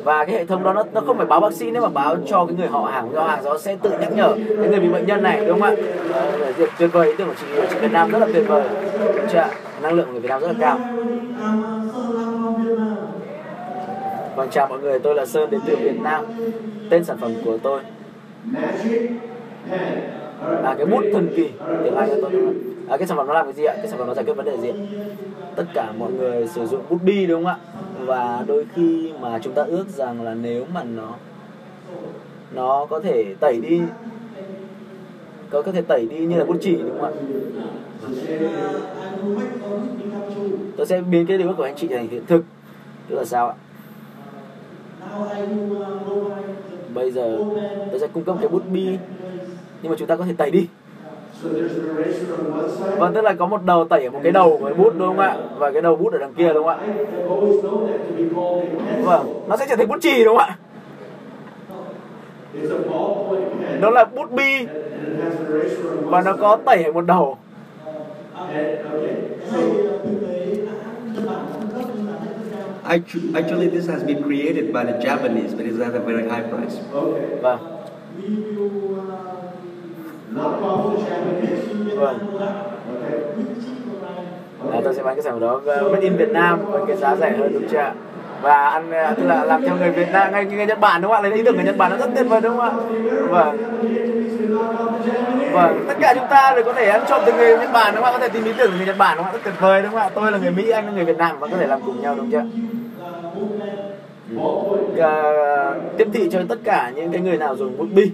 và cái hệ thống đó nó, nó không phải báo bác sĩ nếu mà báo cho cái người họ hàng người họ hàng đó sẽ tự nhắc nhở cái người bị bệnh nhân này đúng không ạ? Ờ, Đấy, tuyệt vời ý tưởng của chị chị Việt Nam rất là tuyệt vời. Đúng chưa ạ? Năng lượng của người Việt Nam rất là cao. Vâng chào mọi người, tôi là Sơn đến từ Việt Nam. Tên sản phẩm của tôi à, cái bút thần kỳ tiếng Anh tôi à, cái sản phẩm nó làm cái gì ạ? Cái sản phẩm nó giải quyết vấn đề gì ạ? Tất cả mọi người sử dụng bút bi đúng không ạ? Và đôi khi mà chúng ta ước rằng là nếu mà nó nó có thể tẩy đi có có thể tẩy đi như là bút chì đúng không ạ? Tôi sẽ biến cái điều ước của anh chị thành hiện thực. Tức là sao ạ? Bây giờ tôi sẽ cung cấp cái bút bi nhưng mà chúng ta có thể tẩy đi Vâng, tức là có một đầu tẩy ở một cái đầu của cái bút đúng không ạ? Và cái đầu bút ở đằng kia đúng không ạ? Vâng, nó sẽ trở thành bút chì đúng không ạ? Nó là bút bi và nó có tẩy ở một đầu. Actually, this has been created by the Japanese, but it's at a very high price. Vâng. Vâng. À, tôi sẽ bán cái sản phẩm đó made in Việt Nam với cái giá rẻ hơn đúng chưa ạ? và ăn tức là làm theo người Việt Nam ngay người Nhật Bản đúng không ạ? Lấy ý tưởng người Nhật Bản nó rất tuyệt vời đúng không ạ? Vâng. Vâng tất cả chúng ta đều có thể ăn trộm từ người Nhật Bản đúng không ạ? Có thể tìm ý tưởng từ người Nhật Bản đúng không ạ? Rất tuyệt vời đúng không ạ? Tôi là người Mỹ anh là người Việt Nam và có thể làm cùng nhau đúng chưa à, tiếp thị cho tất cả những cái người nào dùng bút bi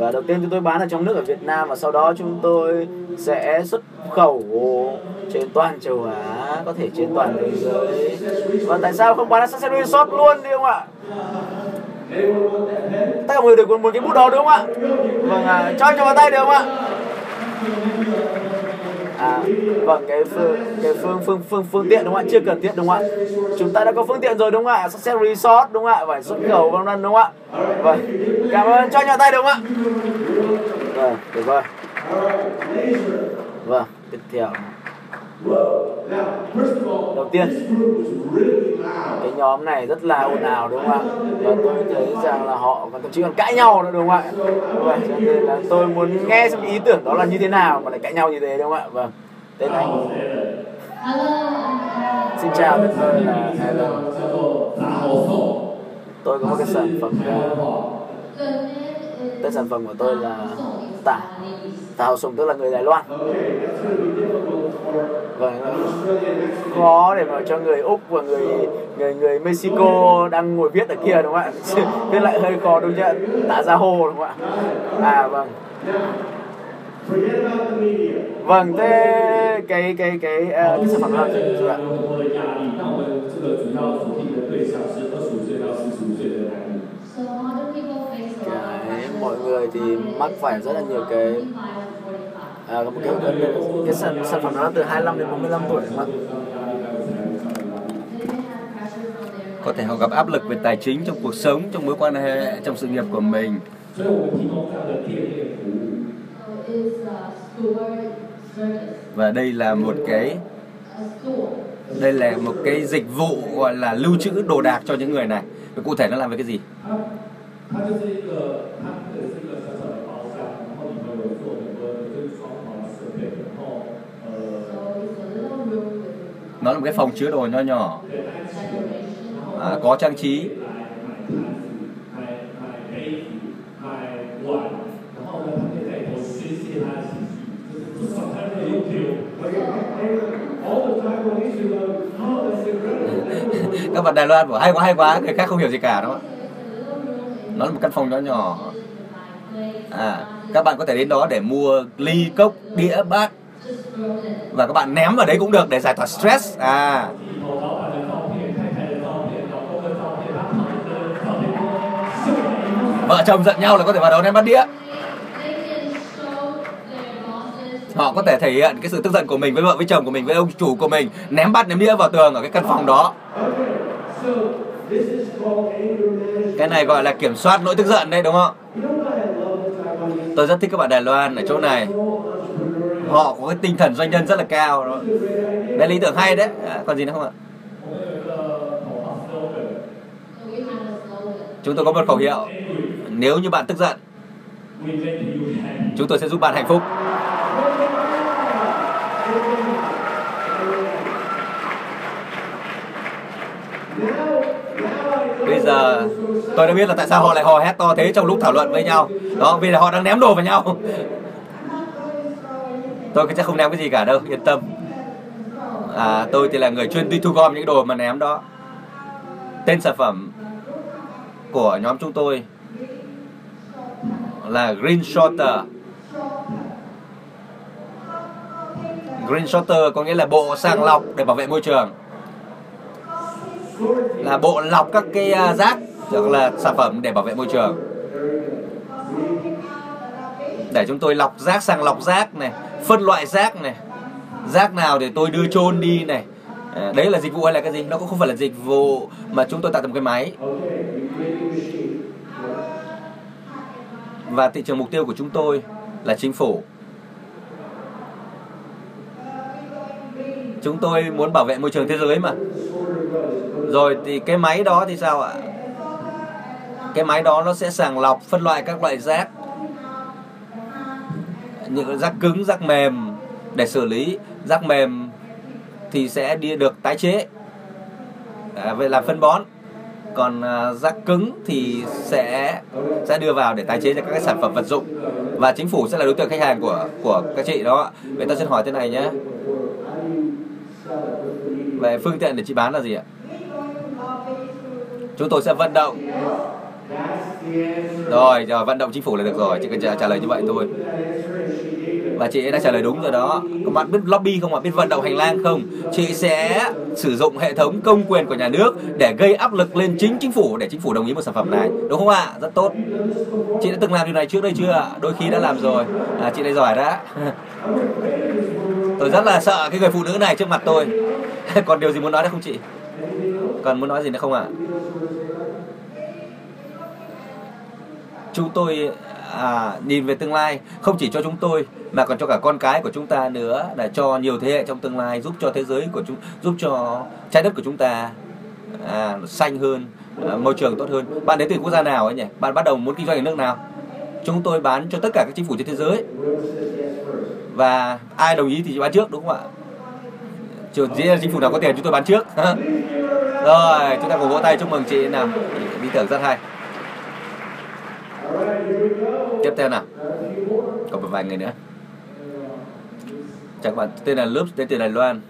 và đầu tiên chúng tôi bán ở trong nước ở Việt Nam và sau đó chúng tôi sẽ xuất khẩu trên toàn châu Á có thể trên toàn thế giới. Và tại sao không bán accessory shop luôn đi không ạ? Tất cả mọi người đều một cái bút đó đúng không ạ? Vâng à, cho cho vào tay được không ạ? À vâng cái phương cái phương phương phương phương tiện đúng không ạ? Chưa cần thiết đúng không ạ? Chúng ta đã có phương tiện rồi đúng không ạ? Sẽ resort đúng không ạ? Phải xuất khẩu vân vân đúng không ạ? Vâng cảm ơn, cho nhà tay đúng không ạ? Vâng tuyệt vời vâng tiếp theo đầu tiên cái nhóm này rất là ồn ào đúng không ạ? Và tôi thấy rằng là họ còn thậm chí còn cãi nhau nữa đúng không ạ? vậy cho nên là tôi muốn nghe xem ý tưởng đó là như thế nào mà lại cãi nhau như thế đúng không ạ? Vâng tên anh xin chào tôi là Alan tôi có một cái sản phẩm tên sản phẩm của tôi là tả. Tào sùng tức là người đài loan vâng. Khó để mà cho người úc và người người người mexico đang ngồi viết ở kia đúng không ạ? Viết lại hơi khó đúng chưa tả ra hồ đúng không ạ? À vâng. Vâng thế cái cái cái uh, cái sản phẩm nào chị ạ? Dạ, cái mọi người thì mắc phải rất là nhiều cái à, một cái cái, cái sản, sản phẩm đó từ 25 đến 45 tuổi mà có thể họ gặp áp lực về tài chính trong cuộc sống trong mối quan hệ trong sự nghiệp của mình. Và đây là một cái đây là một cái dịch vụ gọi là lưu trữ đồ đạc cho những người này. Và cụ thể nó làm về cái gì? Nó là một cái phòng chứa đồ nho nhỏ. À, có trang trí. Các bạn Đài Loan bảo hay quá hay quá người khác không hiểu gì cả đó nó là một căn phòng nhỏ nhỏ. À các bạn có thể đến đó để mua ly cốc đĩa bát và các bạn ném vào đấy cũng được để giải tỏa stress. À. Vợ chồng giận nhau là có thể vào đó ném bát đĩa. Họ có thể thể hiện cái sự tức giận của mình với vợ, với chồng của mình, với ông chủ của mình. Ném bát, ném đĩa vào tường ở cái căn phòng đó. Cái này gọi là kiểm soát nỗi tức giận đấy, đúng không? Tôi rất thích các bạn Đài Loan ở chỗ này họ có cái tinh thần doanh nhân rất là cao. Đó. đấy lý tưởng hay đấy. À, còn gì nữa không ạ? Chúng tôi có một khẩu hiệu. Nếu như bạn tức giận chúng tôi sẽ giúp bạn hạnh phúc. Bây giờ tôi đã biết là tại sao họ lại hò hét to thế trong lúc thảo luận với nhau. Đó vì là họ đang ném đồ vào nhau tôi chắc không ném cái gì cả đâu yên tâm. À, tôi thì là người chuyên đi thu gom những đồ mà ném đó. Tên sản phẩm của nhóm chúng tôi là Green Shorter Green Shorter có nghĩa là bộ sàng lọc để bảo vệ môi trường. Là bộ lọc các cái à, rác hoặc là sản phẩm để bảo vệ môi trường. Để chúng tôi lọc rác sàng lọc rác này phân loại rác này. Rác nào để tôi đưa chôn đi này. Ờ, đấy là dịch vụ hay là cái gì? Nó cũng không phải là dịch vụ mà chúng tôi tạo thành một cái máy. Và thị trường mục tiêu của chúng tôi là chính phủ. Chúng tôi muốn bảo vệ môi trường thế giới mà. Rồi thì cái máy đó thì sao ạ? Cái máy đó nó sẽ sàng lọc phân loại các loại rác những rác cứng rác mềm để xử lý. Rác mềm thì sẽ đi được tái chế. À, về làm phân bón. Còn à, rác cứng thì sẽ sẽ đưa vào để tái chế ra các cái sản phẩm vật dụng. Và chính phủ sẽ là đối tượng khách hàng của của các chị đó. Vậy tôi xin hỏi thế này nhé về phương tiện để chị bán là gì ạ? Chúng tôi sẽ vận động. Rồi giờ vận động chính phủ là được rồi. Chỉ cần trả, trả lời như vậy thôi và chị ấy đã trả lời đúng rồi đó. Các bạn biết lobby không ạ? Biết vận động hành lang không? Chị sẽ sử dụng hệ thống công quyền của nhà nước để gây áp lực lên chính chính phủ để chính phủ đồng ý một sản phẩm này. Đúng không ạ? Rất tốt. Chị đã từng làm điều này trước đây chưa ạ? Đôi khi đã làm rồi. À, chị này giỏi đó. Tôi rất là sợ cái người phụ nữ này trước mặt tôi. Còn điều gì muốn nói nữa không chị? Còn muốn nói gì nữa không ạ? Chúng tôi à, nhìn về tương lai không chỉ cho chúng tôi mà còn cho cả con cái của chúng ta nữa để cho nhiều thế hệ trong tương lai giúp cho thế giới của chúng giúp cho trái đất của chúng ta à, xanh hơn à, môi trường tốt hơn. Bạn đến từ quốc gia nào ấy nhỉ? Bạn bắt đầu muốn kinh doanh ở nước nào? Chúng tôi bán cho tất cả các chính phủ trên thế giới. Và ai đồng ý thì bán trước đúng không ạ? Chứ dĩ là chính phủ nào có tiền chúng tôi bán trước. Rồi chúng ta cùng vỗ tay chúc mừng chị nào? Ý tưởng rất hay tiếp theo nào. Còn một vài người nữa. Chẳng bạn, tên là Loops, tên từ Đài Loan.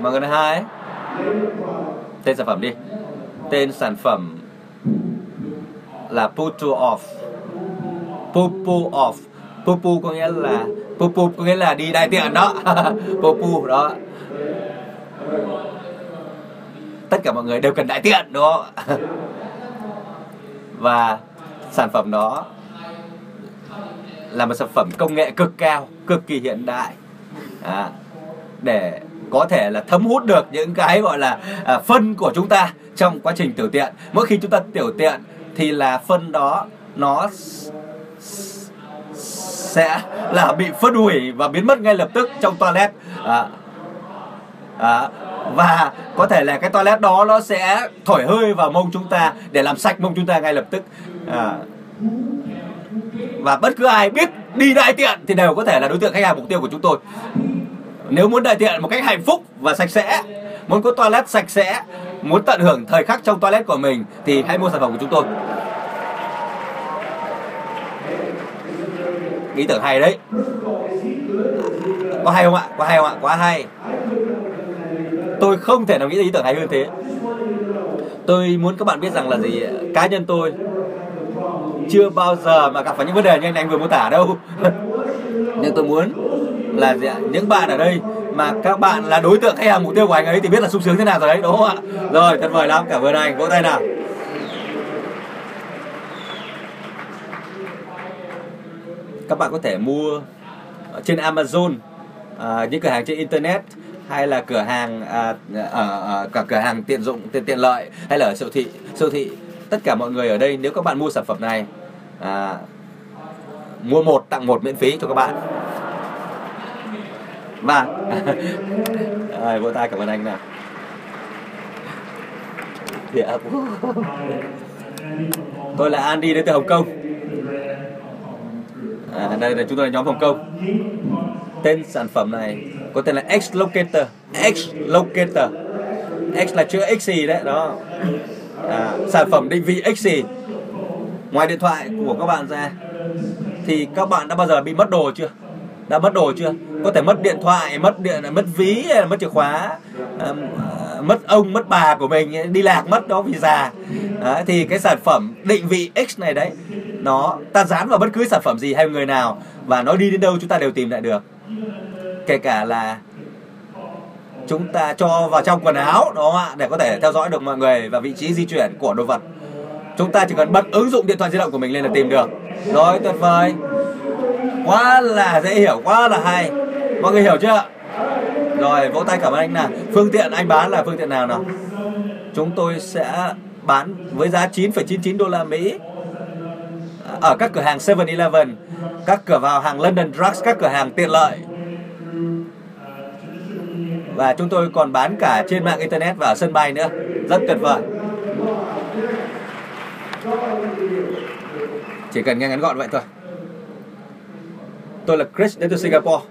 Mọi người nói hai tên sản phẩm đi. Tên sản phẩm là Putu Off. Pupu Off. Pupu có nghĩa là, Pupu có nghĩa là đi đại tiện đó. Pupu đó. Tất cả mọi người đều cần đại tiện, đúng không? và sản phẩm đó là một sản phẩm công nghệ cực cao cực kỳ hiện đại. À, để có thể là thấm hút được những cái gọi là à, phân của chúng ta trong quá trình tiểu tiện. Mỗi khi chúng ta tiểu tiện thì là phân đó nó sẽ là bị phân hủy và biến mất ngay lập tức trong toilet. À, à, và có thể là cái toilet đó nó sẽ thổi hơi vào mông chúng ta để làm sạch mông chúng ta ngay lập tức. À, và bất cứ ai biết đi đại tiện thì đều có thể là đối tượng khách hàng mục tiêu của chúng tôi. Nếu muốn đại tiện một cách hạnh phúc và sạch sẽ muốn có toilet sạch sẽ muốn tận hưởng thời khắc trong toilet của mình thì hãy mua sản phẩm của chúng tôi. Ý tưởng hay đấy. Có hay không ạ? Có hay không ạ? Quá hay tôi không thể nào nghĩ ra ý tưởng hay hơn thế. Tôi muốn các bạn biết rằng là gì? Cá nhân tôi chưa bao giờ mà gặp phải những vấn đề như anh, anh vừa mô tả đâu. Nhưng tôi muốn là gì ạ? những bạn ở đây mà các bạn là đối tượng khách hàng mục tiêu của anh ấy thì biết là sung sướng thế nào rồi đấy đúng không ạ? Rồi thật vời lắm. Cảm ơn anh. Vỗ tay nào. Các bạn có thể mua trên Amazon à, những cửa hàng trên internet hay là cửa hàng à, ở, ở cả cửa hàng tiện dụng tiện tiện lợi hay là ở siêu thị siêu thị. Tất cả mọi người ở đây nếu các bạn mua sản phẩm này à, mua một tặng một miễn phí cho các bạn. Và à, vỗ tay cảm ơn anh nào. Thì, à, tôi là Andy đến từ Hồng Kông. À, đây là chúng tôi là nhóm Hồng Kông. Tên sản phẩm này có tên là X Locator X Locator X là chữ X gì đấy đó. À, sản phẩm định vị X gì ngoài điện thoại của các bạn ra thì các bạn đã bao giờ bị mất đồ chưa? Đã mất đồ chưa? Có thể mất điện thoại mất điện mất ví mất chìa khóa mất ông mất bà của mình đi lạc mất đó vì già. Đấy, thì cái sản phẩm định vị X này đấy nó ta dán vào bất cứ sản phẩm gì hay người nào và nó đi đến đâu chúng ta đều tìm lại được kể cả là chúng ta cho vào trong quần áo đó ạ? Để có thể theo dõi được mọi người và vị trí di chuyển của đồ vật. Chúng ta chỉ cần bật ứng dụng điện thoại di động của mình lên là tìm được. Rồi tuyệt vời. Quá là dễ hiểu quá là hay. Mọi người hiểu chưa? Rồi vỗ tay cảm ơn anh nào. Phương tiện anh bán là phương tiện nào nào? Chúng tôi sẽ bán với giá 9,99 đô la Mỹ. Ở các cửa hàng 7-Eleven, các cửa vào hàng London Drugs, các cửa hàng tiện lợi. Và chúng tôi còn bán cả trên mạng internet và ở sân bay nữa. Rất tuyệt vời. Chỉ cần nghe ngắn gọn vậy thôi. Tôi là Chris đến từ Singapore.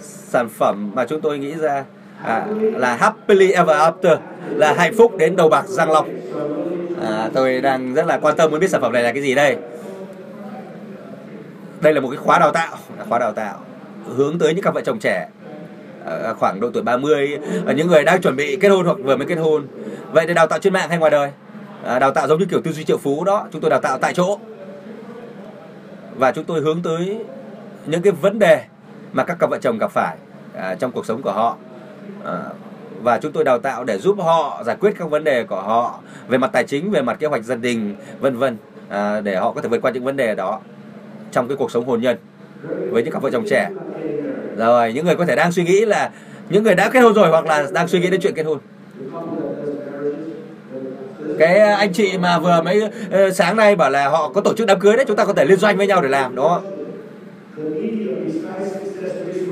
Sản phẩm mà chúng tôi nghĩ ra à, là Happily Ever After là hạnh phúc đến đầu bạc răng long à, tôi đang rất là quan tâm muốn biết sản phẩm này là cái gì đây đây là một cái khóa đào tạo khóa đào tạo hướng tới những cặp vợ chồng trẻ À, à, khoảng độ tuổi 30 à, những người đang chuẩn bị kết hôn hoặc vừa mới kết hôn. Vậy để đào tạo trên mạng hay ngoài đời? À, đào tạo giống như kiểu tư duy triệu phú đó chúng tôi đào tạo tại chỗ. Và chúng tôi hướng tới những cái vấn đề mà các cặp vợ chồng gặp phải à, trong cuộc sống của họ. À, và chúng tôi đào tạo để giúp họ giải quyết các vấn đề của họ về mặt tài chính về mặt kế hoạch gia đình vân vân à, để họ có thể vượt qua những vấn đề đó trong cái cuộc sống hôn nhân với những cặp vợ chồng trẻ rồi những người có thể đang suy nghĩ là những người đã kết hôn rồi hoặc là đang suy nghĩ đến chuyện kết hôn. Cái ờ, anh chị mà vừa mấy ờ, sáng nay bảo là họ có tổ chức đám cưới đấy chúng ta có thể liên doanh với nhau để làm đó,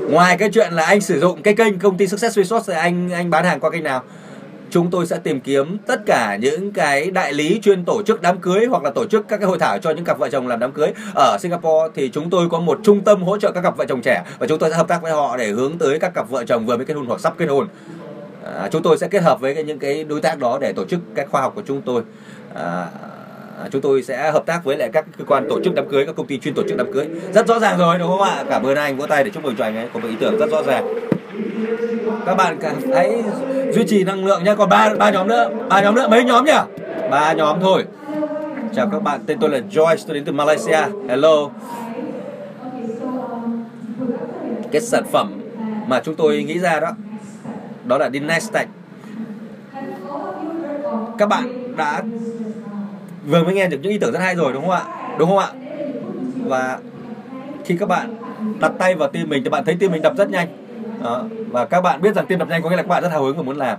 ngoài cái chuyện là anh sử dụng cái kênh công ty Success Resource anh anh bán hàng qua kênh nào? Chúng tôi sẽ tìm kiếm tất cả những cái đại lý chuyên tổ chức đám cưới hoặc là tổ chức các cái hội thảo cho những cặp vợ chồng làm đám cưới. Ở Singapore thì chúng tôi có một trung tâm hỗ trợ các cặp vợ chồng trẻ và chúng tôi sẽ hợp tác với họ để hướng tới các cặp vợ chồng vừa mới kết hôn hoặc sắp kết hôn. À, chúng tôi sẽ kết hợp với cái, những cái đối tác đó để tổ chức các khoa học của chúng tôi. À, À, chúng tôi sẽ hợp tác với lại các cơ quan tổ chức đám cưới, các công ty chuyên tổ chức đám cưới. Rất rõ ràng rồi, đúng không ạ? Cảm ơn anh, vỗ tay để chúc mừng cho anh ấy, có một ý tưởng rất rõ ràng. Các bạn hãy duy trì năng lượng nhé còn ba ba nhóm nữa, ba nhóm nữa, mấy nhóm nhỉ? Ba nhóm thôi. Chào các bạn, tên tôi là Joyce, tôi đến từ Malaysia. Hello. Cái sản phẩm mà chúng tôi nghĩ ra đó đó là Dynastic các bạn đã vừa mới nghe được những ý tưởng rất hay rồi, đúng không ạ? Đúng không ạ? Và khi các bạn đặt tay vào tim mình thì bạn thấy tim mình đập rất nhanh. Đó. và các bạn biết rằng tim đập nhanh có nghĩa là các bạn rất hào hứng và muốn làm.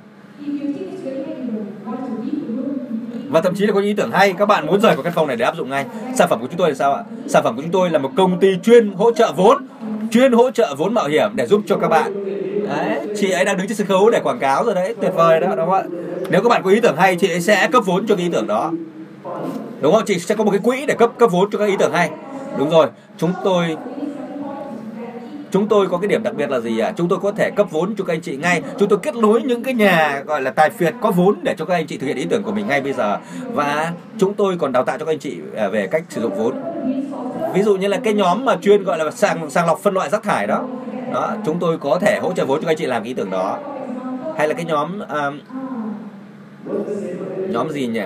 Và thậm chí là có những ý tưởng hay, các bạn muốn rời khỏi căn phòng này để áp dụng ngay. Sản phẩm của chúng tôi là sao ạ? Sản phẩm của chúng tôi là một công ty chuyên hỗ trợ vốn, chuyên hỗ trợ vốn mạo hiểm để giúp cho các bạn. Đấy, chị ấy đang đứng trên sân khấu để quảng cáo rồi đấy, tuyệt vời đó, đúng không ạ? Nếu các bạn có ý tưởng hay, chị ấy sẽ cấp vốn cho cái ý tưởng đó đúng không? Chị sẽ có một cái quỹ để cấp cấp vốn cho các ý tưởng hay. Đúng rồi. Chúng tôi chúng tôi có cái điểm đặc biệt là gì ạ? À? chúng tôi có thể cấp vốn cho các anh chị ngay. Chúng tôi kết nối những cái nhà gọi là tài phiệt có vốn để cho các anh chị thực hiện ý tưởng của mình ngay bây giờ. Và chúng tôi còn đào tạo cho các anh chị à, về cách sử dụng vốn. Ví dụ như là cái nhóm mà chuyên gọi là sàng sàng lọc phân loại rác thải đó. Đó chúng tôi có thể hỗ trợ vốn cho các anh chị làm cái ý tưởng đó. Hay là cái nhóm um, nhóm gì nhỉ?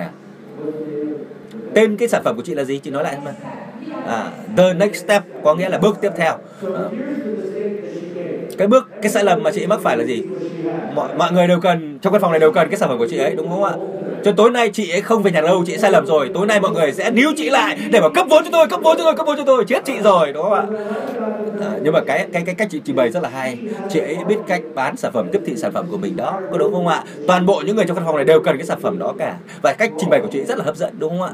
Tên cái sản phẩm của chị là gì? Chị nói lại mà. À, the next step có nghĩa là bước tiếp theo. À. cái bước cái sai lầm mà chị mắc phải là gì? Mọi mọi người đều cần trong căn phòng này đều cần cái sản phẩm của chị ấy đúng không ạ? Cho tối nay chị ấy không về nhà đâu chị ấy sai lầm rồi. Tối nay mọi người sẽ níu chị lại để mà cấp vốn cho tôi cấp vốn cho tôi cấp vốn cho tôi. Chết chị rồi đúng không ạ? À, nhưng mà cái cái cái cách chị trình bày rất là hay. Chị ấy biết cách bán sản phẩm tiếp thị sản phẩm của mình đó có đúng không ạ? Toàn bộ những người trong căn phòng này đều cần cái sản phẩm đó cả. Và cách trình bày của chị ấy rất là hấp dẫn đúng không ạ?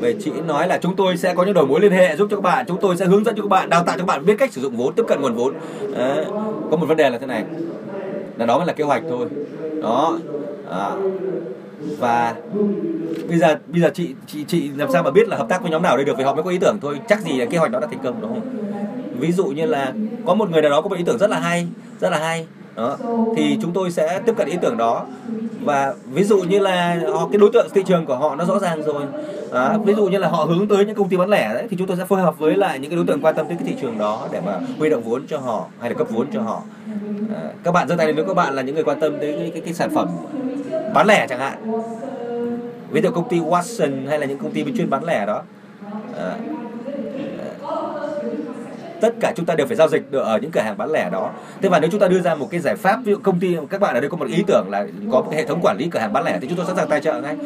Về chị nói là chúng tôi sẽ có những đầu mối liên hệ giúp cho các bạn chúng tôi sẽ hướng dẫn cho các bạn đào tạo cho các bạn biết cách sử dụng vốn tiếp cận nguồn vốn. À, có một vấn đề là thế này. Là đó mới là kế hoạch thôi. Đó à và bây giờ bây giờ chị chị chị làm sao mà biết là hợp tác với nhóm nào đây được? Vì họ mới có ý tưởng. Thôi chắc gì là kế hoạch đó đã thành công đúng không? Ví dụ như là có một người nào đó có một ý tưởng rất là hay rất là hay. Đó. Thì chúng tôi sẽ tiếp cận ý tưởng đó. Và ví dụ như là họ cái đối tượng thị trường của họ nó rõ ràng rồi. Đó, ví dụ như là họ hướng tới những công ty bán lẻ đấy thì chúng tôi sẽ phối hợp với lại những cái đối tượng quan tâm tới cái thị trường đó để mà huy động vốn cho họ hay là cấp vốn cho họ. À, các bạn giơ tay lên nếu các bạn là những người quan tâm tới cái, cái, cái sản phẩm bán lẻ chẳng hạn. Ví dụ công ty Watson hay là những công ty chuyên bán lẻ đó. À, tất cả chúng ta đều phải giao dịch được ở những cửa hàng bán lẻ đó. Thế và nếu chúng ta đưa ra một cái giải pháp ví dụ công ty các bạn ở đây có một ý tưởng là có một cái hệ thống quản lý cửa hàng bán lẻ thì chúng tôi sẵn sàng tài trợ ngay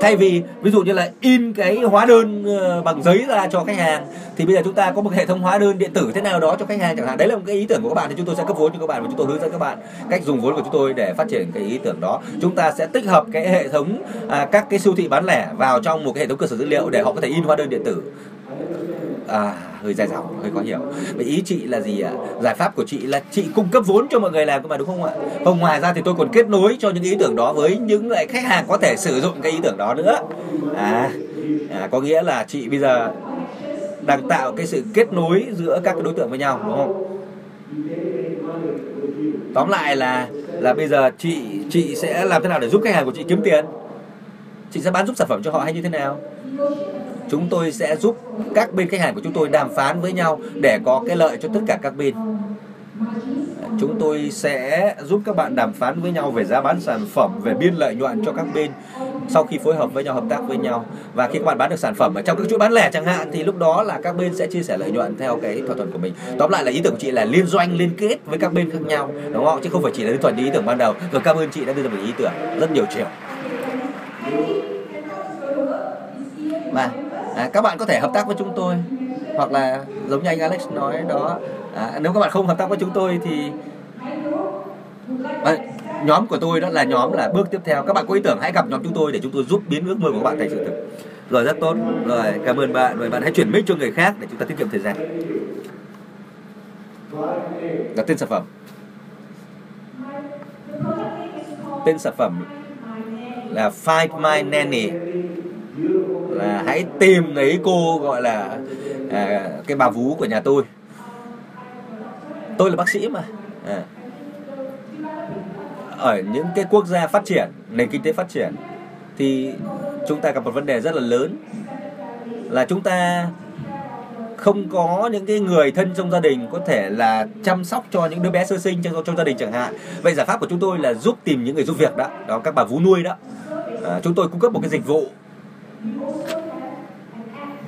thay vì ví dụ như là in cái hóa đơn ờ, bằng giấy ra cho khách hàng thì bây giờ chúng ta có một hệ thống hóa đơn điện tử thế nào đó cho khách hàng chẳng hạn. Đấy là một cái ý tưởng của các bạn thì chúng tôi sẽ cấp vốn cho các bạn và chúng tôi hướng dẫn các bạn cách dùng vốn của chúng tôi để phát triển cái ý tưởng đó. Chúng ta sẽ tích hợp cái hệ thống à, các cái siêu thị bán lẻ vào trong một cái hệ thống cơ sở dữ liệu để họ có thể in hóa đơn điện tử à, hơi dài dòng hơi khó hiểu. Vậy ý chị là gì ạ? Giải pháp của chị là chị cung cấp vốn cho mọi người làm cơ mà đúng không ạ? Không ngoài ra thì tôi còn kết nối cho những ý tưởng đó với những lại khách hàng có thể sử dụng cái ý tưởng đó nữa. À, à có nghĩa là chị bây giờ đang tạo cái sự kết nối giữa các đối tượng với nhau đúng không? Tóm lại là là bây giờ chị chị sẽ làm thế nào để giúp khách hàng của chị kiếm tiền? Chị sẽ bán giúp sản phẩm cho họ hay như thế nào? Chúng tôi sẽ giúp các bên khách hàng của chúng tôi đàm phán với nhau để có cái lợi cho tất cả các bên. Chúng tôi sẽ giúp các bạn đàm phán với nhau về giá bán sản phẩm, về biên lợi nhuận cho các bên sau khi phối hợp với nhau, hợp tác với nhau. Và khi các bạn bán được sản phẩm ở trong các chuỗi bán lẻ chẳng hạn, thì lúc đó là các bên sẽ chia sẻ lợi nhuận theo cái thỏa thuận của mình. Tóm lại là ý tưởng của chị là liên doanh, liên kết với các bên khác nhau, đúng không? Chứ không phải chỉ là đơn thuần ý tưởng ban đầu. Rồi cảm ơn chị đã đưa ra một ý tưởng rất nhiều chiều và à, các bạn có thể hợp tác với chúng tôi. Hoặc là giống như anh Alex nói đó à, nếu các bạn không hợp tác với chúng tôi thì à, nhóm của tôi đó là nhóm là bước tiếp theo. Các bạn có ý tưởng hãy gặp nhóm chúng tôi để chúng tôi giúp biến ước mơ của các bạn thành sự thực. Rồi rất tốt. Rồi cảm ơn bạn. Rồi bạn hãy chuyển mic cho người khác để chúng ta tiết kiệm thời gian. Đặt tên sản phẩm. Tên sản phẩm là Find My Nanny là hãy tìm lấy cô gọi là à, cái bà vú của nhà tôi. Tôi là bác sĩ mà. À. ở những cái quốc gia phát triển nền kinh tế phát triển thì chúng ta gặp một vấn đề rất là lớn là chúng ta không có những cái người thân trong gia đình có thể là chăm sóc cho những đứa bé sơ sinh trong trong gia đình chẳng hạn. Vậy giải pháp của chúng tôi là giúp tìm những người giúp việc đó đó các bà vú nuôi đó. À, chúng tôi cung cấp một cái dịch vụ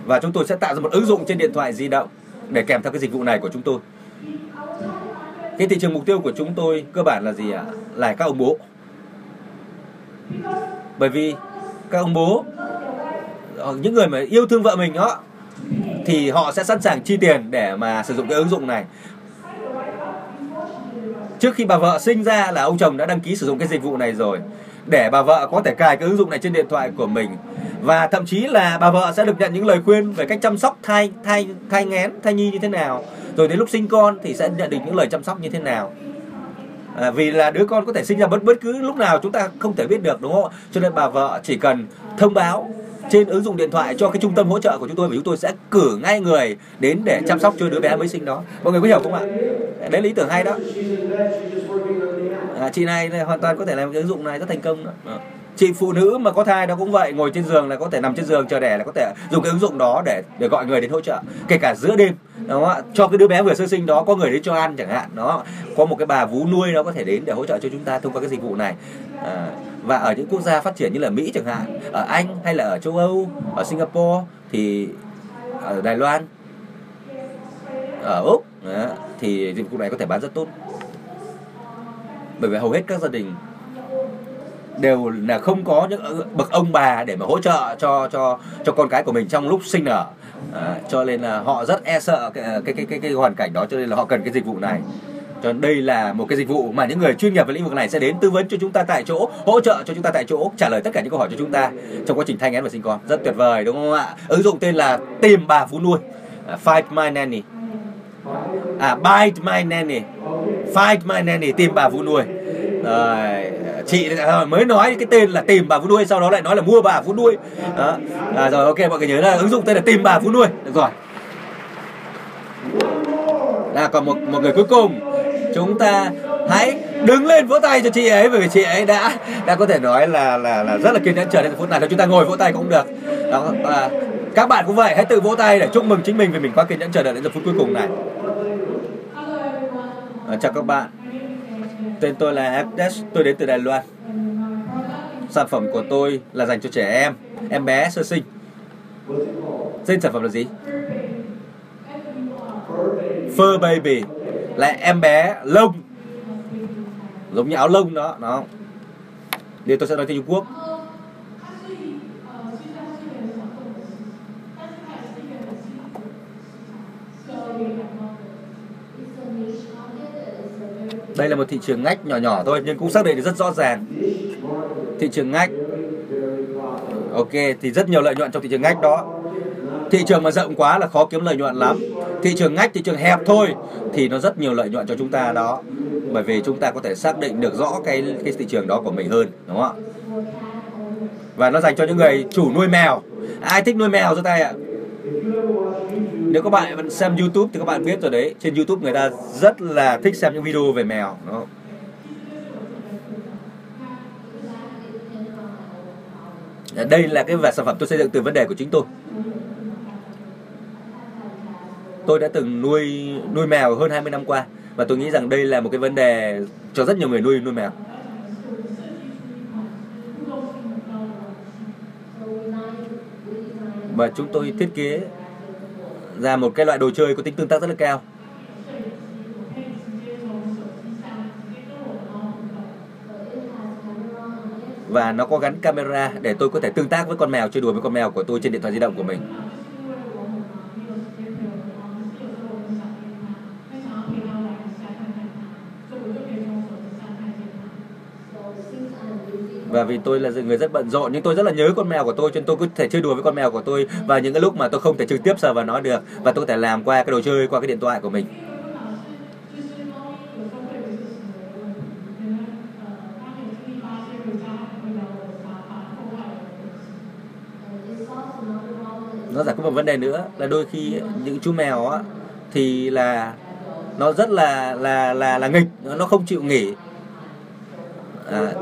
và chúng tôi sẽ tạo ra một ứng dụng trên điện thoại di động để kèm theo cái dịch vụ này của chúng tôi. Cái thị trường mục tiêu của chúng tôi cơ bản là gì ạ? Là các ông bố. Bởi vì các ông bố ờ, những người mà yêu thương vợ mình đó thì họ sẽ sẵn sàng chi tiền để mà sử dụng cái ứng dụng này. Trước khi bà vợ sinh ra là ông chồng đã đăng ký sử dụng cái dịch vụ này rồi để bà vợ có thể cài cái ứng dụng này trên điện thoại của mình. Và thậm chí là bà vợ sẽ được nhận những lời khuyên về cách chăm sóc thai thai thai nghén thai nhi như thế nào. Rồi đến lúc sinh con thì sẽ nhận được những lời chăm sóc như thế nào. À, vì là đứa con có thể sinh ra bất bất cứ lúc nào chúng ta không thể biết được đúng không cho nên bà vợ chỉ cần thông báo trên ứng dụng điện thoại cho cái trung tâm hỗ trợ của chúng tôi và chúng tôi sẽ cử ngay người đến để chăm sóc cho đứa bé mới sinh đó. Mọi người có hiểu không ạ? Đấy là ý tưởng hay đó à, chị này hoàn toàn có thể làm cái ứng dụng này rất thành công đó. à. chị phụ nữ mà có thai đó cũng vậy ngồi trên giường là có thể nằm trên giường chờ đẻ là có thể dùng cái ứng dụng đó để để gọi người đến hỗ trợ kể cả giữa đêm đúng không ạ cho cái đứa bé vừa sơ sinh đó có người đến cho ăn chẳng hạn đó có một cái bà vú nuôi nó có thể đến để hỗ trợ cho chúng ta thông qua cái dịch vụ này à, và ở những quốc gia phát triển như là Mỹ chẳng hạn ở Anh hay là ở châu Âu ở Singapore thì ở Đài Loan ở Úc đó, thì dịch vụ này có thể bán rất tốt bởi vì hầu hết các gia đình đều là không có những ờ, bậc ông bà để mà hỗ trợ cho cho cho con cái của mình trong lúc sinh nở. À, cho nên là họ rất e sợ cái ờ, cái cái cái, cái hoàn cảnh đó cho nên là họ cần cái dịch vụ này. Cho nên đây là một cái dịch vụ mà những người chuyên nghiệp về lĩnh vực này sẽ đến tư vấn cho chúng ta tại chỗ hỗ trợ cho chúng ta tại chỗ trả lời tất cả những câu hỏi cho chúng ta trong quá trình thai nghén và sinh con. Rất tuyệt vời đúng không ạ? Ứng dụng tên là tìm bà phú nuôi uh, find my nanny à bite my nanny. Find my nanny tìm bà vũ nuôi. Rồi chị mới nói cái tên là tìm bà vũ nuôi sau đó lại nói là mua bà vũ nuôi. Đó. À, rồi ok mọi người nhớ là ứng dụng tên là tìm bà vũ nuôi. Được rồi. Là còn một một người cuối cùng. Chúng ta hãy đứng lên vỗ tay cho chị ấy bởi vì chị ấy đã đã có thể nói là là là rất là kiên nhẫn chờ đến phút này. Chúng ta ngồi vỗ tay cũng được. Đó và các bạn cũng vậy hãy tự vỗ tay để chúc mừng chính mình vì mình quá kiên nhẫn chờ đợi đến giờ phút cuối cùng này à, chào các bạn. Tên tôi là Fdesh tôi đến từ Đài Loan. Sản phẩm của tôi là dành cho trẻ em em bé sơ sinh. Tên sản phẩm là gì? Fur Baby. Là em bé lông. Giống như áo lông đó đó. Điều tôi sẽ nói tiếng Trung Quốc. Đây là một thị trường ngách nhỏ nhỏ thôi, nhưng cũng xác định được rất rõ ràng. Thị trường ngách. Ok, thì rất nhiều lợi nhuận trong thị trường ngách đó. Thị trường mà rộng quá là khó kiếm lợi nhuận lắm. Thị trường ngách, thị trường hẹp thôi, thì nó rất nhiều lợi nhuận cho chúng ta đó. Bởi vì chúng ta có thể xác định được rõ cái cái thị trường đó của mình hơn, đúng không ạ? Và nó dành cho những người chủ nuôi mèo. Ai thích nuôi mèo cho tay ạ? Nếu các bạn xem YouTube thì các bạn biết rồi đấy, trên YouTube người ta rất là thích xem những video về mèo đó đây là cái sản phẩm tôi xây dựng từ vấn đề của chính tôi. Tôi đã từng nuôi nuôi mèo hơn 20 năm qua và tôi nghĩ rằng đây là một cái vấn đề cho rất nhiều người nuôi nuôi mèo. Và chúng tôi thiết kế ra một cái loại đồ chơi có tính tương tác rất là cao. Và nó có gắn camera để tôi có thể tương tác với con mèo, chơi đùa với con mèo của tôi trên điện thoại di động của mình. Và vì tôi là người rất bận rộn, nhưng tôi rất là nhớ con mèo của tôi, cho nên tôi có thể chơi đùa với con mèo của tôi. Và những cái lúc mà tôi không thể trực tiếp sờ vào nó được. Và tôi có thể làm qua cái đồ chơi qua cái điện thoại của mình. Nó giải quyết một vấn đề nữa, là đôi khi những chú mèo á, thì là nó rất là là là là nghịch, nó không chịu nghỉ à,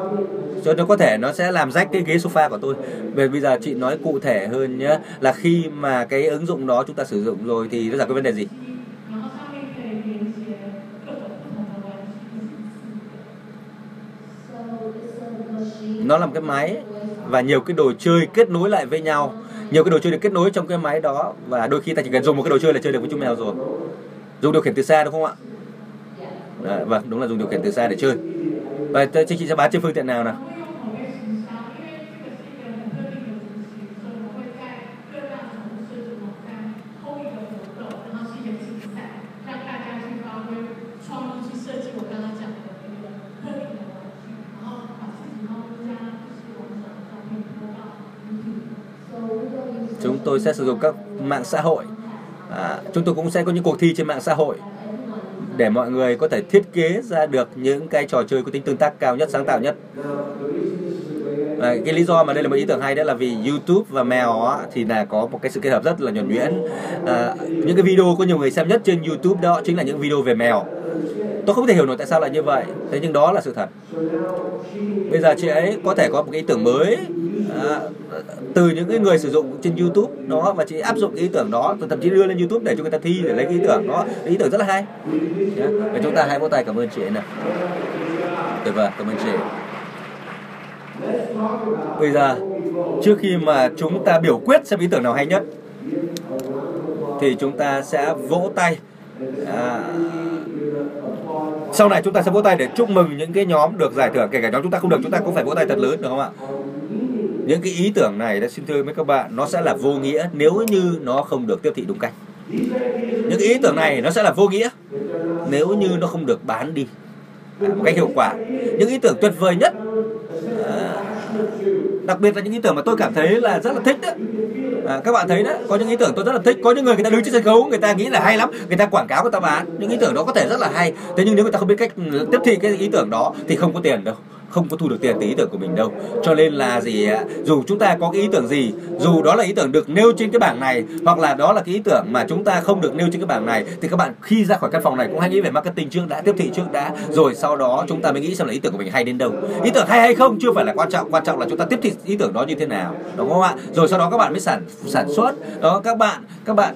cho nó có thể nó sẽ làm rách cái ghế sofa của tôi. Về bây giờ chị nói cụ thể hơn nhé là khi mà cái ứng dụng đó chúng ta sử dụng rồi thì nó giải quyết vấn đề gì? Nó là một cái máy và nhiều cái đồ chơi kết nối lại với nhau. Nhiều cái đồ chơi được kết nối trong cái máy đó và đôi khi ta chỉ cần dùng một cái đồ chơi là chơi được với chú mèo rồi. Dùng điều khiển từ xa đúng không ạ? À, vâng đúng là dùng điều khiển từ xa để chơi và chị chị sẽ bán trên phương tiện nào nào? Chúng tôi sẽ sử dụng các mạng xã hội. À, chúng tôi cũng sẽ có những cuộc thi trên mạng xã hội để mọi người có thể thiết kế ra được những cái trò chơi có tính tương tác cao nhất sáng tạo nhất. À, cái lý do mà đây là một ý tưởng hay đó là vì YouTube và mèo á, thì là có một cái sự kết hợp rất là nhuần nhuyễn. À, những cái video có nhiều người xem nhất trên YouTube đó chính là những video về mèo tôi không thể hiểu nổi tại sao lại như vậy. Thế nhưng đó là sự thật. Bây giờ chị ấy có thể có một cái ý tưởng mới. À, từ những cái người sử dụng trên YouTube đó và chị áp dụng ý tưởng đó thậm chí đưa lên YouTube để cho người ta thi để lấy cái ý tưởng đó. Ý tưởng rất là hay. Và chúng ta hãy vỗ tay cảm ơn chị ấy nào tuyệt vời cảm ơn chị. Bây giờ trước khi mà chúng ta biểu quyết xem ý tưởng nào hay nhất thì chúng ta sẽ vỗ tay. À, sau này chúng ta sẽ vỗ tay để chúc mừng những cái nhóm được giải thưởng kể cả nhóm chúng ta không được chúng ta cũng phải vỗ tay thật lớn được không ạ? Những cái ý tưởng này đã xin thưa với các bạn nó sẽ là vô nghĩa nếu như nó không được tiếp thị đúng cách. Những ý tưởng này nó sẽ là vô nghĩa nếu như nó không được bán đi. À, một cách hiệu quả. Những ý tưởng tuyệt vời nhất à, đặc biệt là những ý tưởng mà tôi cảm thấy là rất là thích đó à, các bạn thấy đó có những ý tưởng tôi rất là thích. Có những người người ta đứng trên sân khấu người ta nghĩ là hay lắm người ta quảng cáo người ta bán những ý tưởng đó có thể rất là hay. Thế nhưng nếu người ta không biết cách ừ, tiếp thị cái ý tưởng đó thì không có tiền đâu không có thu được tiền từ ý tưởng của mình đâu. Cho nên là gì dù chúng ta có cái ý tưởng gì, dù đó là ý tưởng được nêu trên cái bảng này, hoặc là đó là cái ý tưởng mà chúng ta không được nêu trên cái bảng này, thì các bạn khi ra khỏi căn phòng này cũng hãy nghĩ về marketing trước đã, tiếp thị trước đã, rồi sau đó chúng ta mới nghĩ xem là ý tưởng của mình hay đến đâu. Ý tưởng hay hay không chưa phải là quan trọng quan trọng là chúng ta tiếp thị ý tưởng đó như thế nào, đúng không ạ? Rồi sau đó các bạn mới sản sản xuất. Đó, các bạn các bạn,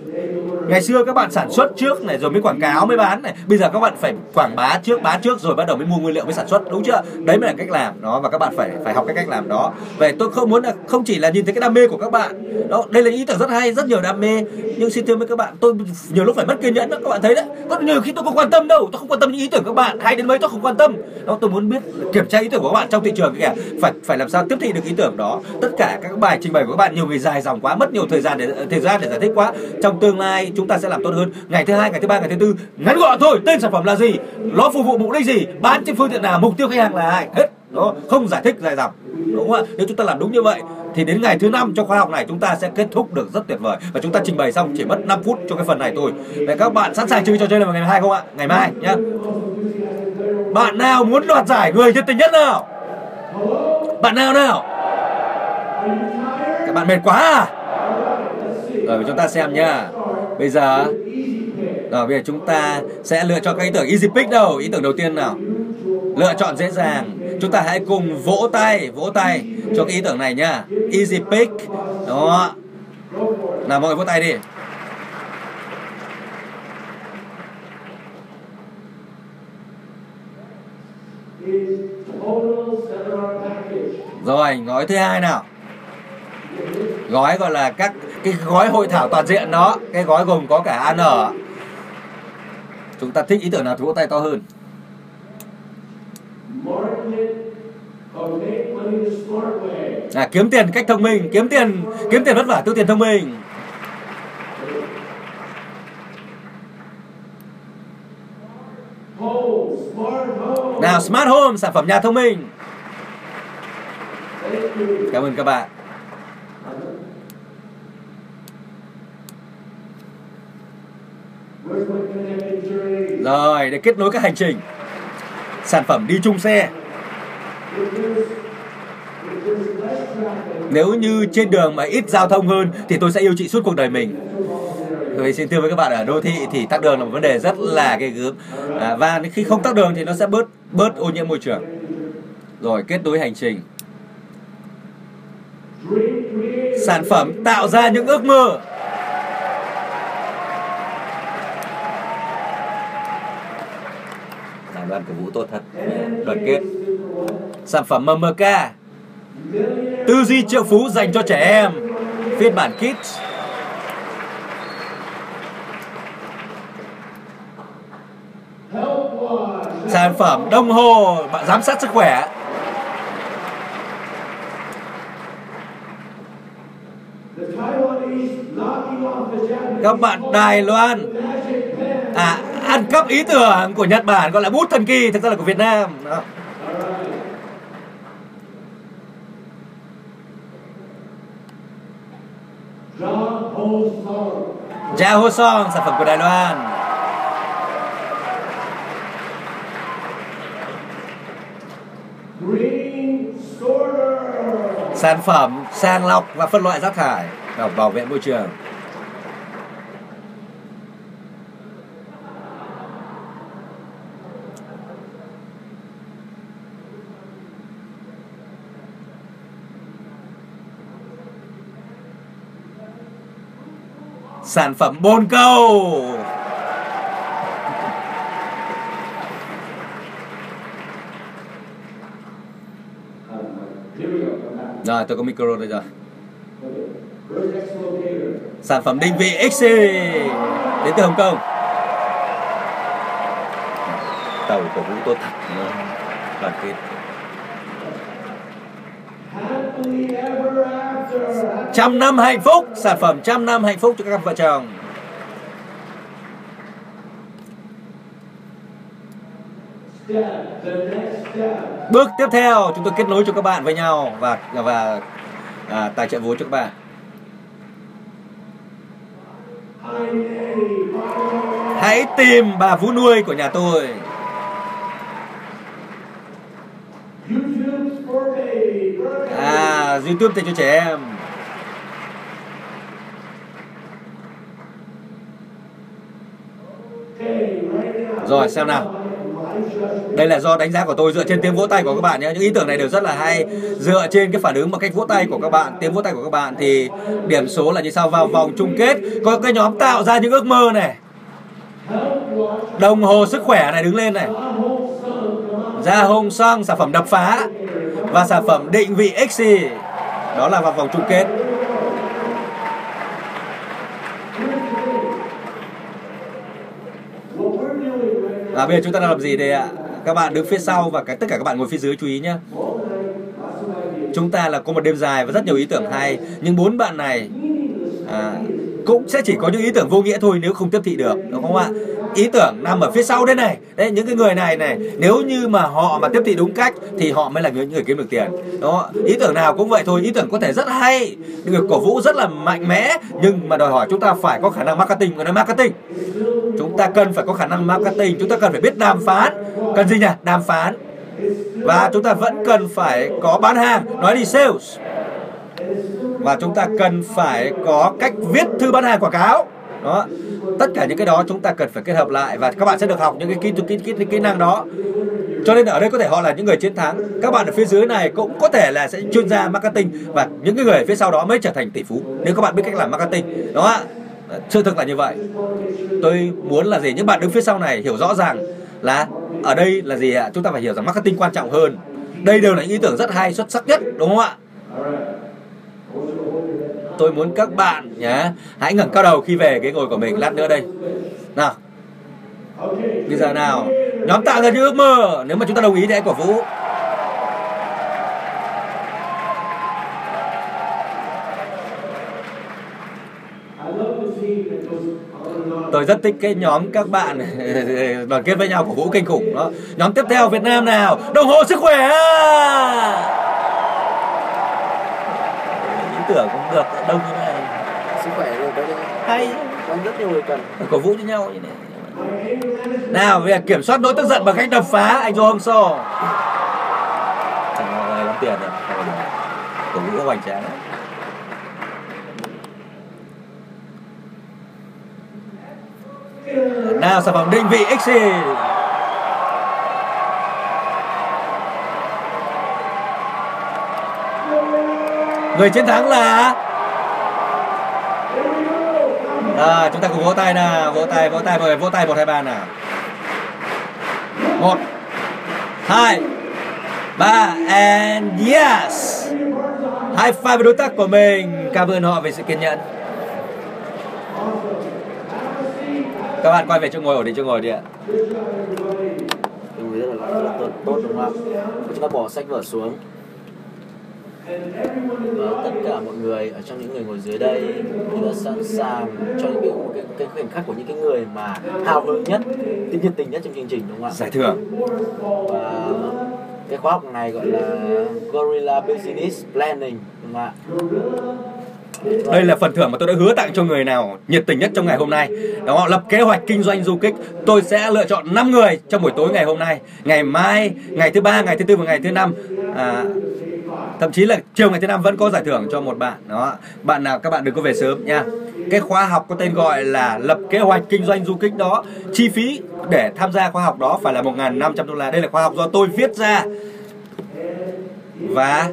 ngày xưa các bạn sản xuất trước này rồi mới quảng cáo mới bán này. Bây giờ các bạn phải quảng bá trước, bán trước rồi bắt đầu mới mua nguyên liệu mới sản xuất, đúng chưa? Đấy mới là cái cách làm đó và các bạn phải phải học cái cách làm đó. Về tôi không muốn là, không chỉ là nhìn thấy cái đam mê của các bạn. Đó, đây là ý tưởng rất hay, rất nhiều đam mê. Nhưng xin thưa với các bạn, tôi nhiều lúc phải mất kiên nhẫn đó, các bạn thấy đấy. Có nhiều khi tôi không quan tâm đâu, tôi không quan tâm những ý tưởng các bạn. Hay đến mấy tôi không quan tâm. Đó, tôi muốn biết, kiểm tra ý tưởng của các bạn trong thị trường kìa. Phải phải làm sao tiếp thị được ý tưởng đó. Tất cả các bài trình bày của các bạn nhiều người dài dòng quá, mất nhiều thời gian để, thời gian để giải thích quá. Trong tương lai, chúng ta sẽ làm tốt hơn. Ngày thứ hai, ngày thứ ba, ngày thứ tư, ngắn gọn thôi. Tên sản phẩm là gì? Nó phục vụ mục đích gì? Bán trên phương tiện nào? Mục tiêu khách hàng là ai? Hết đó, không giải thích dài dòng. Đúng không ạ? Nếu chúng ta làm đúng như vậy, thì đến ngày thứ năm trong khóa học này chúng ta sẽ kết thúc được rất tuyệt vời. Và chúng ta trình bày xong chỉ mất 5 phút cho cái phần này thôi. Vậy các bạn sẵn sàng chơi trò chơi này vào ngày mai không ạ? Ngày mai nhá. Bạn nào muốn đoạt giải người nhiệt tình nhất nào? Bạn nào nào? Các bạn mệt quá à? Rồi, chúng ta xem nhá. Bây giờ, rồi, bây giờ chúng ta sẽ lựa chọn cái ý tưởng easy pick đâu. Ý tưởng đầu tiên nào? lựa chọn dễ dàng. Chúng ta hãy cùng vỗ tay vỗ tay cho cái ý tưởng này nhá easy pick. Đó. Nào, mọi người vỗ tay đi. Rồi, gói thứ hai nào. Gói gọi là các cái gói hội thảo toàn diện đó. Cái gói gồm có cả an ở chúng ta thích ý tưởng nào thì vỗ tay to hơn à, kiếm tiền cách thông minh kiếm tiền kiếm tiền vất vả tiêu tiền thông minh. Nào smart home sản phẩm nhà thông minh. Cảm ơn các bạn. Rồi để kết nối các hành trình sản phẩm đi chung xe. Nếu như trên đường mà ít giao thông hơn thì tôi sẽ yêu chị suốt cuộc đời mình. Vậy xin thưa với các bạn ở đô thị thì tắc đường là một vấn đề rất là ghê gớm. À, và khi không tắc đường thì nó sẽ bớt bớt ô nhiễm môi trường. Rồi kết nối hành trình. Sản phẩm tạo ra những ước mơ đàm đoàn cổ vũ tốt thật. Đoàn kết. Sản phẩm mmk tư duy triệu phú dành cho trẻ em. Phiên bản kids sản phẩm đồng hồ. Bạn giám sát sức khỏe. Các bạn Đài Loan. À ăn cắp ý tưởng của Nhật Bản, gọi là bút thần kỳ, thực ra là của Việt Nam. Đó. Ja Ho Song sản phẩm của Đài Loan. Sản phẩm sàng lọc và phân loại rác thải bảo vệ môi trường. Sản phẩm bồn cầu Rồi, tôi có micro đây rồi. Sản phẩm định vị XC Đến từ Hồng Kông. Tàu của Vũ tốt thật Đoàn kết. Trăm năm hạnh phúc Sản phẩm trăm năm hạnh phúc cho các cặp vợ chồng Bước tiếp theo chúng tôi kết nối cho các bạn với nhau và và à, tài trợ vốn cho các bạn. Hãy tìm bà vú nuôi của nhà tôi. À, YouTube dành cho trẻ em. Rồi, xem nào. Đây là do đánh giá của tôi dựa trên tiếng vỗ tay của các bạn nhé. Những ý tưởng này đều rất là hay. Dựa trên cái phản ứng bằng cách vỗ tay của các bạn, tiếng vỗ tay của các bạn thì điểm số là như sau. Vào vòng chung kết, có cái nhóm tạo ra những ước mơ này. Đồng hồ sức khỏe này đứng lên này. Ra hông sang, sản phẩm đập phá và sản phẩm định vị XC đó là vào vòng chung kết. Bây giờ chúng ta đang làm gì đây ạ? Các bạn đứng phía sau và cái tất cả các bạn ngồi phía dưới chú ý nhé chúng ta là có một đêm dài và rất nhiều ý tưởng hay. Nhưng bốn bạn này à, cũng sẽ chỉ có những ý tưởng vô nghĩa thôi nếu không tiếp thị được đúng không ạ? Ý tưởng nằm ở phía sau đây này. Đấy, những cái người này này, nếu như mà họ mà tiếp thị đúng cách thì họ mới là những người kiếm được tiền. Đó, ý tưởng nào cũng vậy thôi, ý tưởng có thể rất hay, được cổ vũ rất là mạnh mẽ, nhưng mà đòi hỏi chúng ta phải có khả năng marketing, người nói marketing. Chúng ta cần phải có khả năng marketing, chúng ta cần phải biết đàm phán. Cần gì nhỉ? Đàm phán. Và chúng ta vẫn cần phải có bán hàng. Nói đi, sales. Và chúng ta cần phải có cách viết thư bán hàng quảng cáo đó. Tất cả những cái đó chúng ta cần phải kết hợp lại và các bạn sẽ được học những cái kỹ kỹ, kỹ, kỹ, kỹ năng đó. Cho nên ở đây có thể họ là những người chiến thắng. Các bạn ở phía dưới này cũng có thể là sẽ chuyên gia marketing và những cái người ở phía sau đó mới trở thành tỷ phú nếu các bạn biết cách làm marketing. Đó sự ờ, thực là như vậy. Tôi muốn là gì? Những bạn đứng phía sau này hiểu rõ ràng là ở đây là gì ạ? Chúng ta phải hiểu rằng marketing quan trọng hơn. Đây đều là những ý tưởng rất hay xuất sắc nhất đúng không ạ? Tôi muốn các bạn nhé hãy ngẩng cao đầu khi về cái ngồi của mình, lát nữa đây. Nào. Bây giờ nào. Nhóm tạo ra những ước mơ, nếu mà chúng ta đồng ý thì hãy cổ vũ. Tôi rất thích cái nhóm các bạn đoàn kết với nhau cổ vũ kinh khủng đó. Nhóm tiếp theo, Việt Nam nào? Đồng hồ sức khỏe! à! Tưởng cũng được đông như này. Sức khỏe rồi đấy hay. có rất nhiều người cần. Cổ vũ cho nhau như này nào về kiểm soát nỗi tức giận bằng cách đập phá anh Joe Hong So chẳng là lắm tiền rồi. Cổ vũ hoành tráng nào sản phẩm định vị XC người chiến thắng là à, chúng ta cùng vỗ tay nào vỗ tay vỗ tay mọi vỗ tay một hai ba nào. Một hai ba and yes. Hai five với đối tác của mình. Cảm ơn họ về sự kiên nhẫn. Các bạn quay về chỗ ngồi ổn định chỗ ngồi đi ạ. Đúng rất là, rất là tốt, tốt đúng không ạ? Chúng ta bỏ sách vở xuống và tất cả mọi người ở trong những người ngồi dưới đây thì đã sẵn sàng cho những cái cái, cái khoảnh khắc của những cái người mà hào hứng nhất, tinh nhiệt tình nhất trong chương trình đúng không ạ? giải thưởng Và cái khóa học này gọi là Gorilla Business Planning đúng không ạ? đây là phần thưởng mà tôi đã hứa tặng cho người nào nhiệt tình nhất trong ngày hôm nay đó lập kế hoạch kinh doanh du kích tôi sẽ lựa chọn 5 người trong buổi tối ngày hôm nay ngày mai ngày thứ ba ngày thứ tư và ngày thứ năm à, thậm chí là chiều ngày thứ năm vẫn có giải thưởng cho một bạn. Đó. Bạn nào các bạn đừng có về sớm nha. Cái khóa học có tên gọi là lập kế hoạch kinh doanh du kích đó. Chi phí để tham gia khóa học đó phải là 1.500 đô la. Đây là khóa học do tôi viết ra. Và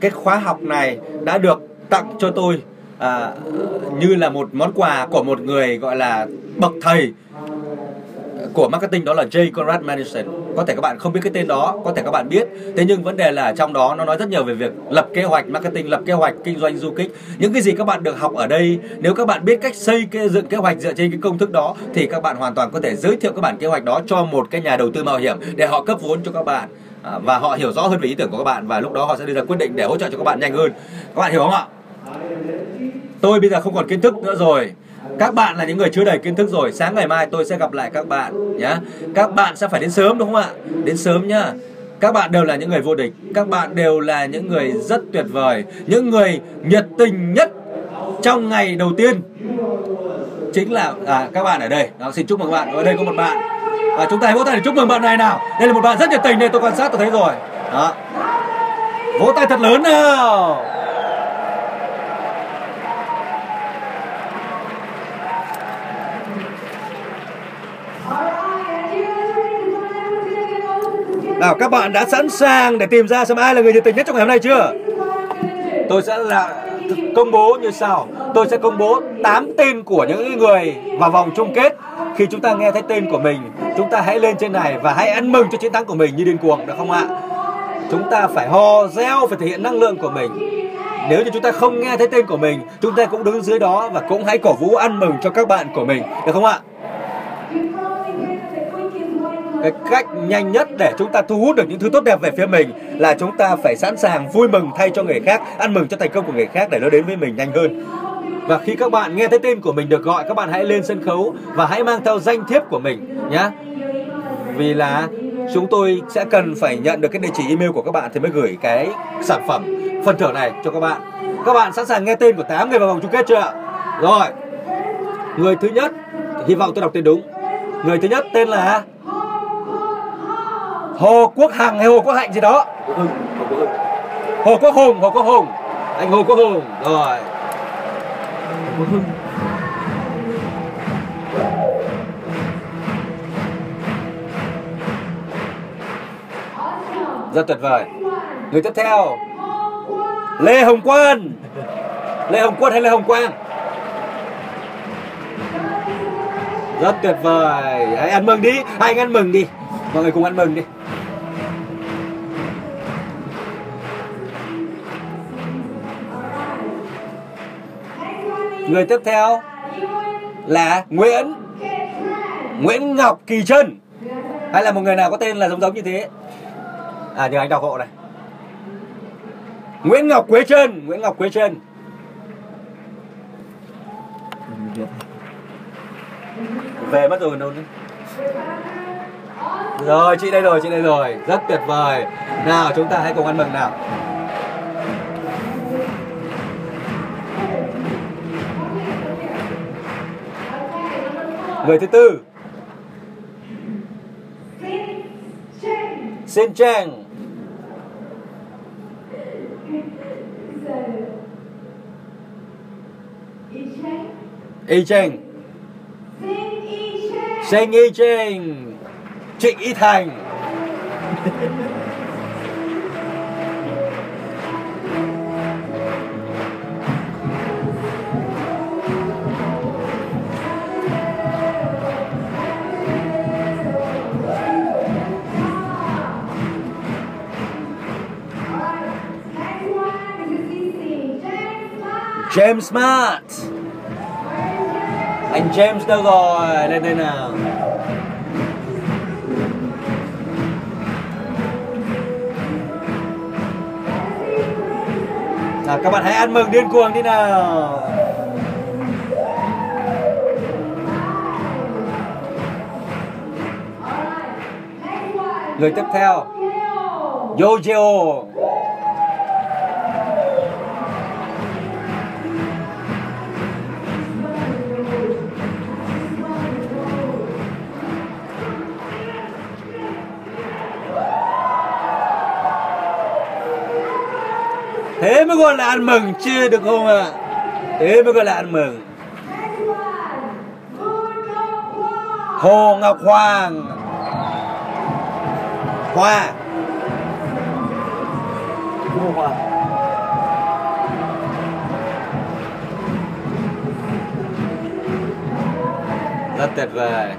cái khóa học này đã được tặng cho tôi à, như là một món quà của một người gọi là bậc thầy của marketing đó là J. Conrad Manison. Có thể các bạn không biết cái tên đó, có thể các bạn biết. Thế nhưng vấn đề là trong đó nó nói rất nhiều về việc lập kế hoạch marketing, lập kế hoạch kinh doanh du kích. Những cái gì các bạn được học ở đây, nếu các bạn biết cách xây cái dựng kế hoạch dựa trên cái công thức đó thì các bạn hoàn toàn có thể giới thiệu các bản kế hoạch đó cho một cái nhà đầu tư mạo hiểm để họ cấp vốn cho các bạn. À, và họ hiểu rõ hơn về ý tưởng của các bạn và lúc đó họ sẽ đưa ra quyết định để hỗ trợ cho các bạn nhanh hơn. Các bạn hiểu không ạ? Tôi bây giờ không còn kiến thức nữa rồi các bạn là những người chưa đầy kiến thức rồi. Sáng ngày mai tôi sẽ gặp lại các bạn nhé các bạn sẽ phải đến sớm đúng không ạ? Đến sớm nhá. Các bạn đều là những người vô địch. Các bạn đều là những người rất tuyệt vời. Những người nhiệt tình nhất trong ngày đầu tiên chính là à, các bạn ở đây. Đó, xin chúc mừng các bạn. Ở đây có một bạn. Và chúng ta hãy vỗ tay để chúc mừng bạn này nào. Đây là một bạn rất nhiệt tình đây tôi quan sát tôi thấy rồi. Đó. Vỗ tay thật lớn nào. Nào các bạn đã sẵn sàng để tìm ra xem ai là người nhiệt tình nhất trong ngày hôm nay chưa? Tôi sẽ là công bố như sau. Tôi sẽ công bố 8 tên của những người vào vòng chung kết. Khi chúng ta nghe thấy tên của mình, chúng ta hãy lên trên này và hãy ăn mừng cho chiến thắng của mình như điên cuồng được không ạ? Chúng ta phải hò reo, phải thể hiện năng lượng của mình. Nếu như chúng ta không nghe thấy tên của mình, chúng ta cũng đứng dưới đó và cũng hãy cổ vũ ăn mừng cho các bạn của mình, được không ạ? Cái cách nhanh nhất để chúng ta thu hút được những thứ tốt đẹp về phía mình là chúng ta phải sẵn sàng vui mừng thay cho người khác, ăn mừng cho thành công của người khác để nó đến với mình nhanh hơn. Và khi các bạn nghe thấy tên của mình được gọi, các bạn hãy lên sân khấu và hãy mang theo danh thiếp của mình nhé vì là chúng tôi sẽ cần phải nhận được cái địa chỉ email của các bạn thì mới gửi cái sản phẩm phần thưởng này cho các bạn. Các bạn sẵn sàng nghe tên của 8 người vào vòng chung kết chưa ạ? Rồi, người thứ nhất, hy vọng tôi đọc tên đúng. Người thứ nhất tên là Hồ Quốc Hằng hay Hồ Quốc Hạnh gì đó. Hồ Quốc Hùng Hồ Quốc Hùng Anh Hồ Quốc Hùng. Rồi Hồ Quốc Hùng Rất tuyệt vời. Người tiếp theo Lê Hồng Quân. Lê Hồng Quân hay Lê Hồng Quang? Rất tuyệt vời. Hãy ăn mừng đi. Hãy ăn mừng đi. Mọi người cùng ăn mừng đi Người tiếp theo là Nguyễn Nguyễn Ngọc Kỳ Trân. Hay là một người nào có tên là giống giống như thế? À nhờ anh đọc hộ này. Nguyễn Ngọc Quế Trân, Nguyễn Ngọc Quế Trân. Về mất rồi đâu nữa rồi, chị đây rồi, chị đây rồi. Rất tuyệt vời. Nào, chúng ta hãy cùng ăn mừng nào. Người thứ tư. Xin Cheng. Y Cheng. Sinh Y Cheng. Trịnh Y Thành. James Smart Anh James đâu rồi? Lên đây nào. Nào, các bạn hãy ăn mừng điên cuồng đi nào. Người tiếp theo Yojo Thế mới gọi là ăn mừng chưa được không ạ? À? Thế mới gọi là ăn mừng. Hồ Ngọc Hoàng Hoa Rất tuyệt vời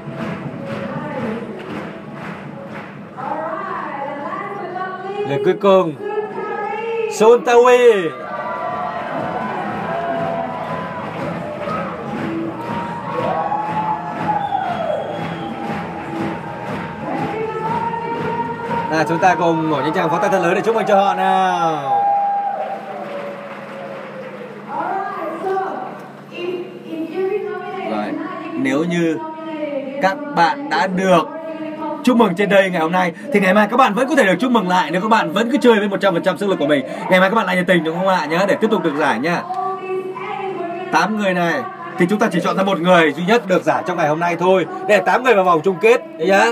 lời cuối cùng Suntawi Nào chúng ta cùng ngồi những tràng pháo tay thật lớn để chúc mừng cho họ nào. Rồi, nếu như các bạn đã được chúc mừng trên đây ngày hôm nay. Thì ngày mai các bạn vẫn có thể được chúc mừng lại nếu các bạn vẫn cứ chơi với 100% sức lực của mình. Ngày mai các bạn lại nhiệt tình đúng không ạ? Nhớ để tiếp tục được giải nha tám người này, thì chúng ta chỉ chọn ra một người duy nhất được giải trong ngày hôm nay thôi. Để tám người vào vòng chung kết, đấy nhá.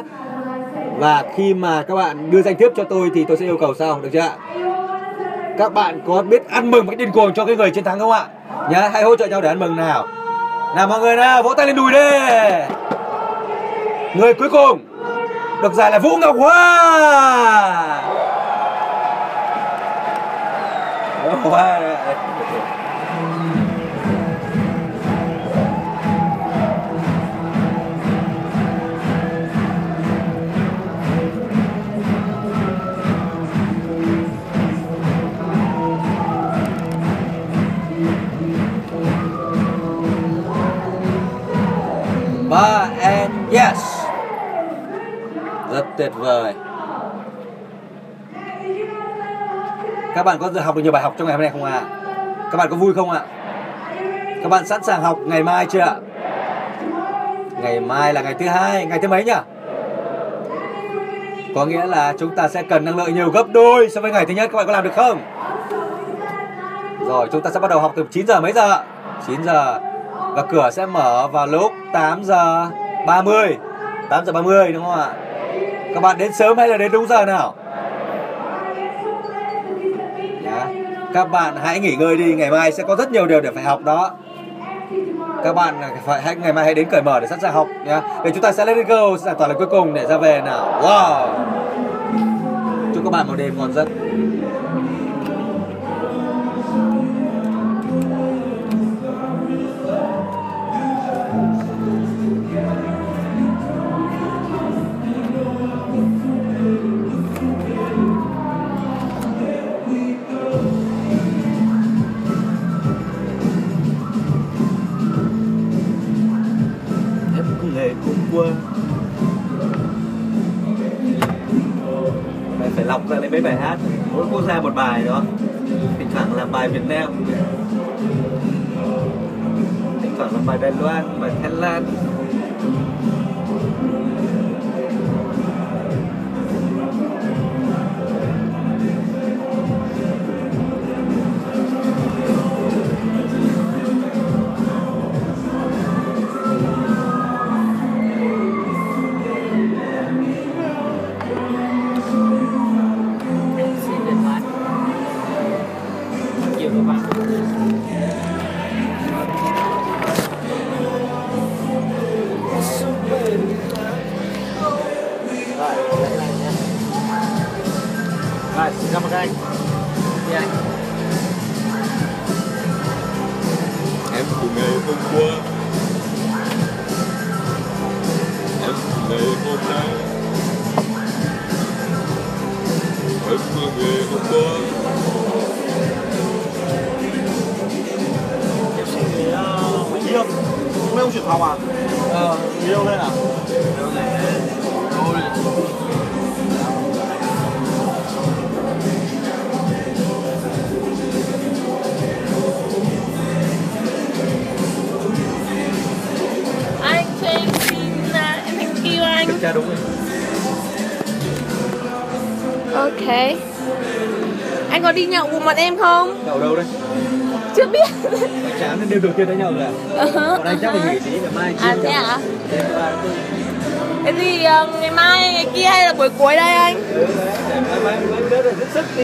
Và khi mà các bạn đưa danh thiếp cho tôi thì tôi sẽ yêu cầu sau được chưa ạ? Các bạn có biết ăn mừng một điên cuồng cho cái người chiến thắng không ạ? Nhá, hãy hỗ trợ nhau để ăn mừng nào. Nào, mọi người nào, vỗ tay lên đùi đi. Người cuối cùng được giải là Vũ Ngọc Hoa. Hoa. Tuyệt vời. Các bạn có được học được nhiều bài học trong ngày hôm nay không ạ? À? các bạn có vui không ạ? À? các bạn sẵn sàng học ngày mai chưa ạ? Ngày mai là ngày thứ hai, ngày thứ mấy nhỉ? Có nghĩa là chúng ta sẽ cần năng lượng nhiều gấp đôi so với ngày thứ nhất, các bạn có làm được không? Rồi, chúng ta sẽ bắt đầu học từ 9 giờ mấy giờ 9 giờ. Và cửa sẽ mở vào lúc 8 giờ 30 8 giờ 30 đúng không ạ? Các bạn đến sớm hay là đến đúng giờ nào? Yeah. các bạn hãy nghỉ ngơi đi, ngày mai sẽ có rất nhiều điều để phải học đó. Các bạn phải hãy, ngày mai hãy đến cởi mở để sẵn sàng học nhé. để chúng ta sẽ lên go giải tỏa lần cuối cùng để ra về nào. Wow. Chúc các bạn một đêm ngon giấc. Cua Phải, phải lọc ra lấy mấy bài hát. Mỗi quốc gia một bài đó. Thỉnh thoảng làm bài Việt Nam. Thỉnh thoảng làm bài Đài Loan bài Thái Lan. Cùng bọn em không? Nhậu đâu đấy? Chưa biết. Tráng nên đêm đầu tiên đã nhậu rồi à? Còn anh chắc phải nghỉ tí để mai à thế à? Thế thì ờ, ngày mai ngày kia hay là buổi cuối đây anh? Ừ, để mai mai mai rất là sức sức